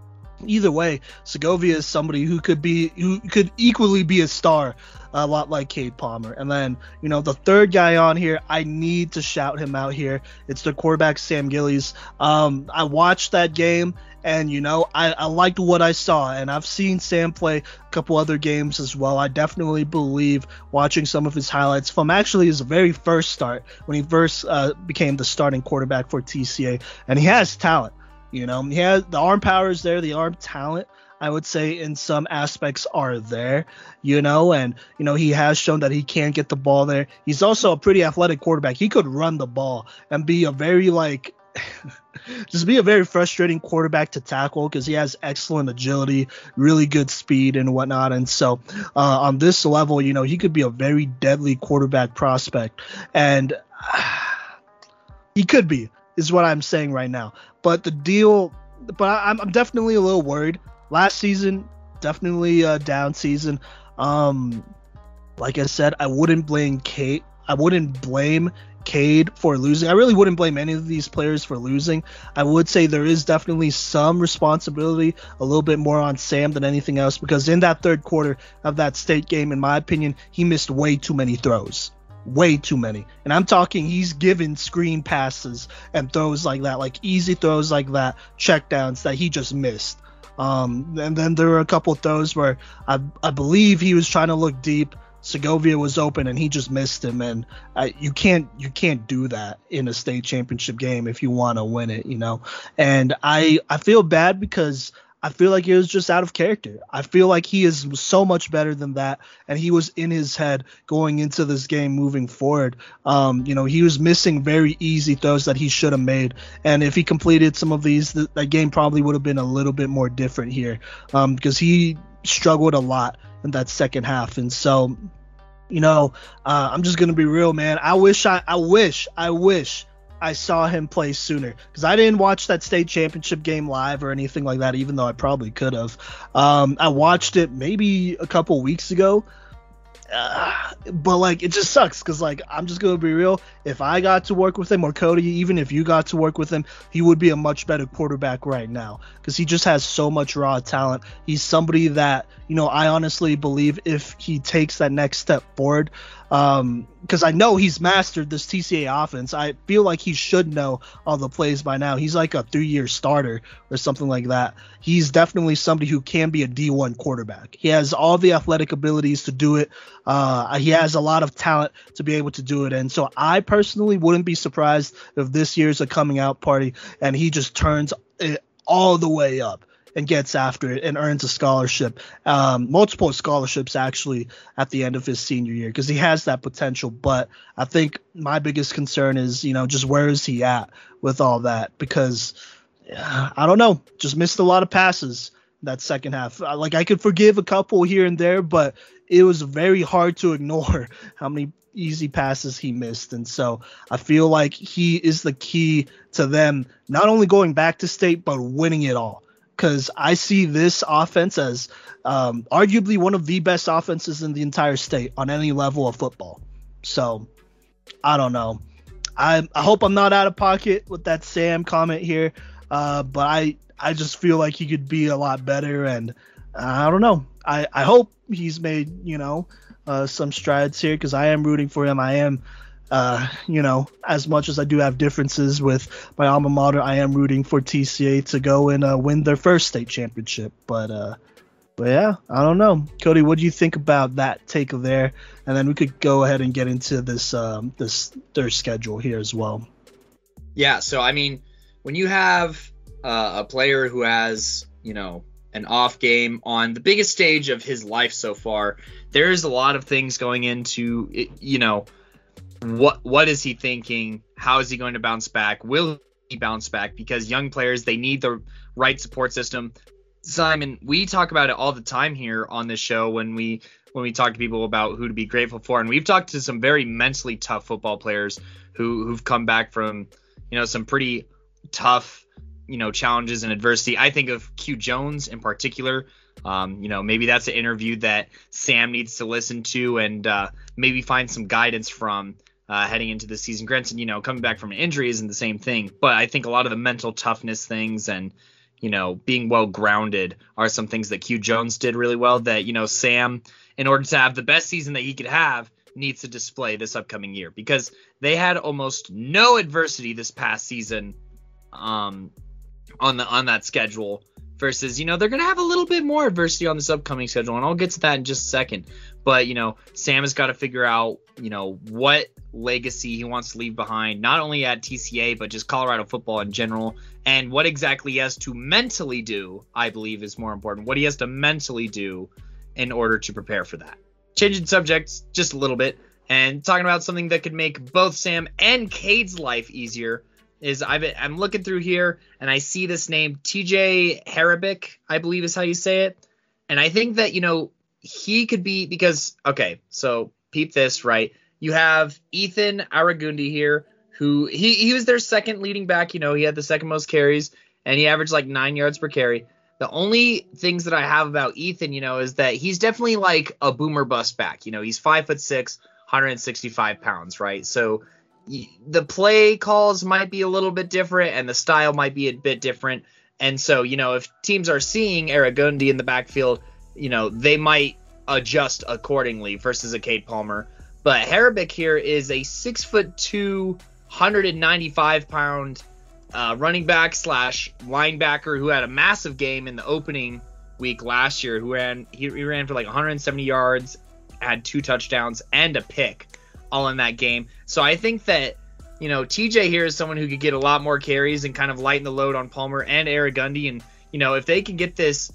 either way, Segovia is somebody who could be who could equally be a star, a lot like Cade Palmer. And then you know the third guy on here, I need to shout him out here. It's the quarterback Sam Gillies. Um, I watched that game and you know, I, I liked what I saw, and I've seen Sam play a couple other games as well. I definitely believe watching some of his highlights from actually his very first start when he first uh, became the starting quarterback for TCA, and he has talent. You know, he has the arm power is there, the arm talent. I would say in some aspects are there, you know, and you know he has shown that he can get the ball there. He's also a pretty athletic quarterback. He could run the ball and be a very like just be a very frustrating quarterback to tackle because he has excellent agility, really good speed and whatnot. And so uh, on this level, you know, he could be a very deadly quarterback prospect, and uh, he could be is what I'm saying right now. But the deal, but I'm, I'm definitely a little worried. Last season, definitely a down season. Um, like I said, I wouldn't blame Cade. I wouldn't blame Cade for losing. I really wouldn't blame any of these players for losing. I would say there is definitely some responsibility, a little bit more on Sam than anything else, because in that third quarter of that state game, in my opinion, he missed way too many throws. Way too many. And I'm talking he's given screen passes and throws like that, like easy throws like that, checkdowns that he just missed. Um, and then there were a couple throws where I, I believe he was trying to look deep Segovia was open and he just missed him, and uh, you can't you can't do that in a state championship game if you want to win it, you know. And I I feel bad because I feel like it was just out of character. I feel like he is so much better than that, and he was in his head going into this game moving forward. Um, you know, he was missing very easy throws that he should have made, and if he completed some of these, th- that game probably would have been a little bit more different here, um, because he struggled a lot in that second half. And so You know, uh, I'm just gonna be real, man. I wish I, I wish, I wish I saw him play sooner because I didn't watch that state championship game live or anything like that, even though I probably could have. Um, I watched it maybe a couple weeks ago, uh, but like it just sucks because like I'm just gonna be real. If I got to work with him or Cody, even if you got to work with him, he would be a much better quarterback right now because he just has so much raw talent. He's somebody that you know I honestly believe if he takes that next step forward, um, because I know he's mastered this TCA offense. I feel like he should know all the plays by now. He's like a three-year starter or something like that. He's definitely somebody who can be a D1 quarterback. He has all the athletic abilities to do it. Uh, he has a lot of talent to be able to do it. And so I personally wouldn't be surprised if this year's a coming out party and he just turns it all the way up and gets after it and earns a scholarship, um, multiple scholarships actually at the end of his senior year because he has that potential. But I think my biggest concern is, you know, just where is he at with all that? Because uh, I don't know, just missed a lot of passes that second half. Like I could forgive a couple here and there, but it was very hard to ignore how many easy passes he missed. And so I feel like he is the key to them not only going back to state, but winning it all because I see this offense as um, arguably one of the best offenses in the entire state on any level of football. So I don't know. I, I hope I'm not out of pocket with that Sam comment here, uh, but I I just feel like he could be a lot better, and I don't know. I, I hope he's made you know uh, some strides here because I am rooting for him. I am uh, you know, as much as I do have differences with my alma mater, I am rooting for TCA to go and uh, win their first state championship. But uh, but yeah, I don't know, Cody. What do you think about that take there? And then we could go ahead and get into this um, this their schedule here as well. Yeah. So I mean, when you have uh, a player who has you know an off game on the biggest stage of his life so far, there's a lot of things going into you know what what is he thinking? How is he going to bounce back? Will he bounce back? Because young players they need the right support system. Simon, we talk about it all the time here on this show when we when we talk to people about who to be grateful for, and we've talked to some very mentally tough football players who who've come back from you know some pretty tough you know challenges and adversity. I think of Q Jones in particular. Um, you know, maybe that's an interview that Sam needs to listen to and uh, maybe find some guidance from uh, heading into the season. Granted, you know, coming back from an injury isn't the same thing, but I think a lot of the mental toughness things and you know being well grounded are some things that Q Jones did really well. That you know Sam, in order to have the best season that he could have, needs to display this upcoming year because they had almost no adversity this past season um, on the on that schedule versus you know they're gonna have a little bit more adversity on this upcoming schedule and I'll get to that in just a second but you know Sam has got to figure out you know what legacy he wants to leave behind, not only at TCA, but just Colorado football in general. And what exactly he has to mentally do, I believe, is more important. What he has to mentally do in order to prepare for that. Changing subjects just a little bit and talking about something that could make both Sam and Cade's life easier is i am looking through here and I see this name TJ Harabic, I believe is how you say it. And I think that, you know, he could be because okay, so peep this, right? You have Ethan Aragundi here, who he, he was their second leading back. You know, he had the second most carries, and he averaged like nine yards per carry. The only things that I have about Ethan, you know, is that he's definitely like a boomer bust back. You know, he's five foot six, 165 pounds, right? So the play calls might be a little bit different, and the style might be a bit different. And so, you know, if teams are seeing Aragundi in the backfield, you know, they might adjust accordingly versus a Cade Palmer but Harabic here is a six foot two, 195 pound uh, running back slash linebacker who had a massive game in the opening week last year. Who ran he, he ran for like 170 yards, had two touchdowns and a pick, all in that game. So I think that you know TJ here is someone who could get a lot more carries and kind of lighten the load on Palmer and Aragundi. And you know if they can get this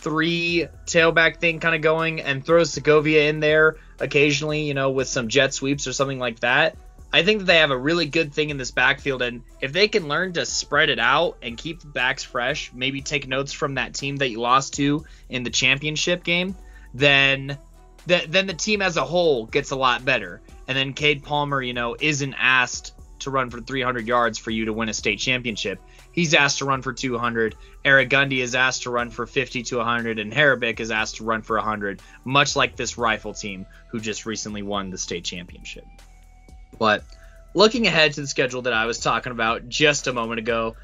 three tailback thing kind of going and throw Segovia in there occasionally, you know, with some jet sweeps or something like that. I think that they have a really good thing in this backfield, and if they can learn to spread it out and keep the backs fresh, maybe take notes from that team that you lost to in the championship game, then then the team as a whole gets a lot better. And then Cade Palmer, you know, isn't asked to run for 300 yards for you to win a state championship. He's asked to run for 200. Aragundi is asked to run for 50 to 100, and Harabik is asked to run for 100, much like this rifle team who just recently won the state championship. But looking ahead to the schedule that I was talking about just a moment ago,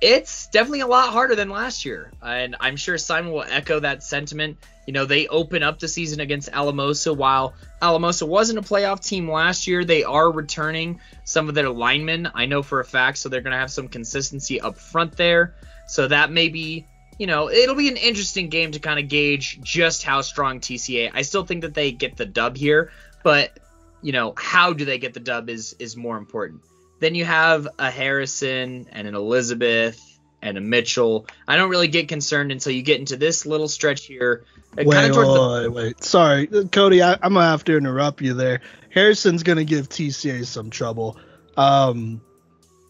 it's definitely a lot harder than last year. And I'm sure Simon will echo that sentiment. You know, they open up the season against Alamosa. While Alamosa wasn't a playoff team last year, they are returning some of their linemen. I know for a fact, so they're going to have some consistency up front there. So that may be, you know, it'll be an interesting game to kind of gauge just how strong TCA. I still think that they get the dub here, but you know, how do they get the dub is is more important. Then you have a Harrison and an Elizabeth and a Mitchell. I don't really get concerned until you get into this little stretch here. Wait, wait, the- wait, Sorry, Cody, I, am gonna have to interrupt you there. Harrison's gonna give TCA some trouble. Um,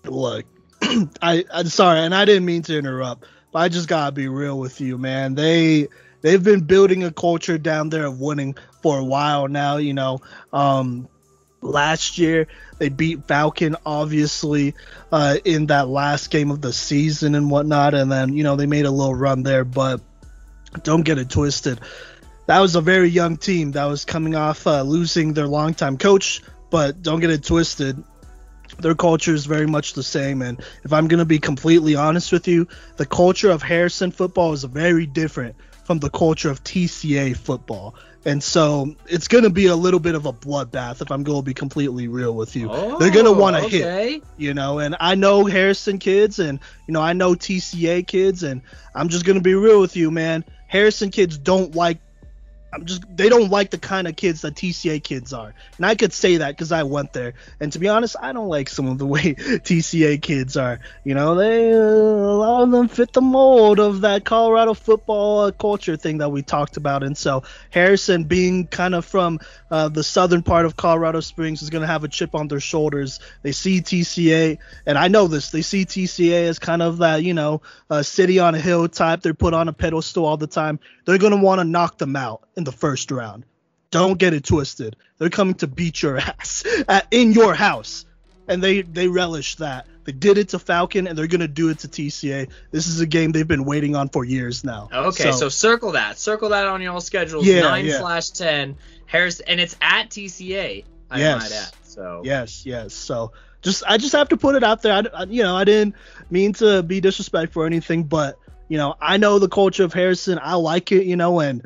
look, I, I'm sorry, and I didn't mean to interrupt, but I just gotta be real with you, man. They they've been building a culture down there of winning for a while now. You know, um, last year. They beat Falcon, obviously, uh, in that last game of the season and whatnot. And then, you know, they made a little run there, but don't get it twisted. That was a very young team that was coming off uh, losing their longtime coach, but don't get it twisted. Their culture is very much the same. And if I'm going to be completely honest with you, the culture of Harrison football is very different from the culture of TCA football. And so it's going to be a little bit of a bloodbath if I'm going to be completely real with you. Oh, They're going to want to okay. hit, you know, and I know Harrison kids and, you know, I know TCA kids, and I'm just going to be real with you, man. Harrison kids don't like I'm just they don't like the kind of kids that TCA kids are, and I could say that because I went there. And to be honest, I don't like some of the way TCA kids are. You know, they uh, a lot of them fit the mold of that Colorado football uh, culture thing that we talked about. And so Harrison, being kind of from uh, the southern part of Colorado Springs, is going to have a chip on their shoulders. They see TCA, and I know this. They see TCA as kind of that you know a city on a hill type. They're put on a pedestal all the time. They're going to want to knock them out in the first round. Don't get it twisted. They're coming to beat your ass at, in your house, and they they relish that. They did it to Falcon, and they're gonna do it to TCA. This is a game they've been waiting on for years now. Okay, so, so circle that, circle that on your schedules. Yeah, nine yeah. slash ten. Harris, and it's at TCA. I yes. add. So yes, yes. So just I just have to put it out there. I, I, you know I didn't mean to be disrespectful or anything, but you know I know the culture of Harrison. I like it. You know, and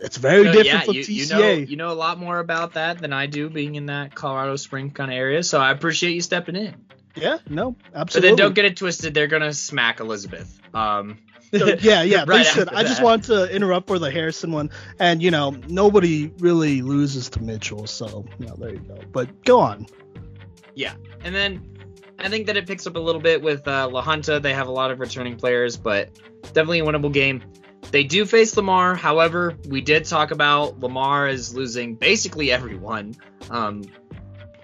it's very different yeah, from you, TCA. You know, you know a lot more about that than I do, being in that Colorado Spring kind of area. So I appreciate you stepping in. Yeah, no, absolutely. But then don't get it twisted. They're gonna smack Elizabeth. Um, yeah, yeah. right Listen, I just want to interrupt for the Harrison one, and you know nobody really loses to Mitchell, so you know there you go. But go on. Yeah, and then I think that it picks up a little bit with uh, La Junta. They have a lot of returning players, but definitely a winnable game. They do face Lamar. However, we did talk about Lamar is losing basically everyone. Um,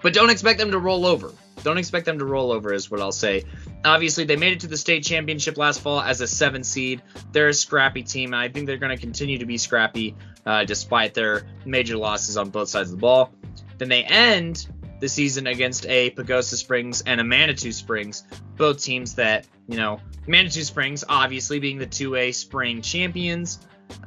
but don't expect them to roll over. Don't expect them to roll over, is what I'll say. Obviously, they made it to the state championship last fall as a seven seed. They're a scrappy team, and I think they're going to continue to be scrappy uh, despite their major losses on both sides of the ball. Then they end the season against a Pagosa Springs and a Manitou Springs, both teams that, you know, Manitou Springs obviously being the 2A spring champions.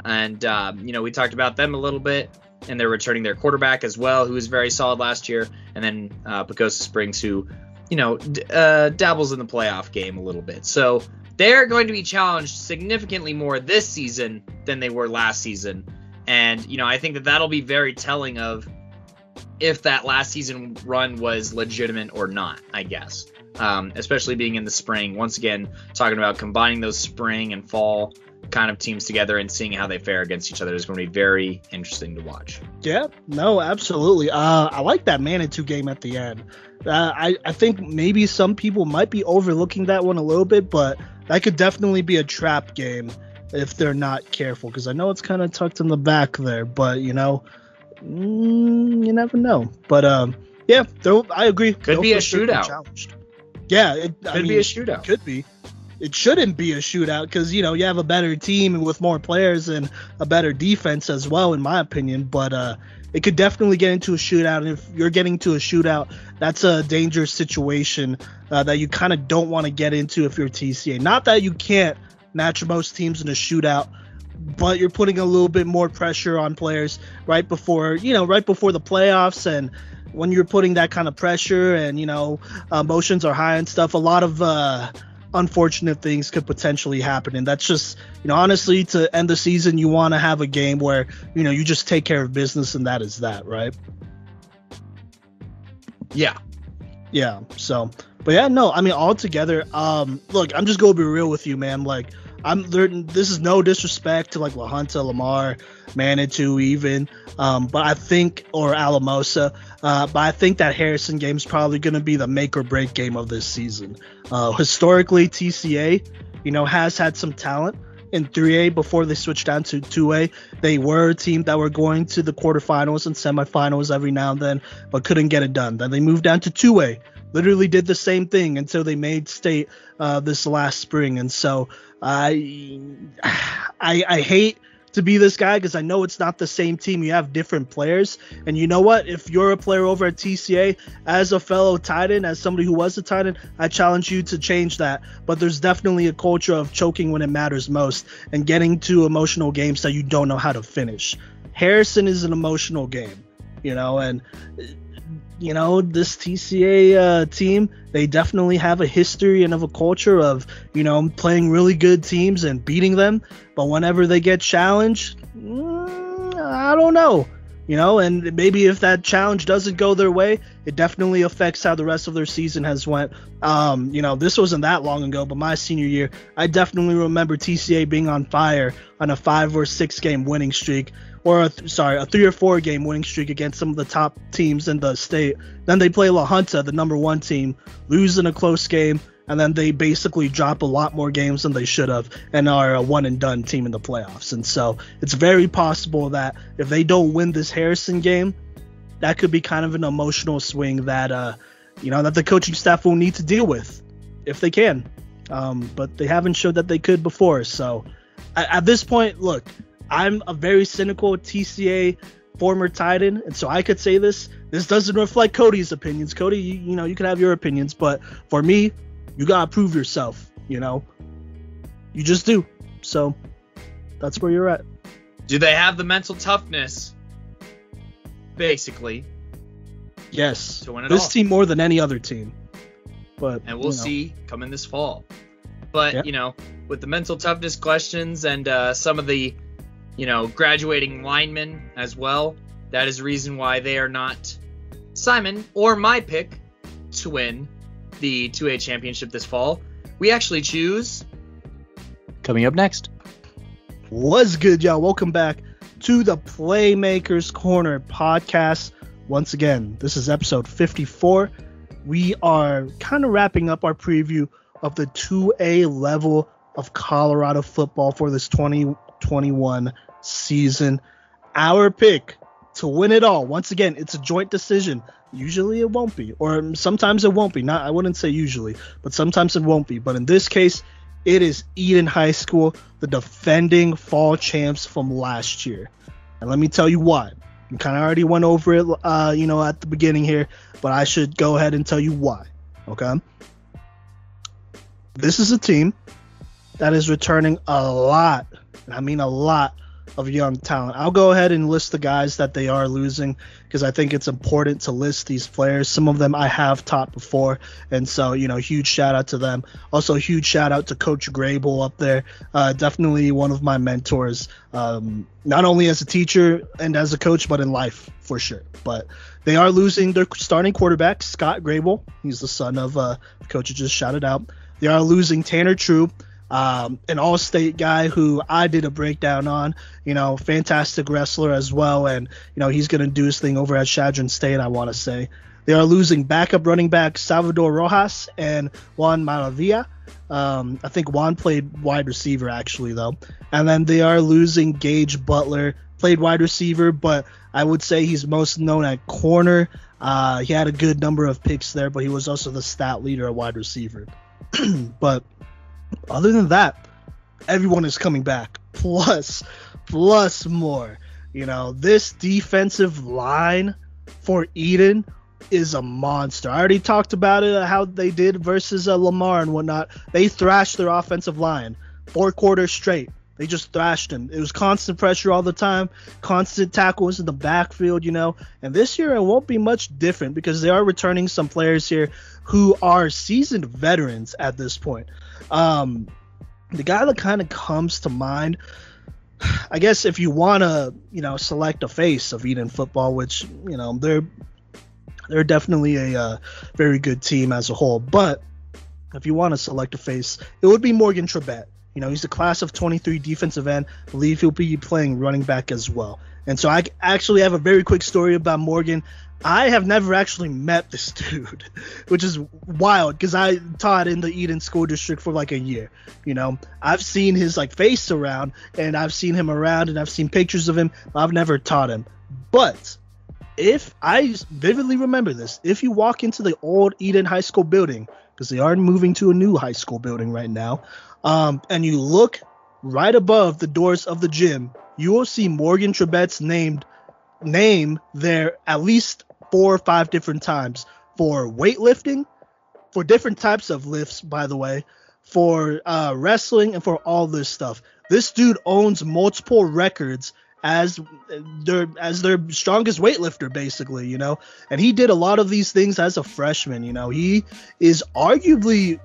And, um, you know, we talked about them a little bit, and they're returning their quarterback as well, who was very solid last year. And then uh, Pagosa Springs, who, you know, d- uh, dabbles in the playoff game a little bit. So they're going to be challenged significantly more this season than they were last season. And, you know, I think that that'll be very telling of if that last season run was legitimate or not, I guess. Um, especially being in the spring. Once again, talking about combining those spring and fall kind of teams together and seeing how they fare against each other is going to be very interesting to watch. Yeah, no, absolutely. Uh, I like that Manitou game at the end. Uh, I, I think maybe some people might be overlooking that one a little bit, but that could definitely be a trap game if they're not careful because I know it's kind of tucked in the back there, but you know, mm, you never know. But um, yeah, I agree. Could be a shootout. Yeah, it could I mean, be a shootout. Could be. it shouldn't be a shootout because you know you have a better team with more players and a better defense as well, in my opinion. But uh, it could definitely get into a shootout. And if you're getting to a shootout, that's a dangerous situation uh, that you kind of don't want to get into if you're TCA. Not that you can't match most teams in a shootout, but you're putting a little bit more pressure on players right before you know right before the playoffs. And when you're putting that kind of pressure and you know emotions are high and stuff a lot of uh, unfortunate things could potentially happen. And that's just you know honestly to end the season you want to have a game where you know you just take care of business and that is that right? Yeah. Yeah. So but yeah no i mean all together um look i'm just gonna be real with you man. Like I'm. This is no disrespect to like La Junta, Lamar, Manitou, even, um, but I think or Alamosa, uh, but I think that Harrison game is probably going to be the make or break game of this season. Uh, historically, TCA, you know, has had some talent in 3A before they switched down to 2A. They were a team that were going to the quarterfinals and semifinals every now and then, but couldn't get it done. Then they moved down to 2A. Literally did the same thing until they made state uh, this last spring. And so I I, I hate to be this guy because I know it's not the same team. You have different players. And you know what? If you're a player over at TCA, as a fellow Titan, as somebody who was a Titan, I challenge you to change that. But there's definitely a culture of choking when it matters most and getting to emotional games that you don't know how to finish. Harrison is an emotional game, you know, and you know, this TCA uh, team, they definitely have a history and of a culture of, you know, playing really good teams and beating them. But whenever they get challenged, mm, I don't know. You know, and maybe if that challenge doesn't go their way, it definitely affects how the rest of their season has went. Um, you know, this wasn't that long ago, but my senior year, I definitely remember TCA being on fire on a five or six game winning streak or a th- sorry, a three or four game winning streak against some of the top teams in the state. Then they play La Junta, the number one team, lose in a close game, and then they basically drop a lot more games than they should have and are a one and done team in the playoffs. And so it's very possible that if they don't win this Harrison game, that could be kind of an emotional swing that uh, you know that the coaching staff will need to deal with if they can. Um, but they haven't showed that they could before. So at, at this point, look, I'm a very cynical TCA former Titan, and so I could say this. This doesn't reflect Cody's opinions. Cody, you, you know, you can have your opinions, but for me, you gotta prove yourself. You know, you just do. So that's where you're at. Do they have the mental toughness? Basically. Yes. To win it this all. team more than any other team. But and we'll you know. see coming this fall. But yep. you know, with the mental toughness questions and uh, some of the you know, graduating linemen as well. That is the reason why they are not Simon or my pick to win the 2A championship this fall. We actually choose. Coming up next. What's good, y'all? Welcome back to the Playmakers Corner podcast. Once again, this is episode 54. We are kind of wrapping up our preview of the 2A level of Colorado football for this 2021 season. Our pick to win it all. Once again, it's a joint decision. Usually it won't be, or sometimes it won't be. Not I wouldn't say usually, but sometimes it won't be. But in this case, it is Eaton High School, the defending fall champs from last year. And let me tell you why. We kind of already went over it, uh, you know, at the beginning here, but I should go ahead and tell you why. Okay. This is a team that is returning a lot, and I mean a lot of young talent. I'll go ahead and list the guys that they are losing because I think it's important to list these players. Some of them I have taught before, and so you know, huge shout out to them. Also, huge shout out to Coach Grable up there. Uh, definitely one of my mentors, um, not only as a teacher and as a coach, but in life for sure. But they are losing their starting quarterback, Scott Grable. He's the son of uh, the coach who just shouted out. They are losing Tanner True um, an all-state guy who I did a breakdown on. You know, fantastic wrestler as well, and you know he's going to do his thing over at Chadron State. I want to say they are losing backup running back Salvador Rojas and Juan Maravilla. Um, I think Juan played wide receiver actually though, and then they are losing Gage Butler, played wide receiver, but I would say he's most known at corner. Uh, he had a good number of picks there, but he was also the stat leader at wide receiver. but Other than that, everyone is coming back. Plus, plus more. You know, this defensive line for Eaton is a monster. I already talked about it, how they did versus uh, Lamar and whatnot. They thrashed their offensive line four quarters straight. They just thrashed him. It was constant pressure all the time, constant tackles in the backfield, you know. And this year it won't be much different because they are returning some players here who are seasoned veterans at this point. Um, the guy that kind of comes to mind, I guess, if you want to, you know, select a face of Eaton football, which you know they're they're definitely a uh, very good team as a whole, but if you want to select a face, it would be Morgan Trebet. You know, he's the class of 23 defensive end. I believe he'll be playing running back as well. And so I actually have a very quick story about Morgan. I have never actually met this dude, which is wild because I taught in the Eaton School District for like a year. You know, I've seen his like face around and I've seen him around and I've seen pictures of him. I've never taught him. But if I vividly remember this, if you walk into the old Eaton High School building, because they are moving to a new high school building right now, um, and you look right above the doors of the gym, you will see Morgan Trebet's named name there at least four or five different times for weightlifting, for different types of lifts, by the way, for uh, wrestling, and for all this stuff. This dude owns multiple records as their as their strongest weightlifter basically you know and he did a lot of these things as a freshman you know he is arguably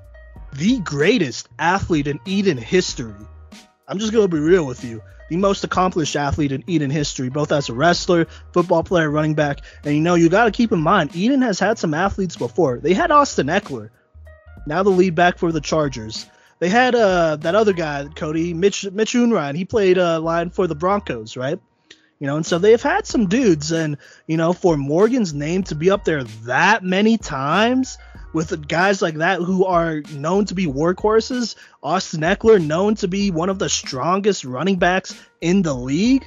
the greatest athlete in eaton history. I'm just going to be real with you. The most accomplished athlete in eaton history both as a wrestler football player running back. And you know you got to keep in mind eaton has had some athletes before. They had austin Ekeler, now the lead back for the chargers. They had uh that other guy, Cody Mitch Mitch Unrein. He played uh, line for the Broncos, right? You know, and so they've had some dudes, and you know, for Morgan's name to be up there that many times with guys like that who are known to be workhorses, Austin Ekeler known to be one of the strongest running backs in the league.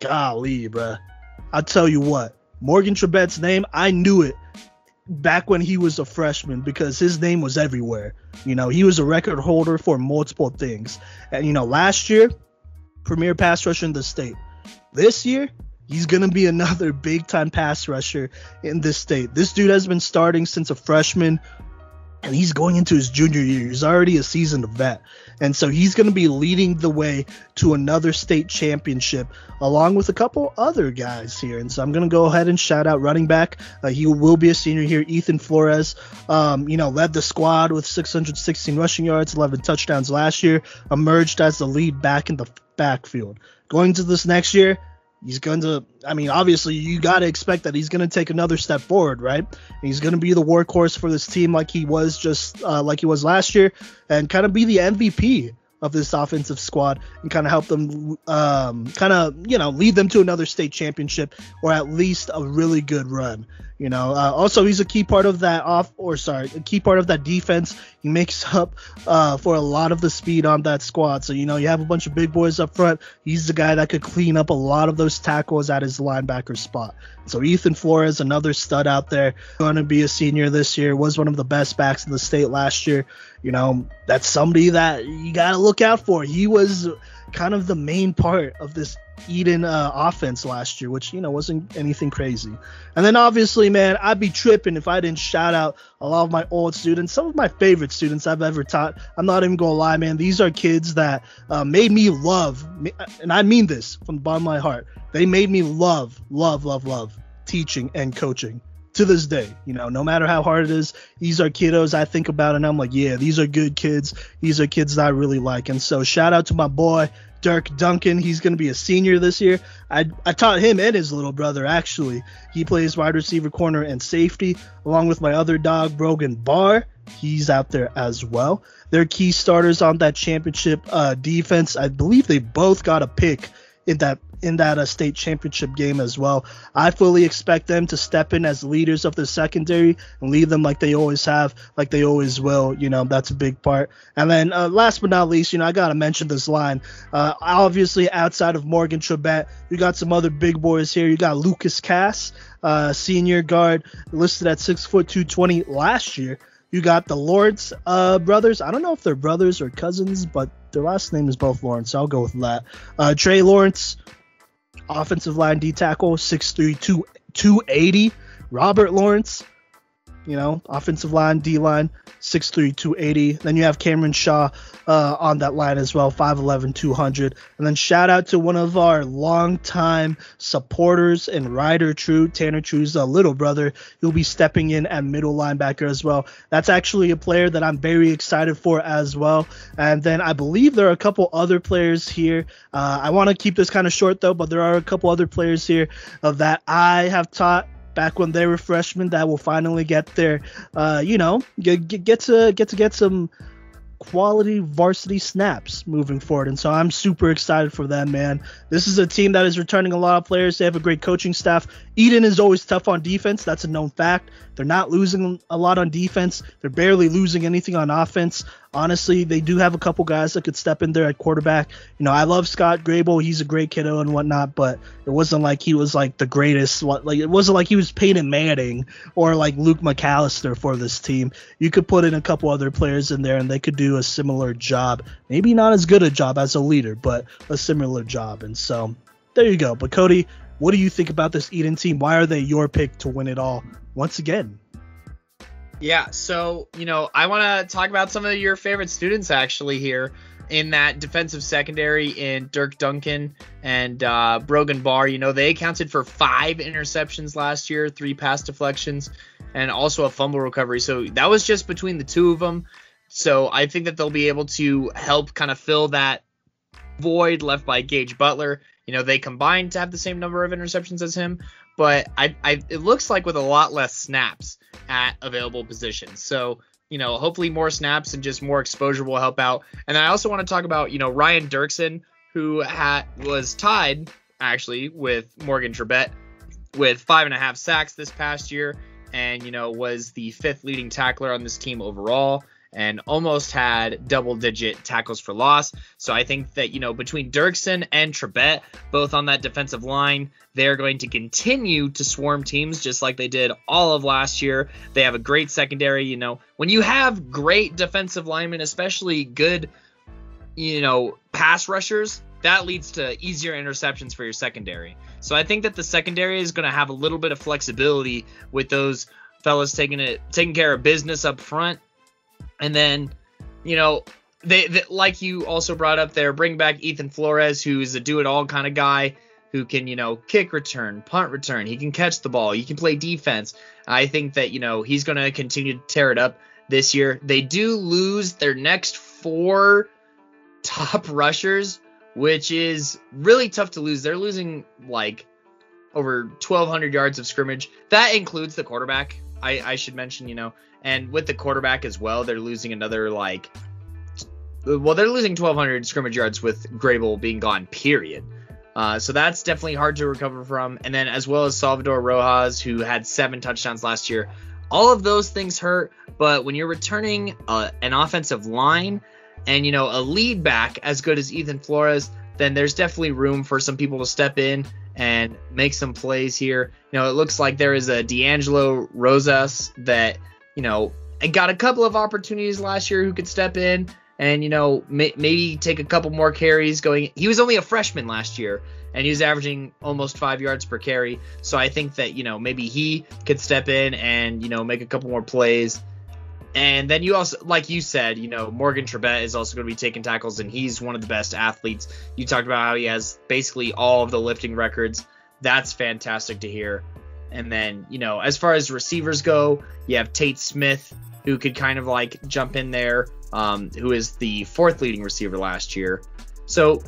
Golly, bruh. I'll tell you what, Morgan Trebet's name, I knew it back when he was a freshman because his name was everywhere. You know, he was a record holder for multiple things. And you know, last year, premier pass rusher in the state. This year, he's going to be another big time pass rusher in this state. This dude has been starting since a freshman and he's going into his junior year. He's already a seasoned vet. And so he's going to be leading the way to another state championship along with a couple other guys here. And so I'm going to go ahead and shout out running back. Uh, he will be a senior here. Ethan Flores, um, you know, led the squad with 616 rushing yards, 11 touchdowns last year, emerged as the lead back in the backfield. Going to this next year, he's going to i mean obviously you got to expect that he's going to take another step forward right? And he's going to be the workhorse for this team like he was just uh, like he was last year and kind of be the mvp of this offensive squad and kind of help them um, kind of you know lead them to another state championship or at least a really good run you know uh, also he's a key part of that off or sorry a key part of that defense. He makes up uh, for a lot of the speed on that squad. So you know you have a bunch of big boys up front. He's the guy that could clean up a lot of those tackles at his linebacker spot. So Ethan Flores, another stud out there, going to be a senior this year, was one of the best backs in the state last year. You know, that's somebody that you got to look out for. He was kind of the main part of this Eaton uh, offense last year, which you know wasn't anything crazy. And then obviously, man, I'd be tripping if I didn't shout out a lot of my old students, some of my favorite students I've ever taught. I'm not even gonna lie, man. These are kids that uh, made me love, and I mean this from the bottom of my heart. They made me love, love, love, love teaching and coaching to this day. You know, no matter how hard it is, these are kiddos I think about and I'm like, yeah, these are good kids. These are kids that I really like. And so shout out to my boy Dirk Duncan. He's going to be a senior this year. I, I taught him and his little brother, actually. He plays wide receiver, corner, and safety, along with my other dog, Brogan Barr. He's out there as well. They're key starters on that championship uh, defense. I believe they both got a pick in that in that uh, state championship game as well. I fully expect them to step in as leaders of the secondary and lead them like they always have, like they always will. You know, that's a big part. And then uh, last but not least, you know, I got to mention this line. Uh, obviously, outside of Morgan Trebet, you got some other big boys here. You got Lucas Cass, uh, senior guard, listed at six foot two twenty last year. You got the Lawrence uh, brothers. I don't know if they're brothers or cousins, but their last name is both Lawrence, so I'll go with that. Uh, Trey Lawrence, offensive line D tackle, 6'3", 280. Robert Lawrence, you know, offensive line, D line, 6'3, 280. Then you have Cameron Shaw uh, on that line as well, 5'11, 200. And then shout out to one of our longtime supporters and Ryder True, Tanner True's uh, little brother. He'll be stepping in at middle linebacker as well. That's actually a player that I'm very excited for as well. And then I believe there are a couple other players here. Uh, I want to keep this kind of short though, but there are a couple other players here uh, that I have taught back when they were freshmen that will finally get their, uh, you know, get, get to get to get some quality varsity snaps moving forward. And so I'm super excited for them, man. This is a team that is returning a lot of players. They have a great coaching staff. Eaton is always tough on defense. That's a known fact. They're not losing a lot on defense. They're barely losing anything on offense. Honestly, they do have a couple guys that could step in there at quarterback. You know, I love Scott Grable. He's a great kiddo and whatnot, but it wasn't like he was like the greatest. Like it wasn't like he was Peyton Manning or like Luke McAllister for this team. You could put in a couple other players in there and they could do a similar job. Maybe not as good a job as a leader, but a similar job. And so there you go. But Cody, what do you think about this Eaton team? Why are they your pick to win it all once again? Yeah, so, you know, I want to talk about some of your favorite students actually here in that defensive secondary in Dirk Duncan and uh, Brogan Barr. You know, they accounted for five interceptions last year, three pass deflections, and also a fumble recovery. So that was just between the two of them. So I think that they'll be able to help kind of fill that void left by Gage Butler. You know, they combined to have the same number of interceptions as him, but I, I it looks like with a lot less snaps at available positions. So, you know, hopefully more snaps and just more exposure will help out. And I also want to talk about, you know, Ryan Dirksen, who had was tied actually with Morgan Trebet with five and a half sacks this past year, and you know was the fifth leading tackler on this team overall and almost had double digit tackles for loss. So I think that, you know, between Dirksen and Trebet, both on that defensive line, they're going to continue to swarm teams just like they did all of last year. They have a great secondary. You know, when you have great defensive linemen, especially good, you know, pass rushers, that leads to easier interceptions for your secondary. So I think that the secondary is going to have a little bit of flexibility with those fellas taking it taking care of business up front and then, you know, they, they, like you also brought up there, bring back Ethan Flores, who is a do-it-all kind of guy who can, you know, kick return, punt return. He can catch the ball. He can play defense. I think that you know he's going to continue to tear it up this year. They do lose their next four top rushers, which is really tough to lose. They're losing like over 1,200 yards of scrimmage. That includes the quarterback. I, I should mention, you know, and with the quarterback as well, they're losing another like well, they're losing 1,200 scrimmage yards with Grable being gone, period. Uh, so that's definitely hard to recover from. And then as well as Salvador Rojas, who had seven touchdowns last year. All of those things hurt, but when you're returning uh, an offensive line and you know a lead back as good as Ethan Flores, then there's definitely room for some people to step in and make some plays here. You know, it looks like there is a D'Angelo Rosas that you know, and got a couple of opportunities last year who could step in and you know may, maybe take a couple more carries going. He was only a freshman last year and he was averaging almost five yards per carry. So I think that you know maybe he could step in and you know make a couple more plays. And then you also, like you said, you know, Morgan Trebet is also going to be taking tackles, and he's one of the best athletes. You talked about how he has basically all of the lifting records. That's fantastic to hear. And then, you know, as far as receivers go, you have Tate Smith, who could kind of like jump in there, um, who is the fourth leading receiver last year. So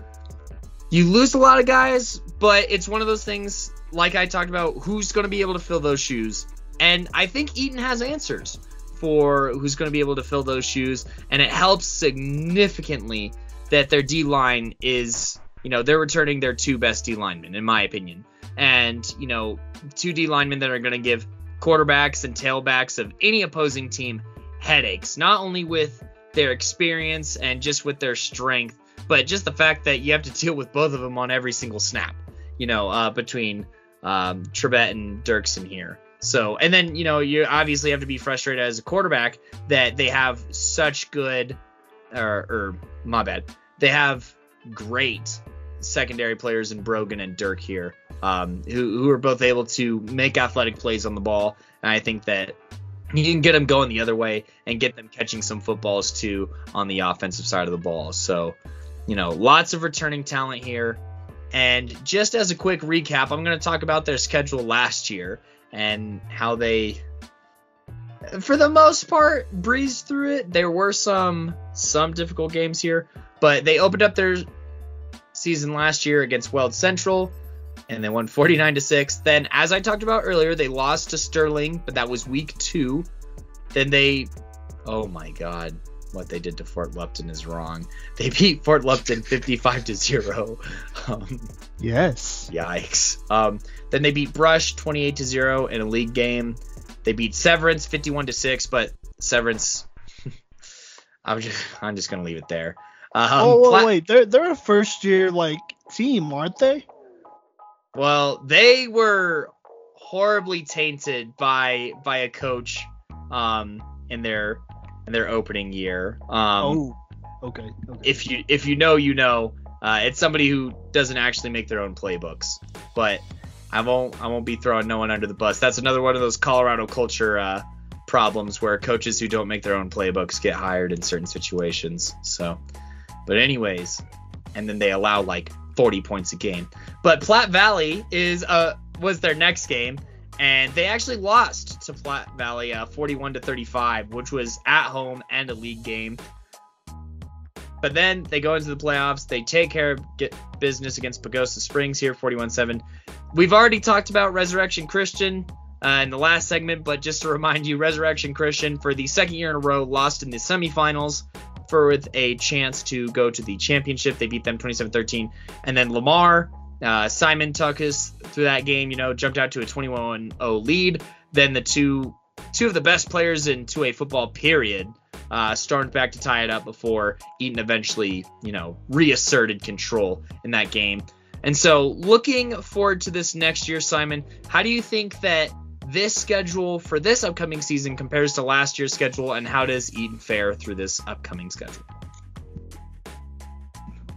you lose a lot of guys, but it's one of those things, like I talked about, who's going to be able to fill those shoes. And I think Eaton has answers for who's going to be able to fill those shoes. And it helps significantly that their D line is, you know, they're returning their two best D linemen, in my opinion and you know two D linemen that are going to give quarterbacks and tailbacks of any opposing team headaches, not only with their experience and just with their strength, but just the fact that you have to deal with both of them on every single snap. You know, uh, between um, Trebet and Dirksen here. So, and then you know you obviously have to be frustrated as a quarterback that they have such good, or, or my bad, they have great secondary players in Brogan and Dirk here, um, who who are both able to make athletic plays on the ball, and I think that you can get them going the other way and get them catching some footballs too on the offensive side of the ball. So, you know, lots of returning talent here. And just as a quick recap, I'm going to talk about their schedule last year and how they for the most part breezed through it. There were some some difficult games here, but they opened up their season last year against Weld Central and they won 49 to 6. Then as I talked about earlier, they lost to Sterling, but that was week 2. Then they oh my god, what they did to Fort Lupton is wrong. They beat Fort Lupton 55 to 0. Um, yes. Yikes. Um, then they beat Brush 28 to 0 in a league game. They beat Severance 51 to 6, but Severance I'm just I'm just going to leave it there. Um, oh, Pla- wait, they're they're a first year like team, aren't they? Well, they were horribly tainted by by a coach um in their in their opening year. Um, oh, okay, okay. If you if you know, you know. Uh, it's somebody who doesn't actually make their own playbooks, but I won't I won't be throwing no one under the bus. That's another one of those Colorado culture uh, problems where coaches who don't make their own playbooks get hired in certain situations. So, but anyways, and then they allow like 40 points a game. But Platte Valley is uh was their next game, and they actually lost to Platte Valley uh, 41 to 35, which was at home and a league game. But then they go into the playoffs. They take care of business against Pagosa Springs here, 41-7. We've already talked about Resurrection Christian uh, in the last segment, but just to remind you, Resurrection Christian for the second year in a row lost in the semifinals for with a chance to go to the championship. They beat them 27-13, and then Lamar uh, Simon took us through that game, you know, jumped out to a 21-0 lead. Then the two two of the best players in 2A football period uh, stormed back to tie it up before Eaton eventually, you know, reasserted control in that game. And so, looking forward to this next year, Simon, how do you think that this schedule for this upcoming season compares to last year's schedule, and how does Eaton fare through this upcoming schedule?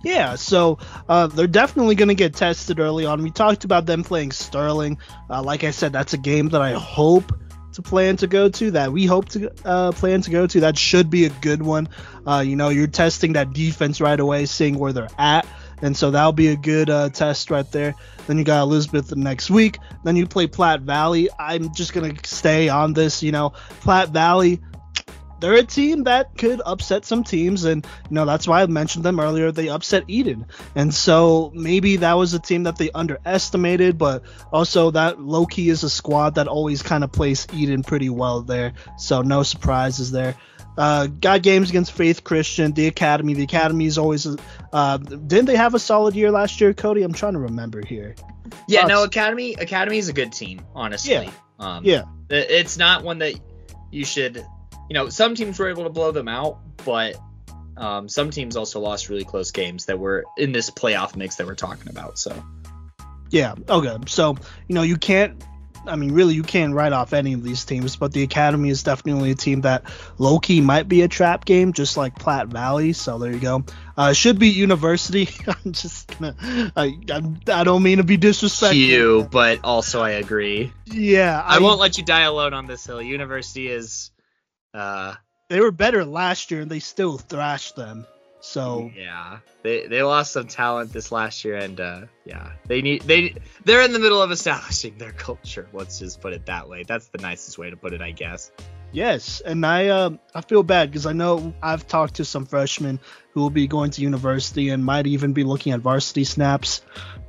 Yeah, so uh, they're definitely going to get tested early on. We talked about them playing Sterling. Uh, like I said, that's a game that I hope to plan to go to, that we hope to uh, plan to go to. That should be a good one. Uh, you know, you're testing that defense right away, seeing where they're at. And so that'll be a good uh, test right there. Then you got Elizabeth the next week. Then you play Platte Valley. I'm just going to stay on this. You know, Platte Valley they're a team that could upset some teams, and you know that's why I mentioned them earlier. They upset Eaton. and so maybe that was a team that they underestimated, but also that low key is a squad that always kind of plays Eaton pretty well there. So no surprises there. Uh, got games against Faith Christian, the Academy. The Academy is always. Uh, didn't they have a solid year last year, Cody? I'm trying to remember here. Yeah, no, Academy. Academy is a good team, honestly. Yeah. Um, yeah. It's not one that you should you know, some teams were able to blow them out, but um, some teams also lost really close games that were in this playoff mix that we're talking about. So, yeah, okay. So, you know, you can't. I mean, really, you can't write off any of these teams, but the Academy is definitely a team that low key might be a trap game, just like Platte Valley. So there you go. Uh, should be University. I'm just gonna. I, I, I don't mean to be disrespectful. You, but also I agree. Yeah, I, I won't let you die alone on this hill. University is uh, they were better last year, and they still thrashed them. So yeah, they they lost some talent this last year, and uh, yeah, they need they they're in the middle of establishing their culture. Let's just put it that way. That's the nicest way to put it, I guess. Yes, and I uh, I feel bad because I know I've talked to some freshmen who will be going to university and might even be looking at varsity snaps.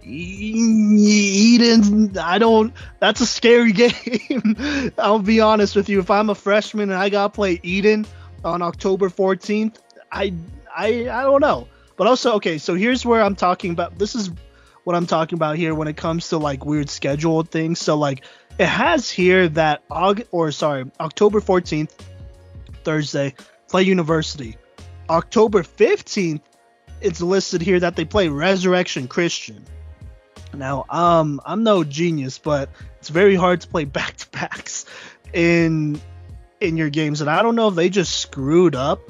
Eaton, I don't. That's a scary game. I'll be honest with you. If I'm a freshman and I got to play Eaton on October 14th, I I I don't know. But also, okay, so here's where I'm talking about. This is what I'm talking about here when it comes to like weird schedule things. So like it has here that Aug or sorry October 14th, Thursday, play University. October 15th, it's listed here that they play Resurrection Christian. Now, um, I'm no genius, but it's very hard to play back to backs in in your games, and I don't know if they just screwed up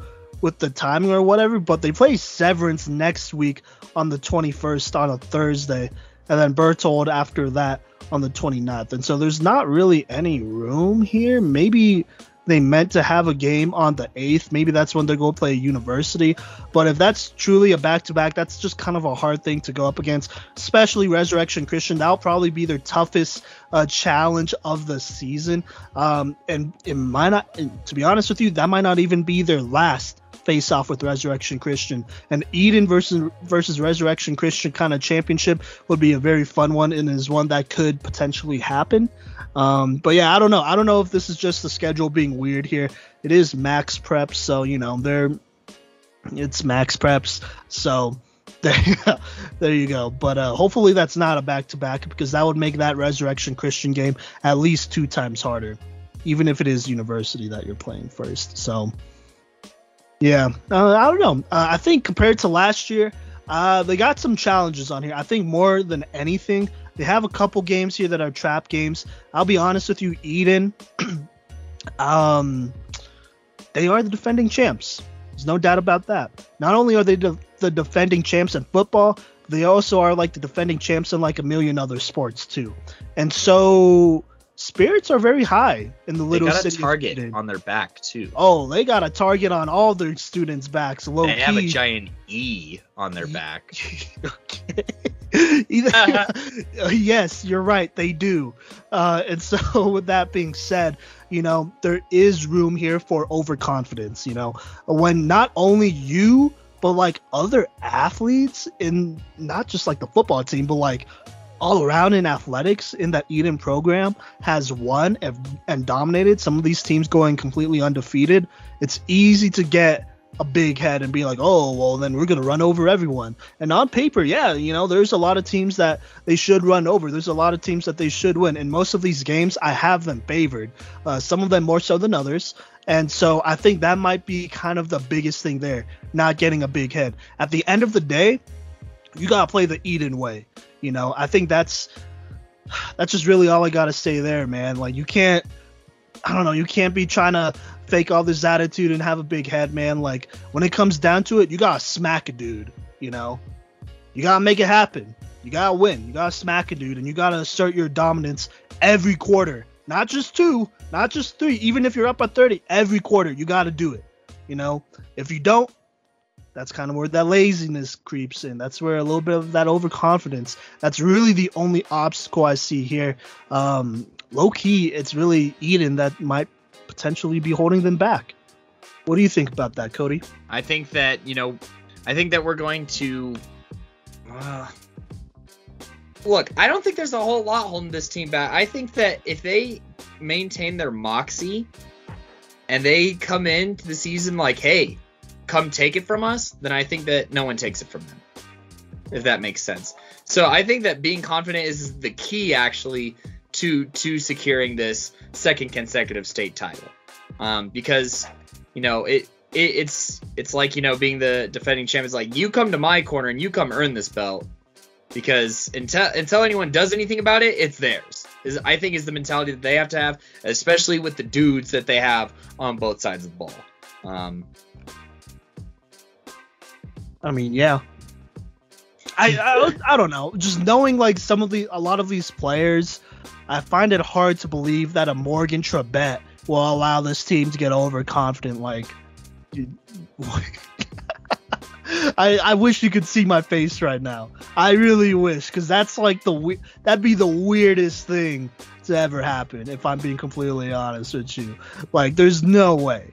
with the timing or whatever, but they play Severance next week on the 21st on a Thursday, and then Berthoud after that on the 29th. And so there's not really any room here. Maybe they meant to have a game on the 8th. Maybe that's when going to play a university. But if that's truly a back to back, that's just kind of a hard thing to go up against, especially Resurrection Christian. That'll probably be their toughest uh, challenge of the season. Um, and it might not, to be honest with you, that might not even be their last face off with Resurrection Christian. And Eaton versus versus Resurrection Christian kind of championship would be a very fun one and is one that could potentially happen. Um, but yeah, I don't know. I don't know if this is just the schedule being weird here. It is max preps, so you know they're it's max preps, so there you go. there you go. But uh, hopefully that's not a back to back because that would make that Resurrection Christian game at least two times harder, even if it is University that you're playing first. So yeah, uh, I don't know. Uh, I think compared to last year, uh, they got some challenges on here. I think more than anything, they have a couple games here that are trap games. I'll be honest with you, Eaton. um, they are the defending champs. There's no doubt about that. Not only are they de- the defending champs in football, they also are like the defending champs in like a million other sports too. And so spirits are very high in the little they got a target on their back too. Oh, they got a target on all their students' backs. Low they key. have a giant E on their back. Yes, you're right. They do. Uh, and so, with that being said, you know there is room here for overconfidence. You know, when not only you but like other athletes in not just like the football team, but like all around in athletics in that Eaton program has won and, and dominated. Some of these teams going completely undefeated. It's easy to get a big head and be like, oh, well, then we're going to run over everyone. And on paper, yeah, you know, there's a lot of teams that they should run over. There's a lot of teams that they should win. In most of these games, I have them favored, uh, some of them more so than others. And so I think that might be kind of the biggest thing there, not getting a big head. At the end of the day, you got to play the Eaton way. You know, I think that's that's just really all I got to say there, man. Like you can't I don't know, you can't be trying to fake all this attitude and have a big head, man. Like when it comes down to it, you got to smack a dude, you know? You got to make it happen. You got to win. You got to smack a dude and you got to assert your dominance every quarter. Not just two, not just three. Even if you're up at 30, every quarter you got to do it. You know, if you don't, that's kind of where that laziness creeps in. That's where a little bit of that overconfidence. That's really the only obstacle I see here. Um, low key, it's really Eaton that might potentially be holding them back. What do you think about that, Cody? I think that you know, I think that we're going to. Uh, look, I don't think there's a whole lot holding this team back. I think that if they maintain their moxie and they come into the season like, hey, come take it from us, then I think that no one takes it from them. If that makes sense. So I think that being confident is the key actually to to securing this second consecutive state title. Um, because you know it, it it's it's like you know being the defending champ is like you come to my corner and you come earn this belt because until until anyone does anything about it, it's theirs. Is I think is the mentality that they have to have, especially with the dudes that they have on both sides of the ball. Um, I mean, yeah. I, I I don't know. Just knowing like some of the a lot of these players, I find it hard to believe that a Morgan Trebet will allow this team to get overconfident. Like, I I wish you could see my face right now. I really wish, because that's like the that'd be the weirdest thing to ever happen. If I'm being completely honest with you, like, there's no way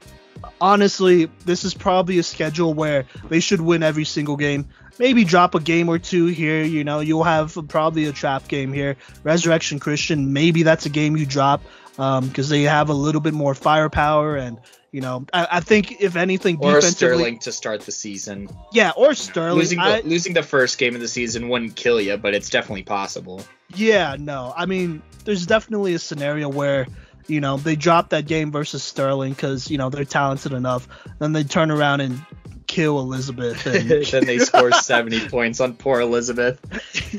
honestly, this is probably a schedule where they should win every single game. Maybe drop a game or two here. You know, you'll have probably a trap game here. Resurrection Christian, maybe that's a game you drop because um, they have a little bit more firepower and. You know, I, I think if anything, or Sterling to start the season. Yeah, or Sterling. Losing the, I, losing the first game of the season wouldn't kill you, but it's definitely possible. Yeah, no, I mean, there's definitely a scenario where you know, they drop that game versus Sterling because you know they're talented enough. Then they turn around and kill Elizabeth. And... then they score 70 points on poor Elizabeth.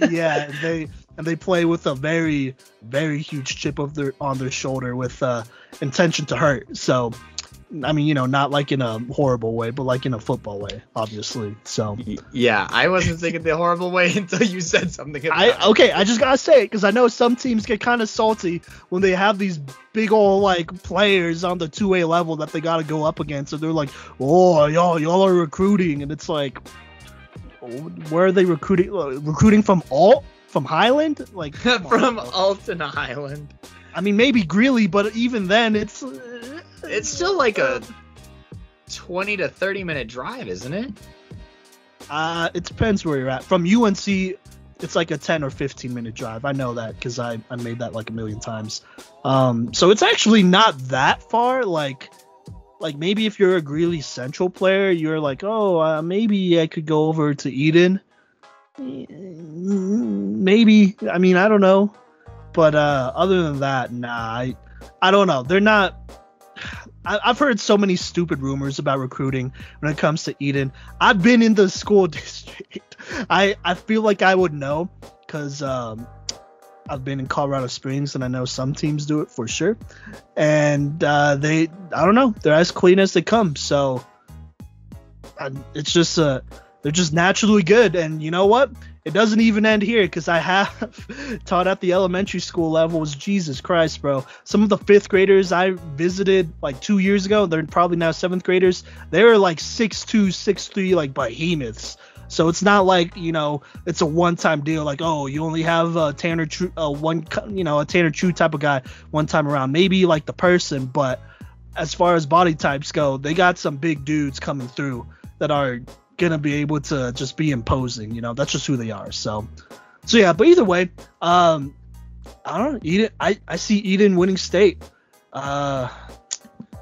yeah, they and they play with a very, very huge chip of their on their shoulder with uh, intention to hurt. So, I mean, you know, not like in a horrible way, but like in a football way, obviously. So, Yeah, I wasn't thinking the horrible way until you said something I okay, I just gotta say it because I know some teams get kind of salty when they have these big old like players on the two way level that they gotta go up against, and they're like, "Oh, y'all, y'all are recruiting," and it's like, where are they recruiting? uh, Recruiting from Ault from Highland? Like on, From bro. Alton Island. I mean, maybe Greeley, but even then, it's It's still like a 20 to 30 minute drive, isn't it? Uh, it depends where you're at. From UNC, it's like a 10 or 15 minute drive. I know that because I, I made that like a million times. Um, so it's actually not that far. Like, like maybe if you're a Greeley Central player, you're like, oh, uh, maybe I could go over to Eaton. Maybe. I mean, I don't know. But uh, other than that, nah, I, I don't know. They're not. I, I've heard so many stupid rumors about recruiting when it comes to Eaton. I've been in the school district. I I feel like I would know because um, I've been in Colorado Springs and I know some teams do it for sure. And uh, they, I don't know, they're as clean as they come. So uh, it's just uh, they're just naturally good. And you know what? It doesn't even end here because I have taught at the elementary school level was Jesus Christ, bro. Some of the fifth graders I visited like two years ago, they're probably now seventh graders. They were like six two, six three, like behemoths. So it's not like you know it's a one-time deal. Like oh, you only have a Tanner True, one you know a Tanner True type of guy one time around. Maybe like the person, but as far as body types go, they got some big dudes coming through that are gonna be able to just be imposing. You know, that's just who they are. So, so yeah. But either way, um, I don't know. Eaton, I I see Eaton winning state. Uh,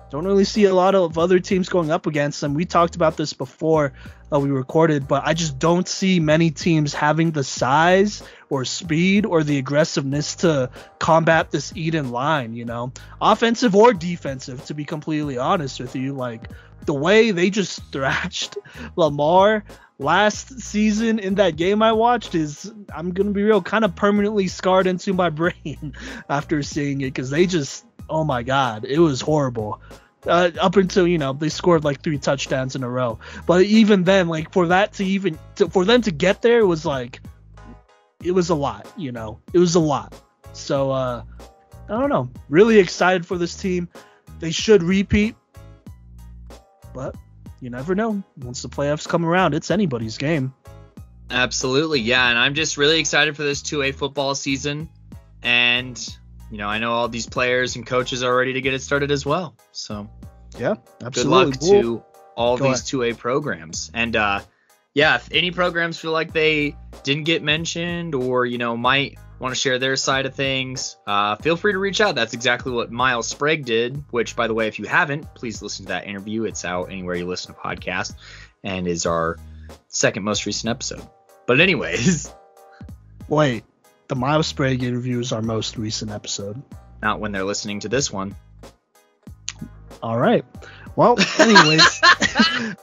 don't really see a lot of other teams going up against them. We talked about this before uh, we recorded, but I just don't see many teams having the size or speed or the aggressiveness to combat this Eaton line, you know, offensive or defensive, to be completely honest with you. Like the way they just thrashed Lamar last season in that game I watched is, I'm to be real, kind of permanently scarred into my brain after seeing it because they just, oh my God, it was horrible. Uh, up until you know they scored like three touchdowns in a row, but even then, like for that to even to, for them to get there was like it was a lot, you know, it was a lot. So uh, I don't know, really excited for this team. They should repeat, but you never know. Once the playoffs come around, it's anybody's game. Absolutely, yeah. And I'm just really excited for this 2A football season. And, you know, I know all these players and coaches are ready to get it started as well. So Yeah, absolutely. good absolutely. luck We'll- to all Go these 2A programs. And, uh, yeah, if any programs feel like they didn't get mentioned or, you know, might want to share their side of things, uh, feel free to reach out. That's exactly what Miles Sprague did, which, by the way, if you haven't, please listen to that interview. It's out anywhere you listen to podcasts and is our second most recent episode. But, anyways, Wait, the Miles Sprague interview is our most recent episode. not when they're listening to this one. All right. Well, anyways,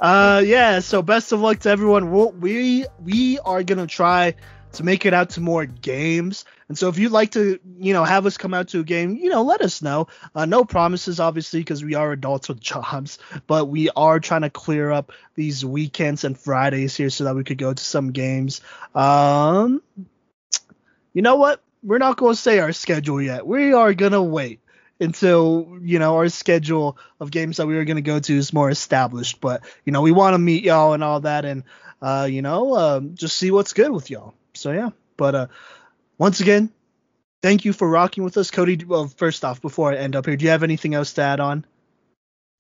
uh, yeah. So best of luck to everyone. We'll, we we are gonna try to make it out to more games. And so if you'd like to, you know, have us come out to a game, you know, let us know. Uh, no promises, obviously, because we are adults with jobs. But we are trying to clear up these weekends and Fridays here so that we could go to some games. Um, you know what? We're not going to say our schedule yet. We are going to wait until, you know, our schedule of games that we are going to go to is more established. But, you know, we want to meet y'all and all that and, uh, you know, um, just see what's good with y'all. So, yeah. But, uh, once again, thank you for rocking with us. Cody, well, first off, before I end up here, do you have anything else to add on?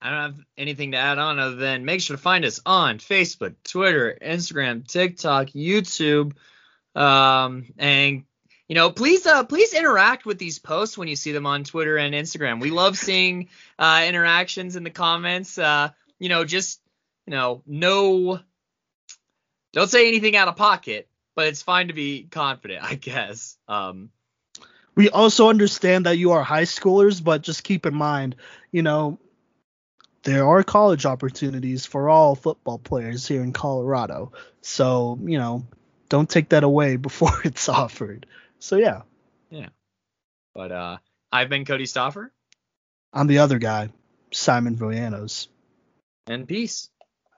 I don't have anything to add on other than make sure to find us on Facebook, Twitter, Instagram, TikTok, YouTube, um, and you know, please, uh, please interact with these posts when you see them on Twitter and Instagram. We love seeing uh, interactions in the comments. Uh, you know, just you know, no, don't say anything out of pocket, but it's fine to be confident, I guess. Um, We also understand that you are high schoolers, but just keep in mind, you know, there are college opportunities for all football players here in Colorado. So, you know, don't take that away before it's offered. So yeah, Yeah. But uh, I've been Cody Stoffer, I'm the other guy, Simon Voyanos. and peace.